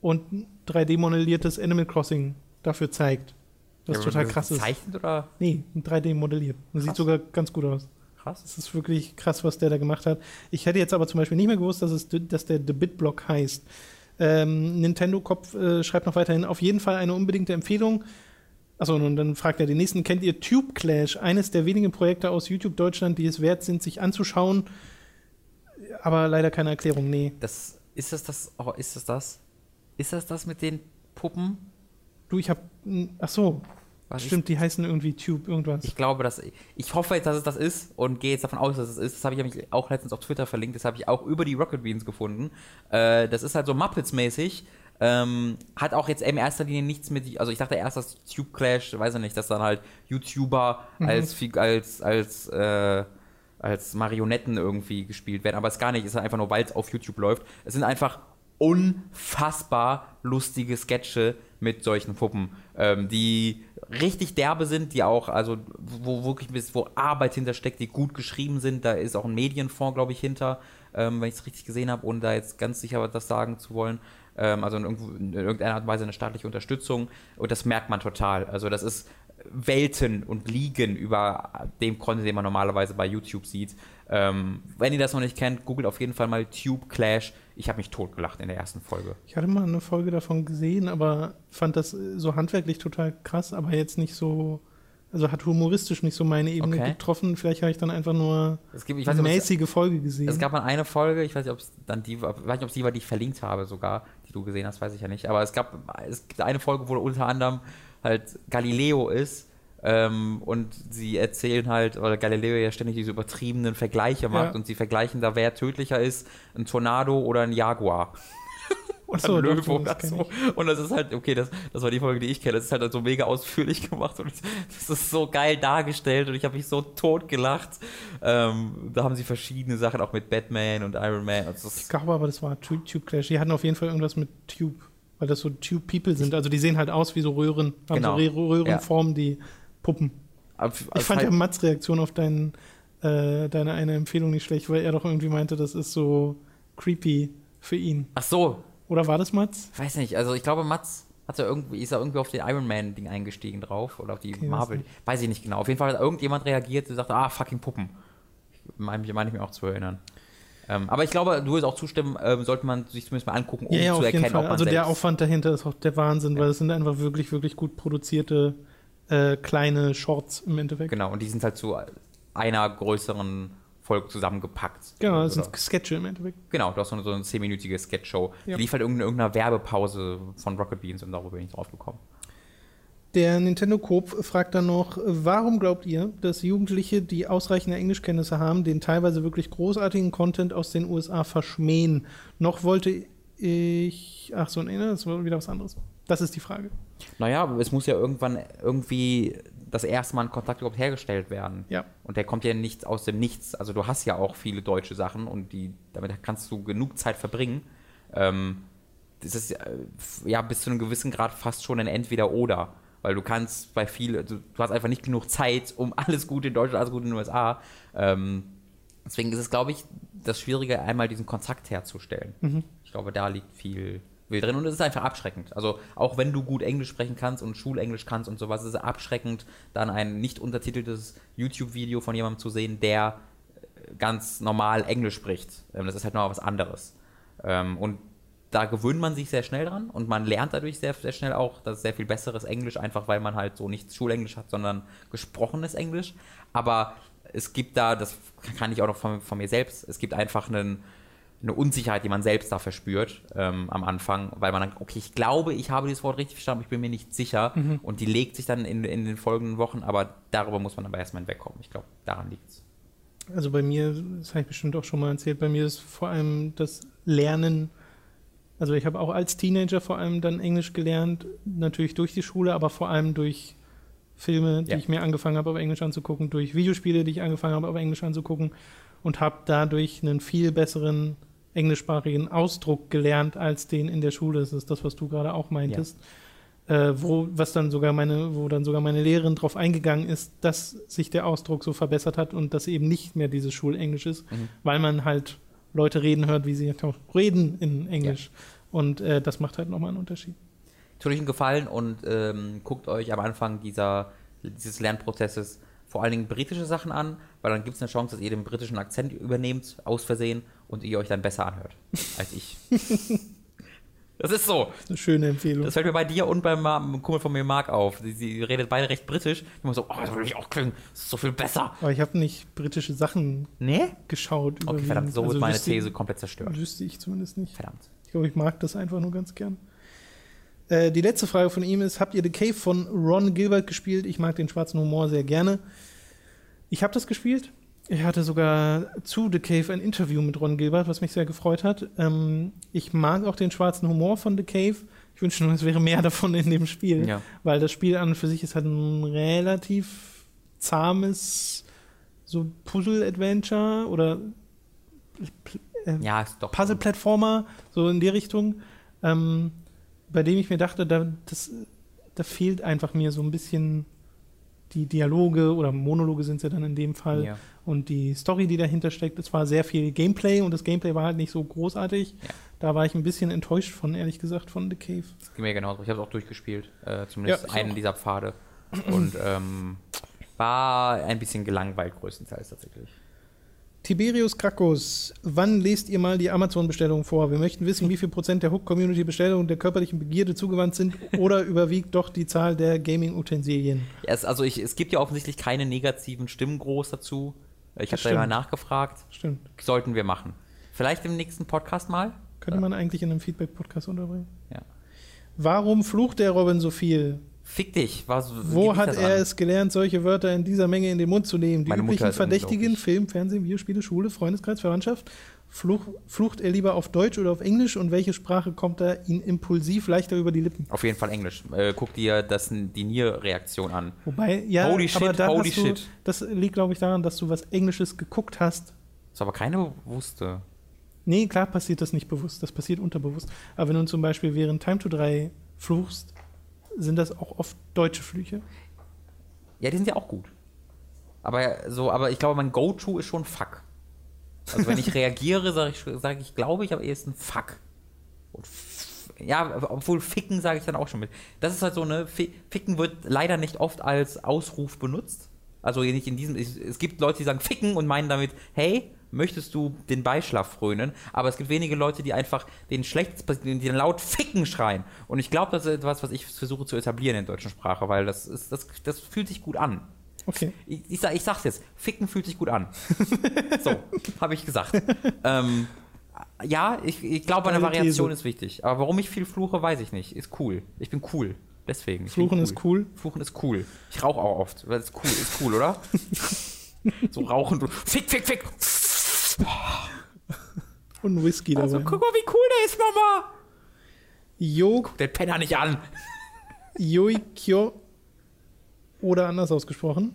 B: und 3D-modelliertes Animal Crossing dafür zeigt. Was ja, total krass ist.
A: Zeichnet oder?
B: Nee, 3D modelliert. Das sieht sogar ganz gut aus krass. Es ist wirklich krass, was der da gemacht hat. Ich hätte jetzt aber zum Beispiel nicht mehr gewusst, dass, es, dass der The Bitblock heißt. Ähm, Nintendo Kopf äh, schreibt noch weiterhin, auf jeden Fall eine unbedingte Empfehlung. Achso, und dann fragt er den nächsten, kennt ihr Tube Clash, eines der wenigen Projekte aus YouTube Deutschland, die es wert sind, sich anzuschauen? Aber leider keine Erklärung, nee.
A: Das, ist das das, oh, ist das das? Ist das das mit den Puppen?
B: Du, ich hab, ach so, was Stimmt, ich, die heißen irgendwie Tube, irgendwas.
A: Ich glaube, dass ich hoffe jetzt, dass es das ist und gehe jetzt davon aus, dass es ist. Das habe ich nämlich auch letztens auf Twitter verlinkt. Das habe ich auch über die Rocket Beans gefunden. Äh, das ist halt so Muppets-mäßig. Ähm, hat auch jetzt in erster Linie nichts mit, also ich dachte erst, dass Tube Clash, weiß ich nicht, dass dann halt YouTuber mhm. als, als, als, äh, als Marionetten irgendwie gespielt werden, aber es ist gar nicht, es ist einfach nur, weil es auf YouTube läuft. Es sind einfach unfassbar lustige Sketche mit solchen Puppen, ähm, die richtig derbe sind, die auch, also wo wirklich wo Arbeit hintersteckt, die gut geschrieben sind. Da ist auch ein Medienfonds, glaube ich, hinter, ähm, wenn ich es richtig gesehen habe, ohne da jetzt ganz sicher das sagen zu wollen. Ähm, also in, in, irgendeiner Art und Weise eine staatliche Unterstützung. Und das merkt man total. Also das ist Welten und Ligen über dem Content, den man normalerweise bei YouTube sieht. Ähm, wenn ihr das noch nicht kennt, googelt auf jeden Fall mal Tube Clash. Ich habe mich totgelacht in der ersten Folge.
B: Ich hatte mal eine Folge davon gesehen, aber fand das so handwerklich total krass, aber jetzt nicht so, also hat humoristisch nicht so meine Ebene okay. getroffen. Vielleicht habe ich dann einfach nur
A: gibt, weiß,
B: eine mäßige Folge gesehen.
A: Es gab mal eine Folge, ich weiß nicht, ob es dann die war, ich weiß nicht, ob es die war, die ich verlinkt habe sogar, die du gesehen hast, weiß ich ja nicht. Aber es gab, es gibt eine Folge, wo unter anderem halt Galileo ist ähm, und sie erzählen halt, oder Galileo ja ständig diese übertriebenen Vergleiche macht ja. und sie vergleichen da, wer tödlicher ist, ein Tornado oder ein Jaguar. oder so, ein Löwe oder so. Und das ist halt, okay, das, das war die Folge, die ich kenne. Das ist halt so mega ausführlich gemacht und das ist so geil dargestellt und ich habe mich so tot gelacht. Ähm, da haben sie verschiedene Sachen, auch mit Batman und Iron Man.
B: Also ich glaube aber, das war Tube Clash. Die hatten auf jeden Fall irgendwas mit Tube, weil das so Tube People sind. Also die sehen halt aus wie so Röhren, haben genau. so Röhrenformen, ja. die Puppen. ich fand ja Mats Reaktion auf dein, äh, deine eine Empfehlung nicht schlecht, weil er doch irgendwie meinte, das ist so creepy für ihn.
A: Ach so.
B: Oder war das Mats?
A: Weiß nicht. Also ich glaube, Mats hat er irgendwie, ist er irgendwie auf den Iron Man-Ding eingestiegen drauf oder auf die okay, Marvel. Weiß ich nicht genau. Auf jeden Fall hat irgendjemand reagiert und sagte, ah, fucking Puppen. Meine mein ich mir auch zu erinnern. Ähm, aber ich glaube, du wirst auch zustimmen, ähm, sollte man sich zumindest mal angucken, um
B: ja, ja,
A: zu erkennen, ob
B: man Also der Aufwand dahinter ist auch der Wahnsinn, ja. weil es sind einfach wirklich, wirklich gut produzierte äh, kleine Shorts im Endeffekt.
A: Genau, und die sind halt zu einer größeren Folge zusammengepackt.
B: Genau, das sind Sketche im Endeffekt.
A: Genau, du hast so eine, so eine zehnminütige Sketch-Show. Ja. Die lief halt in irgendeiner Werbepause von Rocket Beans und darüber bin ich drauf gekommen.
B: Der Nintendo Coop fragt dann noch, warum glaubt ihr, dass Jugendliche, die ausreichende Englischkenntnisse haben, den teilweise wirklich großartigen Content aus den USA verschmähen? Noch wollte ich, ach so, nee, das war wieder was anderes. Das ist die Frage.
A: Naja, es muss ja irgendwann irgendwie das erste Mal ein Kontakt überhaupt hergestellt werden.
B: Ja.
A: Und der kommt ja nicht aus dem Nichts. Also du hast ja auch viele deutsche Sachen und die, damit kannst du genug Zeit verbringen. Ähm, das ist ja bis zu einem gewissen Grad fast schon ein Entweder-Oder. Weil du kannst bei viel, du, du, hast einfach nicht genug Zeit, um alles gut in Deutschland, alles gut in den USA. Ähm, deswegen ist es, glaube ich, das Schwierige, einmal diesen Kontakt herzustellen. Mhm. Ich glaube, da liegt viel, will drin und es ist einfach abschreckend. Also auch wenn du gut Englisch sprechen kannst und Schulenglisch kannst und sowas, ist es abschreckend, dann ein nicht untertiteltes YouTube-Video von jemandem zu sehen, der äh, ganz normal Englisch spricht. Ähm, das ist halt noch was anderes. Ähm, und da gewöhnt man sich sehr schnell dran und man lernt dadurch sehr, sehr schnell auch das sehr viel besseres Englisch, einfach weil man halt so nicht Schulenglisch hat, sondern gesprochenes Englisch. Aber es gibt da, das kann ich auch noch von, von mir selbst, es gibt einfach einen eine Unsicherheit, die man selbst da verspürt ähm, am Anfang, weil man dann, okay, ich glaube, ich habe dieses Wort richtig verstanden, ich bin mir nicht sicher. Mhm. Und die legt sich dann in, in den folgenden Wochen, aber darüber muss man aber erstmal hinwegkommen. Ich glaube, daran liegt es.
B: Also bei mir, das habe ich bestimmt auch schon mal erzählt, bei mir ist vor allem das Lernen, also ich habe auch als Teenager vor allem dann Englisch gelernt, natürlich durch die Schule, aber vor allem durch Filme, die ja. ich mir angefangen habe, auf Englisch anzugucken, durch Videospiele, die ich angefangen habe, auf Englisch anzugucken und habe dadurch einen viel besseren englischsprachigen Ausdruck gelernt als den in der Schule. Das ist das, was du gerade auch meintest. Ja. Äh, wo, was dann sogar meine, wo dann sogar meine Lehrerin darauf eingegangen ist, dass sich der Ausdruck so verbessert hat und dass eben nicht mehr dieses Schulenglisch ist, mhm. weil man halt Leute reden hört, wie sie reden in Englisch. Ja. Und äh, das macht halt nochmal einen Unterschied.
A: Tut euch einen Gefallen und ähm, guckt euch am Anfang dieser, dieses Lernprozesses vor allen Dingen britische Sachen an, weil dann gibt es eine Chance, dass ihr den britischen Akzent übernehmt, aus Versehen, und ihr euch dann besser anhört als ich. Das ist so. Das
B: ist eine schöne Empfehlung.
A: Das fällt mir bei dir und beim Kumpel von mir Marc auf. Sie, sie redet beide recht britisch. Immer so, oh, das will ich auch klingen. Das ist so viel besser.
B: Aber ich habe nicht britische Sachen
A: nee?
B: geschaut.
A: Okay, verdammt, so also wird meine These komplett zerstört.
B: Wüsste ich zumindest nicht.
A: Verdammt.
B: Ich glaube, ich mag das einfach nur ganz gern. Äh, die letzte Frage von ihm ist: Habt ihr The Cave von Ron Gilbert gespielt? Ich mag den schwarzen Humor sehr gerne. Ich habe das gespielt. Ich hatte sogar zu The Cave ein Interview mit Ron Gilbert, was mich sehr gefreut hat. Ähm, ich mag auch den schwarzen Humor von The Cave. Ich wünsche nur, es wäre mehr davon in dem Spiel. Ja. Weil das Spiel an und für sich ist halt ein relativ zahmes so Puzzle-Adventure oder
A: äh, ja,
B: Puzzle-Plattformer, so in die Richtung. Ähm, bei dem ich mir dachte, da, das, da fehlt einfach mir so ein bisschen die Dialoge oder Monologe sind es ja dann in dem Fall
A: Ja.
B: Und die Story, die dahinter steckt. Es war sehr viel Gameplay und das Gameplay war halt nicht so großartig.
A: Ja.
B: Da war ich ein bisschen enttäuscht von, ehrlich gesagt, von The Cave.
A: Das ging mir genauso. Ich habe es auch durchgespielt. Äh, zumindest
B: Ja,
A: einen
B: auch.
A: dieser Pfade. Und ähm, war ein bisschen gelangweilt größtenteils tatsächlich.
B: Tiberius Krakos, wann lest ihr mal die Amazon-Bestellung vor? Wir möchten wissen, wie viel Prozent der Hook-Community-Bestellungen der körperlichen Begierde zugewandt sind oder überwiegt doch die Zahl der Gaming-Utensilien?
A: Ja, es, also ich, es gibt ja offensichtlich keine negativen Stimmen groß dazu. Ich habe da mal
B: stimmt.
A: nachgefragt.
B: Stimmt.
A: Sollten wir machen. Vielleicht im nächsten Podcast mal.
B: Könnte man eigentlich in einem Feedback-Podcast unterbringen.
A: Ja.
B: Warum flucht der Robin so viel?
A: Fick dich. Was,
B: Wo hat er
A: an?
B: es gelernt, solche Wörter in dieser Menge in den Mund zu nehmen? Die
A: Meine
B: üblichen Verdächtigen. Film, Fernsehen, Videospiele, Schule, Freundeskreis, Verwandtschaft. Fluch, flucht er lieber auf Deutsch oder auf Englisch und welche Sprache kommt da ihm impulsiv leichter über die Lippen?
A: Auf jeden Fall Englisch. Äh, guck dir das, die Nier-Reaktion an.
B: Wobei, ja,
A: Holy shit,
B: aber da
A: holy
B: du,
A: shit.
B: das liegt, glaube ich, daran, dass du was Englisches geguckt hast.
A: Ist aber keine bewusste.
B: Nee, klar passiert das nicht bewusst, das passiert unterbewusst. Aber wenn du zum Beispiel während Time to 3 fluchst, sind das auch oft deutsche Flüche.
A: Ja, die sind ja auch gut. Aber so, aber ich glaube, mein Go-To ist schon Fuck. Also wenn ich reagiere, sage ich, sag ich, glaube ich, ist ein Fuck. Und ja, obwohl Ficken sage ich dann auch schon mit. Das ist halt so eine, Fi- Ficken wird leider nicht oft als Ausruf benutzt. Also nicht in diesem, es, gibt Leute, die sagen Ficken und meinen damit, hey, möchtest du den Beischlaf frönen? Aber es gibt wenige Leute, die einfach den Schlechtes die dann laut Ficken schreien. Und ich glaube, das ist etwas, was ich versuche zu etablieren in der deutschen Sprache, weil das ist, das, das fühlt sich gut an.
B: Okay.
A: Ich, ich, sag, ich sag's jetzt, Ficken fühlt sich gut an. so, habe ich gesagt. ähm, ja, ich, ich glaube, eine Variation
B: These.
A: ist wichtig. Aber warum ich viel fluche, weiß ich nicht. Ist cool. Ich bin cool. Deswegen. Ich
B: Fluchen ist cool.
A: Fluchen ist cool. Ich rauche auch oft. weil Das ist cool, ist cool, oder? so rauchen du. Fick, fick, fick.
B: Und Whisky dabei.
A: Also, guck mal, wie cool der ist, Mama.
B: Jo,
A: Guck den Penner nicht an.
B: Yoikyo oder anders ausgesprochen.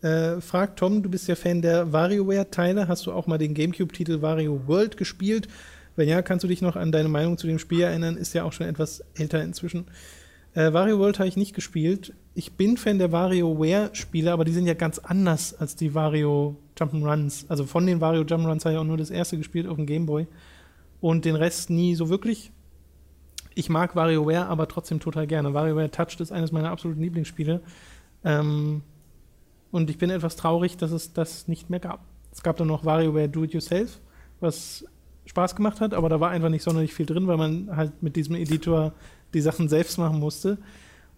B: Äh, fragt Tom, du bist ja Fan der WarioWare-Teile. Hast du auch mal den GameCube-Titel Wario World gespielt? Wenn ja, kannst du dich noch an deine Meinung zu dem Spiel erinnern? Ist ja auch schon etwas älter inzwischen. Äh, Wario World habe ich nicht gespielt. Ich bin Fan der WarioWare-Spiele, aber die sind ja ganz anders als die Wario Jump'n'Runs. Also von den Wario Jump'n'Runs habe ich auch nur das erste gespielt auf dem Gameboy. Und den Rest nie so wirklich. Ich mag WarioWare aber trotzdem total gerne. WarioWare Touched ist eines meiner absoluten Lieblingsspiele. Ähm, und ich bin etwas traurig, dass es das nicht mehr gab. Es gab dann noch WarioWare Do It Yourself, was Spaß gemacht hat, aber da war einfach nicht sonderlich viel drin, weil man halt mit diesem Editor die Sachen selbst machen musste.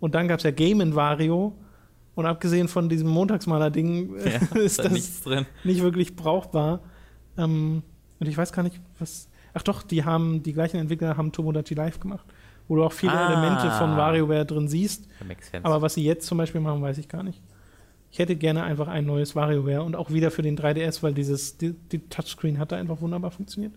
B: Und dann gab es ja Game in Wario. Und abgesehen von diesem Montagsmaler-Ding
A: Ja,
B: ist
A: da
B: das
A: nichts drin.
B: nicht wirklich brauchbar. Ähm, und ich weiß gar nicht, was. Ach doch, die haben, die gleichen Entwickler haben Tomodachi Live gemacht, wo du auch viele
A: Ah.
B: Elemente von WarioWare drin siehst. Aber was sie jetzt zum Beispiel machen, weiß ich gar nicht. Ich hätte gerne einfach ein neues WarioWare und auch wieder für den 3DS, weil dieses die, die Touchscreen hat da einfach wunderbar funktioniert.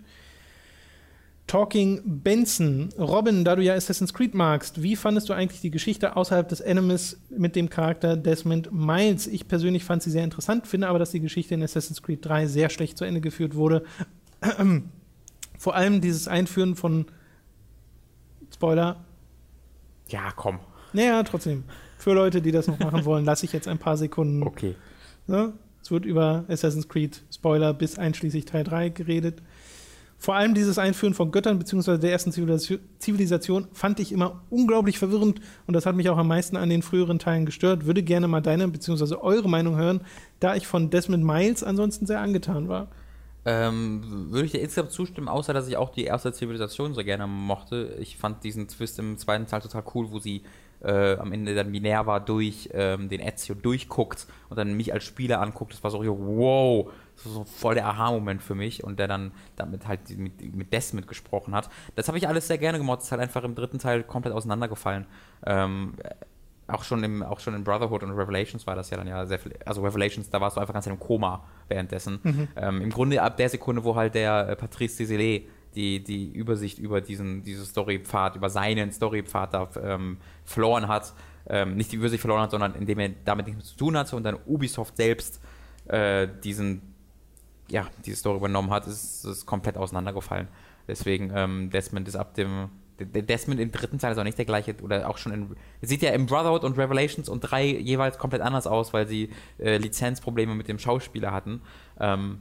B: Talking Benson. Robin, da du ja Assassin's Creed magst, wie fandest du eigentlich die Geschichte außerhalb des Enemies mit dem Charakter Desmond Miles? Ich persönlich fand sie sehr interessant, finde aber, dass die Geschichte in Assassin's Creed 3 sehr schlecht zu Ende geführt wurde. Vor allem dieses Einführen von Spoiler,
A: ja, komm.
B: naja, trotzdem. Für Leute, die das noch machen wollen, lasse ich jetzt ein paar Sekunden.
A: Okay.
B: Ne? Es wird über Assassin's Creed Spoiler bis einschließlich Teil 3 geredet. Vor allem dieses Einführen von Göttern bzw. der ersten Zivilisation, Zivilisation fand ich immer unglaublich verwirrend und das hat mich auch am meisten an den früheren Teilen gestört. Würde gerne mal deine bzw. eure Meinung hören, da ich von Desmond Miles ansonsten sehr angetan war.
A: Ähm, würde ich dir insgesamt zustimmen, außer dass ich auch die erste Zivilisation so gerne mochte. Ich fand diesen Twist im zweiten Teil total cool, wo sie äh, am Ende dann Minerva durch ähm, den Ezio durchguckt und dann mich als Spieler anguckt. Das war so, wow, das war so voll der Aha-Moment für mich und der dann damit halt mit, mit Desmond gesprochen hat. Das habe ich alles sehr gerne gemacht. Das ist halt einfach im dritten Teil komplett auseinandergefallen. Ähm, auch schon im auch schon in Brotherhood und Revelations war das ja dann ja sehr viel also Revelations da warst du einfach ganz im Koma währenddessen. Ähm, im Grunde ab der Sekunde wo halt der äh, Patrice Désilé die die Übersicht über diesen diese Storypfad über seinen Storypfad da ähm, verloren hat ähm, nicht die Übersicht verloren hat sondern indem er damit nichts zu tun hatte und dann Ubisoft selbst äh, diesen ja diese Story übernommen hat ist es komplett auseinandergefallen. Deswegen ähm, Desmond ist ab dem der Desmond im dritten Teil ist auch nicht der gleiche, oder auch schon in. Sieht ja im Brotherhood und Revelations und drei jeweils komplett anders aus, weil sie äh, Lizenzprobleme mit dem Schauspieler hatten. Ähm,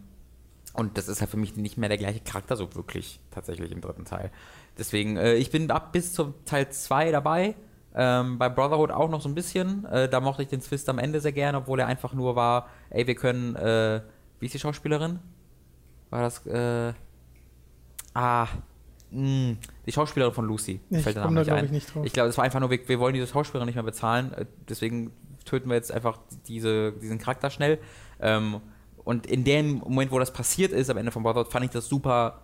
A: und das ist halt für mich nicht mehr der gleiche Charakter, so wirklich tatsächlich im dritten Teil. Deswegen, äh, ich bin ab bis zum Teil 2 dabei. Ähm, bei Brotherhood auch noch so ein bisschen. Äh, da mochte ich den Twist am Ende sehr gerne, obwohl er einfach nur war, ey, wir können, äh, wie ist die Schauspielerin? War das, äh, ah, mh, die Schauspielerin von Lucy.
B: Ich
A: Fällt
B: komme da, glaube ich, nicht drauf.
A: Ich glaube, es war einfach nur, wir, wir wollen diese Schauspielerin nicht mehr bezahlen, äh, deswegen töten wir jetzt einfach diese, diesen Charakter schnell. Ähm, und in dem Moment, wo das passiert ist, am Ende von Brotherhood, fand ich das super,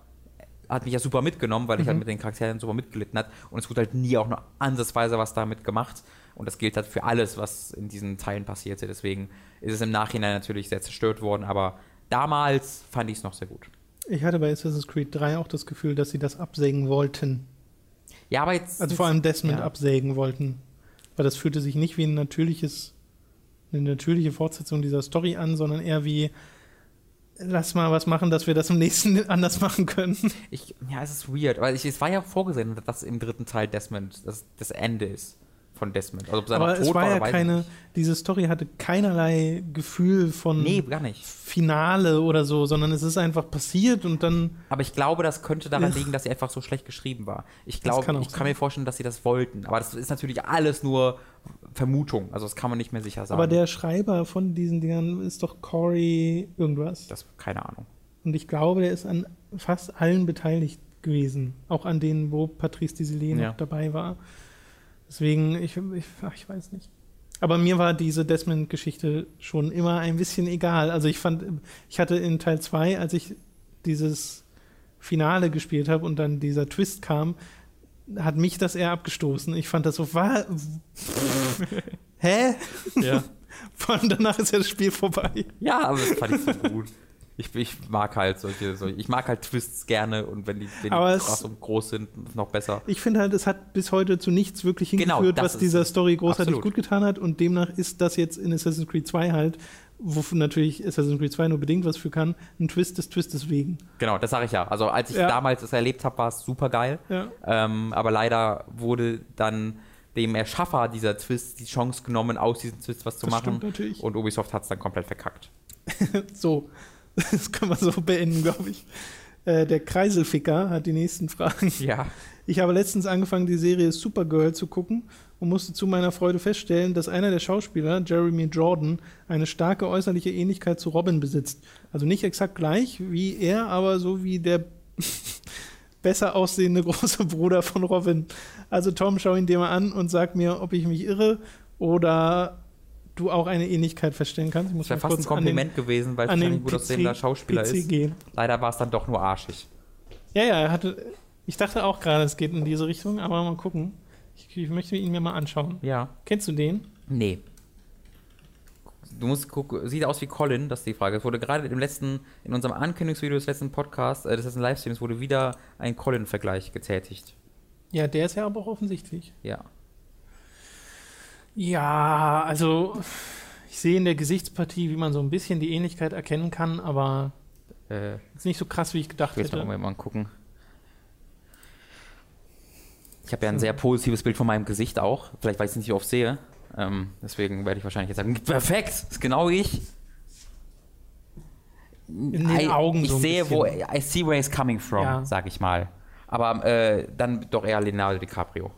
A: hat mich ja super mitgenommen, weil ich halt
B: Mhm.
A: mit den Charakteren super mitgelitten hat. Und es wurde halt nie auch nur ansatzweise was damit gemacht. Und das gilt halt für alles, was in diesen Teilen passierte. Deswegen ist es im Nachhinein natürlich sehr zerstört worden, aber damals fand ich es noch sehr gut.
B: Ich hatte bei Assassin's Creed 3 auch das Gefühl, dass sie das absägen wollten.
A: Ja, aber jetzt.
B: Also vor allem Desmond
A: Ja.
B: absägen wollten. Weil das fühlte sich nicht wie ein natürliches, eine natürliche Fortsetzung dieser Story an, sondern eher wie, lass mal was machen, dass wir das im nächsten anders machen können.
A: Ich, ja, es ist weird, weil ich, es war ja vorgesehen, dass im dritten Teil Desmond das, das Ende ist von Desmond. Also ob
B: Aber es war ja keine, diese Story hatte keinerlei Gefühl von
A: Nee, gar nicht.
B: Finale oder so, sondern es ist einfach passiert und dann,
A: Aber ich glaube, das könnte daran liegen, dass sie einfach so schlecht geschrieben war. Ich
B: kann
A: glaube, ich kann
B: sein.
A: mir vorstellen, dass sie das wollten. Aber das ist natürlich alles nur Vermutung. Also das kann man nicht mehr sicher sagen.
B: aber der Schreiber von diesen Dingern ist doch Corey irgendwas.
A: das, keine Ahnung.
B: Und ich glaube, der ist an fast allen beteiligt gewesen. Auch an denen, wo Patrice Desilets
A: Ja.
B: noch dabei war. Deswegen, ich, ich, ach, ich weiß nicht. Aber mir war diese Desmond-Geschichte schon immer ein bisschen egal. Also ich fand, ich hatte in Teil 2, als ich dieses Finale gespielt habe und dann dieser Twist kam, hat mich das eher abgestoßen. Ich fand das so, war, hä?
A: Ja.
B: Vor allem danach ist ja das Spiel vorbei.
A: ja, aber das fand ich so gut. Ich, ich mag halt solche, solche, ich mag halt Twists gerne und wenn die, wenn die krass und groß sind, noch besser.
B: Ich finde halt, es hat bis heute zu nichts wirklich
A: Genau,
B: hingeführt,
A: das
B: was dieser
A: es.
B: Story großartig
A: Absolut.
B: gut getan hat. Und demnach ist das jetzt in Assassin's Creed 2 halt, wofür natürlich Assassin's Creed 2 nur bedingt was für kann, ein Twist des Twistes wegen.
A: Genau, das sage ich ja. Also als ich
B: Ja.
A: damals es erlebt habe, war es super geil.
B: Ja.
A: Ähm, aber leider wurde dann dem Erschaffer dieser Twist die Chance genommen, aus diesem Twist was zu
B: Das
A: machen.
B: stimmt natürlich.
A: Und Ubisoft hat es dann komplett verkackt.
B: So, das kann man so beenden, glaube ich. Äh, der Kreiselficker hat die nächsten Fragen.
A: Ja.
B: Ich habe letztens angefangen, die Serie Supergirl zu gucken und musste zu meiner Freude feststellen, dass einer der Schauspieler, Jeremy Jordan, eine starke äußerliche Ähnlichkeit zu Robin besitzt. Also nicht exakt gleich wie er, aber so wie der besser aussehende große Bruder von Robin. Also Tom, schau ihn dir mal an und sag mir, ob ich mich irre oder du auch eine Ähnlichkeit feststellen kannst. Ich muss
A: Das wäre fast ein Kompliment gewesen, weil
B: den,
A: es ein
B: den
A: gut aussehender Schauspieler
B: PC
A: ist.
B: gehen.
A: Leider war es dann doch nur arschig.
B: Ja, ja, er hatte. Ich dachte auch gerade, es geht in diese Richtung, aber mal gucken. Ich, ich möchte ihn mir mal anschauen.
A: Ja.
B: Kennst du den?
A: Nee. Du musst gucken, sieht aus wie Colin, das ist die Frage. Es wurde gerade im letzten, in unserem Ankündigungsvideo des letzten Podcasts, äh, des letzten Livestreams, wurde wieder ein Colin-Vergleich getätigt.
B: Ja, der ist ja aber auch offensichtlich.
A: Ja.
B: Ja, also ich sehe in der Gesichtspartie, wie man so ein bisschen die Ähnlichkeit erkennen kann, aber
A: Äh,
B: ist nicht so krass, wie ich gedacht
A: ich will jetzt mal
B: hätte.
A: irgendwann mal gucken. Ich habe ja ein sehr positives Bild von meinem Gesicht auch. Vielleicht, weil ich es nicht so oft sehe. Ähm, deswegen werde ich wahrscheinlich jetzt sagen, perfekt, ist genau ich.
B: In den Augen
A: ich
B: so
A: sehe, wo,
B: bisschen.
A: I see where it's coming from,
B: Ja.
A: sag ich mal. Aber äh, dann doch eher Leonardo DiCaprio.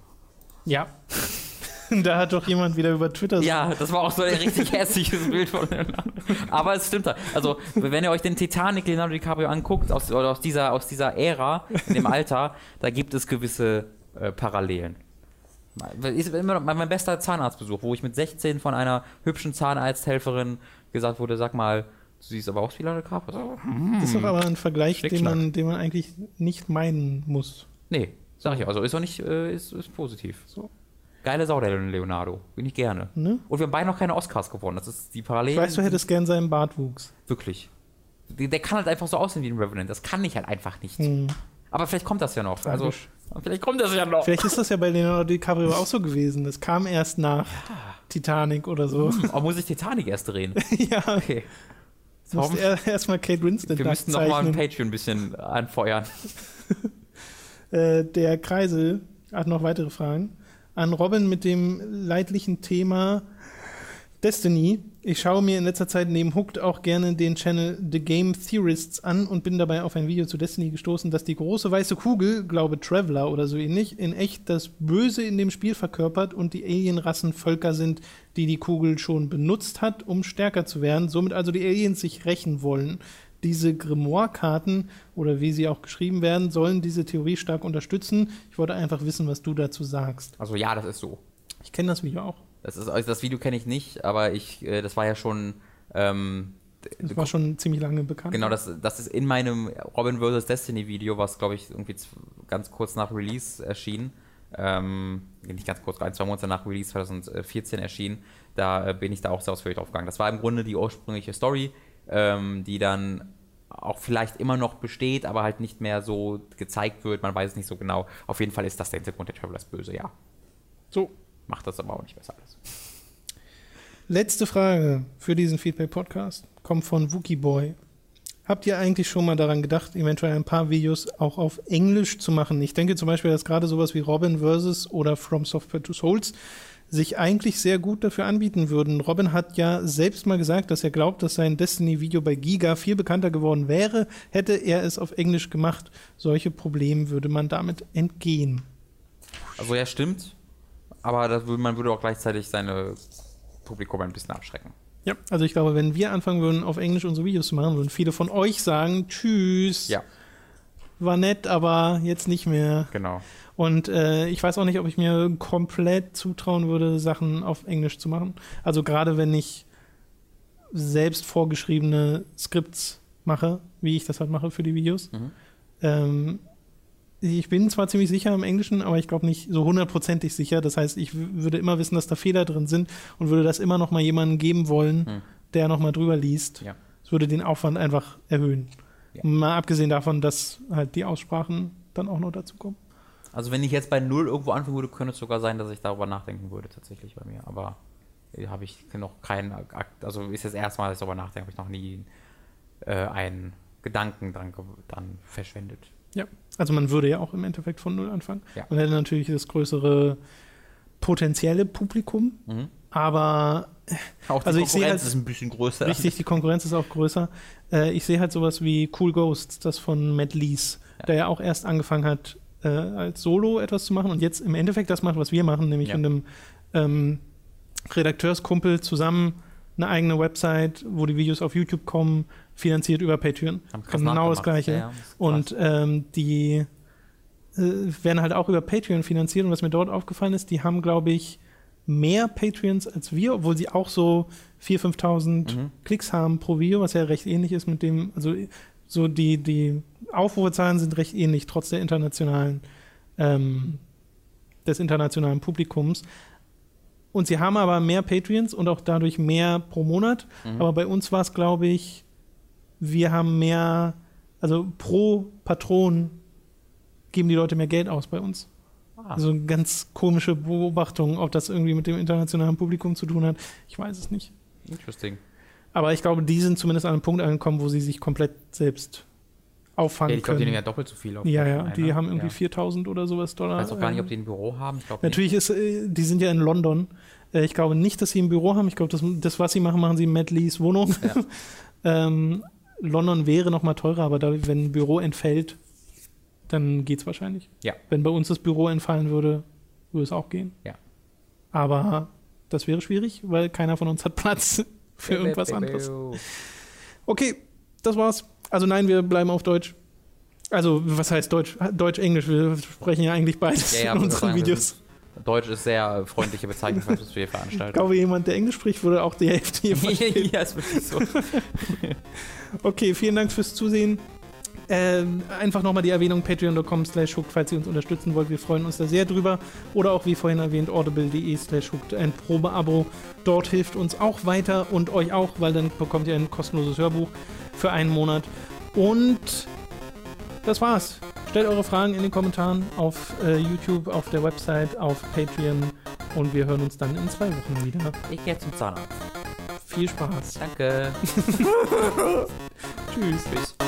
B: Ja. da hat doch jemand wieder über Twitter
A: Ja, das war auch so ein richtig hässliches Bild von Leonardo. Aber es stimmt. Also, wenn ihr euch den Titanic Leonardo DiCaprio anguckt, aus, oder aus, dieser, aus dieser Ära, in dem Alter, da gibt es gewisse äh, Parallelen. Ist immer mein mein bester Zahnarztbesuch, wo ich mit 16 von einer hübschen Zahnarzthelferin gesagt wurde, sag mal, du siehst aber aus wie Leonardo DiCaprio. Hm.
B: Das ist doch aber ein Vergleich, den man, den man eigentlich nicht meinen muss.
A: Nee, sag ich ja. Also ist doch nicht, äh, ist, ist positiv.
B: So.
A: Geile Sau, der Leonardo. Bin ich gerne.
B: Ne?
A: Und wir haben beide noch keine Oscars gewonnen. Das ist die Parallelen.
B: Ich weiß, du hättest gern seinen Bartwuchs.
A: Wirklich. Der, der kann halt einfach so aussehen wie ein Revenant. Das kann ich halt einfach nicht.
B: Hm.
A: Aber vielleicht kommt das ja noch. Also, vielleicht kommt das ja noch.
B: Vielleicht ist das ja bei Leonardo DiCaprio auch so gewesen. Das kam erst nach Titanic oder so.
A: Aber muss ich Titanic erst drehen?
B: ja,
A: Okay. Warum?
B: er erstmal Kate Winslet
A: Wir müssten noch mal ein. Patreon ein bisschen anfeuern.
B: Äh, der Kreisel hat noch weitere Fragen. An Robin mit dem leidlichen Thema Destiny. Ich schaue mir in letzter Zeit neben Hooked auch gerne den Channel The Game Theorists an und bin dabei auf ein Video zu Destiny gestoßen, dass die große weiße Kugel, glaube Traveler oder so ähnlich, in echt das Böse in dem Spiel verkörpert und die Alienrassen Völker sind, die die Kugel schon benutzt hat, um stärker zu werden, somit also die Aliens sich rächen wollen. Diese Grimoire-Karten oder wie sie auch geschrieben werden, sollen diese Theorie stark unterstützen. Ich wollte einfach wissen, was du dazu sagst.
A: Also ja, das ist so.
B: Ich kenne das Video auch.
A: Das, ist, also das Video kenne ich nicht, aber ich, äh, das war ja schon. Ähm,
B: Das war schon ziemlich lange bekannt.
A: Genau, das, das ist in meinem Robin vs. Destiny Video, was glaube ich irgendwie ganz kurz nach Release erschien. Ähm, nicht ganz kurz, ein, zwei Monate nach Release 2014 erschien. Da äh, bin ich da auch sehr ausführlich drauf gegangen. Das war im Grunde die ursprüngliche Story, ähm, die dann auch vielleicht immer noch besteht, aber halt nicht mehr so gezeigt wird. Man weiß es nicht so genau. Auf jeden Fall ist das der Hintergrund der Travelers böse, ja.
B: So,
A: Macht das aber auch nicht besser alles.
B: Letzte Frage für diesen Feedback-Podcast kommt von Wookie Boy. Habt ihr eigentlich schon mal daran gedacht, eventuell ein paar Videos auch auf Englisch zu machen? Ich denke zum Beispiel, dass gerade sowas wie Robin vs. oder From Software to Souls sich eigentlich sehr gut dafür anbieten würden. Robin hat ja selbst mal gesagt, dass er glaubt, dass sein Destiny-Video bei Giga viel bekannter geworden wäre, hätte er es auf Englisch gemacht. Solche Probleme würde man damit entgehen.
A: Also ja, stimmt. Aber das, man würde auch gleichzeitig seine Publikum ein bisschen abschrecken.
B: Ja, also ich glaube, wenn wir anfangen würden, auf Englisch unsere Videos zu machen, würden viele von euch sagen, tschüss.
A: Ja,
B: war nett, aber jetzt nicht mehr.
A: genau.
B: Und äh, ich weiß auch nicht, ob ich mir komplett zutrauen würde, Sachen auf Englisch zu machen. Also gerade wenn ich selbst vorgeschriebene Skripts mache, wie ich das halt mache für die Videos.
A: Mhm.
B: Ähm, ich bin zwar ziemlich sicher im Englischen, aber ich glaube nicht so hundertprozentig sicher. Das heißt, ich würde immer wissen, dass da Fehler drin sind und würde das immer noch mal jemandem geben wollen,
A: Hm.
B: der noch mal drüber liest.
A: Ja.
B: Es würde den Aufwand einfach erhöhen.
A: Ja.
B: Mal abgesehen davon, dass halt die Aussprachen dann auch noch dazu kommen.
A: Also wenn ich jetzt bei Null irgendwo anfangen würde, könnte es sogar sein, dass ich darüber nachdenken würde, tatsächlich bei mir. Aber äh, habe ich noch keinen Akt, also ist das erste Mal, dass ich darüber nachdenke, habe ich noch nie äh, einen Gedanken dran, dran verschwendet.
B: Ja, also man würde ja auch im Endeffekt von Null anfangen.
A: Ja.
B: Man hätte natürlich das größere potenzielle Publikum,
A: Mhm.
B: aber
A: Auch
B: Also ich sehe halt-
A: ist ein bisschen größer.
B: richtig, die Konkurrenz ist auch größer. Äh, ich sehe halt sowas wie Cool Ghosts, das von Matt Lees,
A: Ja.
B: der ja auch erst angefangen hat, äh, als Solo etwas zu machen und jetzt im Endeffekt das macht, was wir machen, nämlich
A: Ja.
B: mit einem ähm, Redakteurskumpel zusammen eine eigene Website, wo die Videos auf YouTube kommen, finanziert über Patreon. Genau das. Gleiche.
A: Ja.
B: Und ähm, die äh, werden halt auch über Patreon finanziert. Und was mir dort aufgefallen ist, die haben, glaube ich, mehr Patreons als wir, obwohl sie auch so 4.000, 5.000
A: Mhm.
B: Klicks haben pro Video, was ja recht ähnlich ist mit dem, also so die, die Aufrufezahlen sind recht ähnlich, trotz der internationalen, ähm, des internationalen Publikums. Und sie haben aber mehr Patreons und auch dadurch mehr pro Monat.
A: Mhm.
B: Aber bei uns war es, glaube ich, wir haben mehr, also pro Patron geben die Leute mehr Geld aus bei uns.
A: Ah.
B: Also eine ganz komische Beobachtung, ob das irgendwie mit dem internationalen Publikum zu tun hat. Ich weiß es nicht.
A: Interesting.
B: Aber ich glaube, die sind zumindest an einem Punkt angekommen, wo sie sich komplett selbst
A: Ja,
B: auffangen
A: ich glaube, die nehmen ja doppelt so viel auf
B: Ja, ja, die
A: ne?
B: haben irgendwie
A: ja.
B: 4000 oder sowas Dollar.
A: Ich weiß auch gar nicht, ob die ein Büro haben. Ich glaube
B: Natürlich ist, äh, die sind ja in London. Äh, Ich glaube nicht, dass sie ein Büro haben. Ich glaube, das, das, was sie machen, machen sie in Matt Lees Wohnung.
A: Ja.
B: ähm, London wäre noch mal teurer, aber da, wenn ein Büro entfällt, dann geht es wahrscheinlich.
A: Ja.
B: Wenn bei uns das Büro entfallen würde, würde es auch gehen.
A: Ja.
B: Aber das wäre schwierig, weil keiner von uns hat Platz für irgendwas anderes. Okay, das war's. Also nein, wir bleiben auf Deutsch. Also, was heißt Deutsch? Deutsch-Englisch. Wir sprechen ja eigentlich beides
A: Ja, ja,
B: in unseren
A: sagen,
B: Videos.
A: Deutsch ist sehr freundliche Bezeichnung für wir hier
B: Ich glaube, jemand, der Englisch spricht, würde auch die Hälfte hier verstehen.
A: ja, ist wirklich so.
B: Okay, vielen Dank fürs Zusehen. Ähm, einfach nochmal die Erwähnung patreon.com slash hooked, falls ihr uns unterstützen wollt. Wir freuen uns da sehr drüber. Oder auch, wie vorhin erwähnt, audible.de slash hooked, ein Probeabo. Dort hilft uns auch weiter und euch auch, weil dann bekommt ihr ein kostenloses Hörbuch für einen Monat. Und das war's. Stellt eure Fragen in den Kommentaren auf äh, YouTube, auf der Website, auf Patreon. Und wir hören uns dann in zwei Wochen wieder.
A: Ich gehe zum Zahnarzt.
B: Viel Spaß.
A: Danke.
B: Tschüss.
A: Tschüss.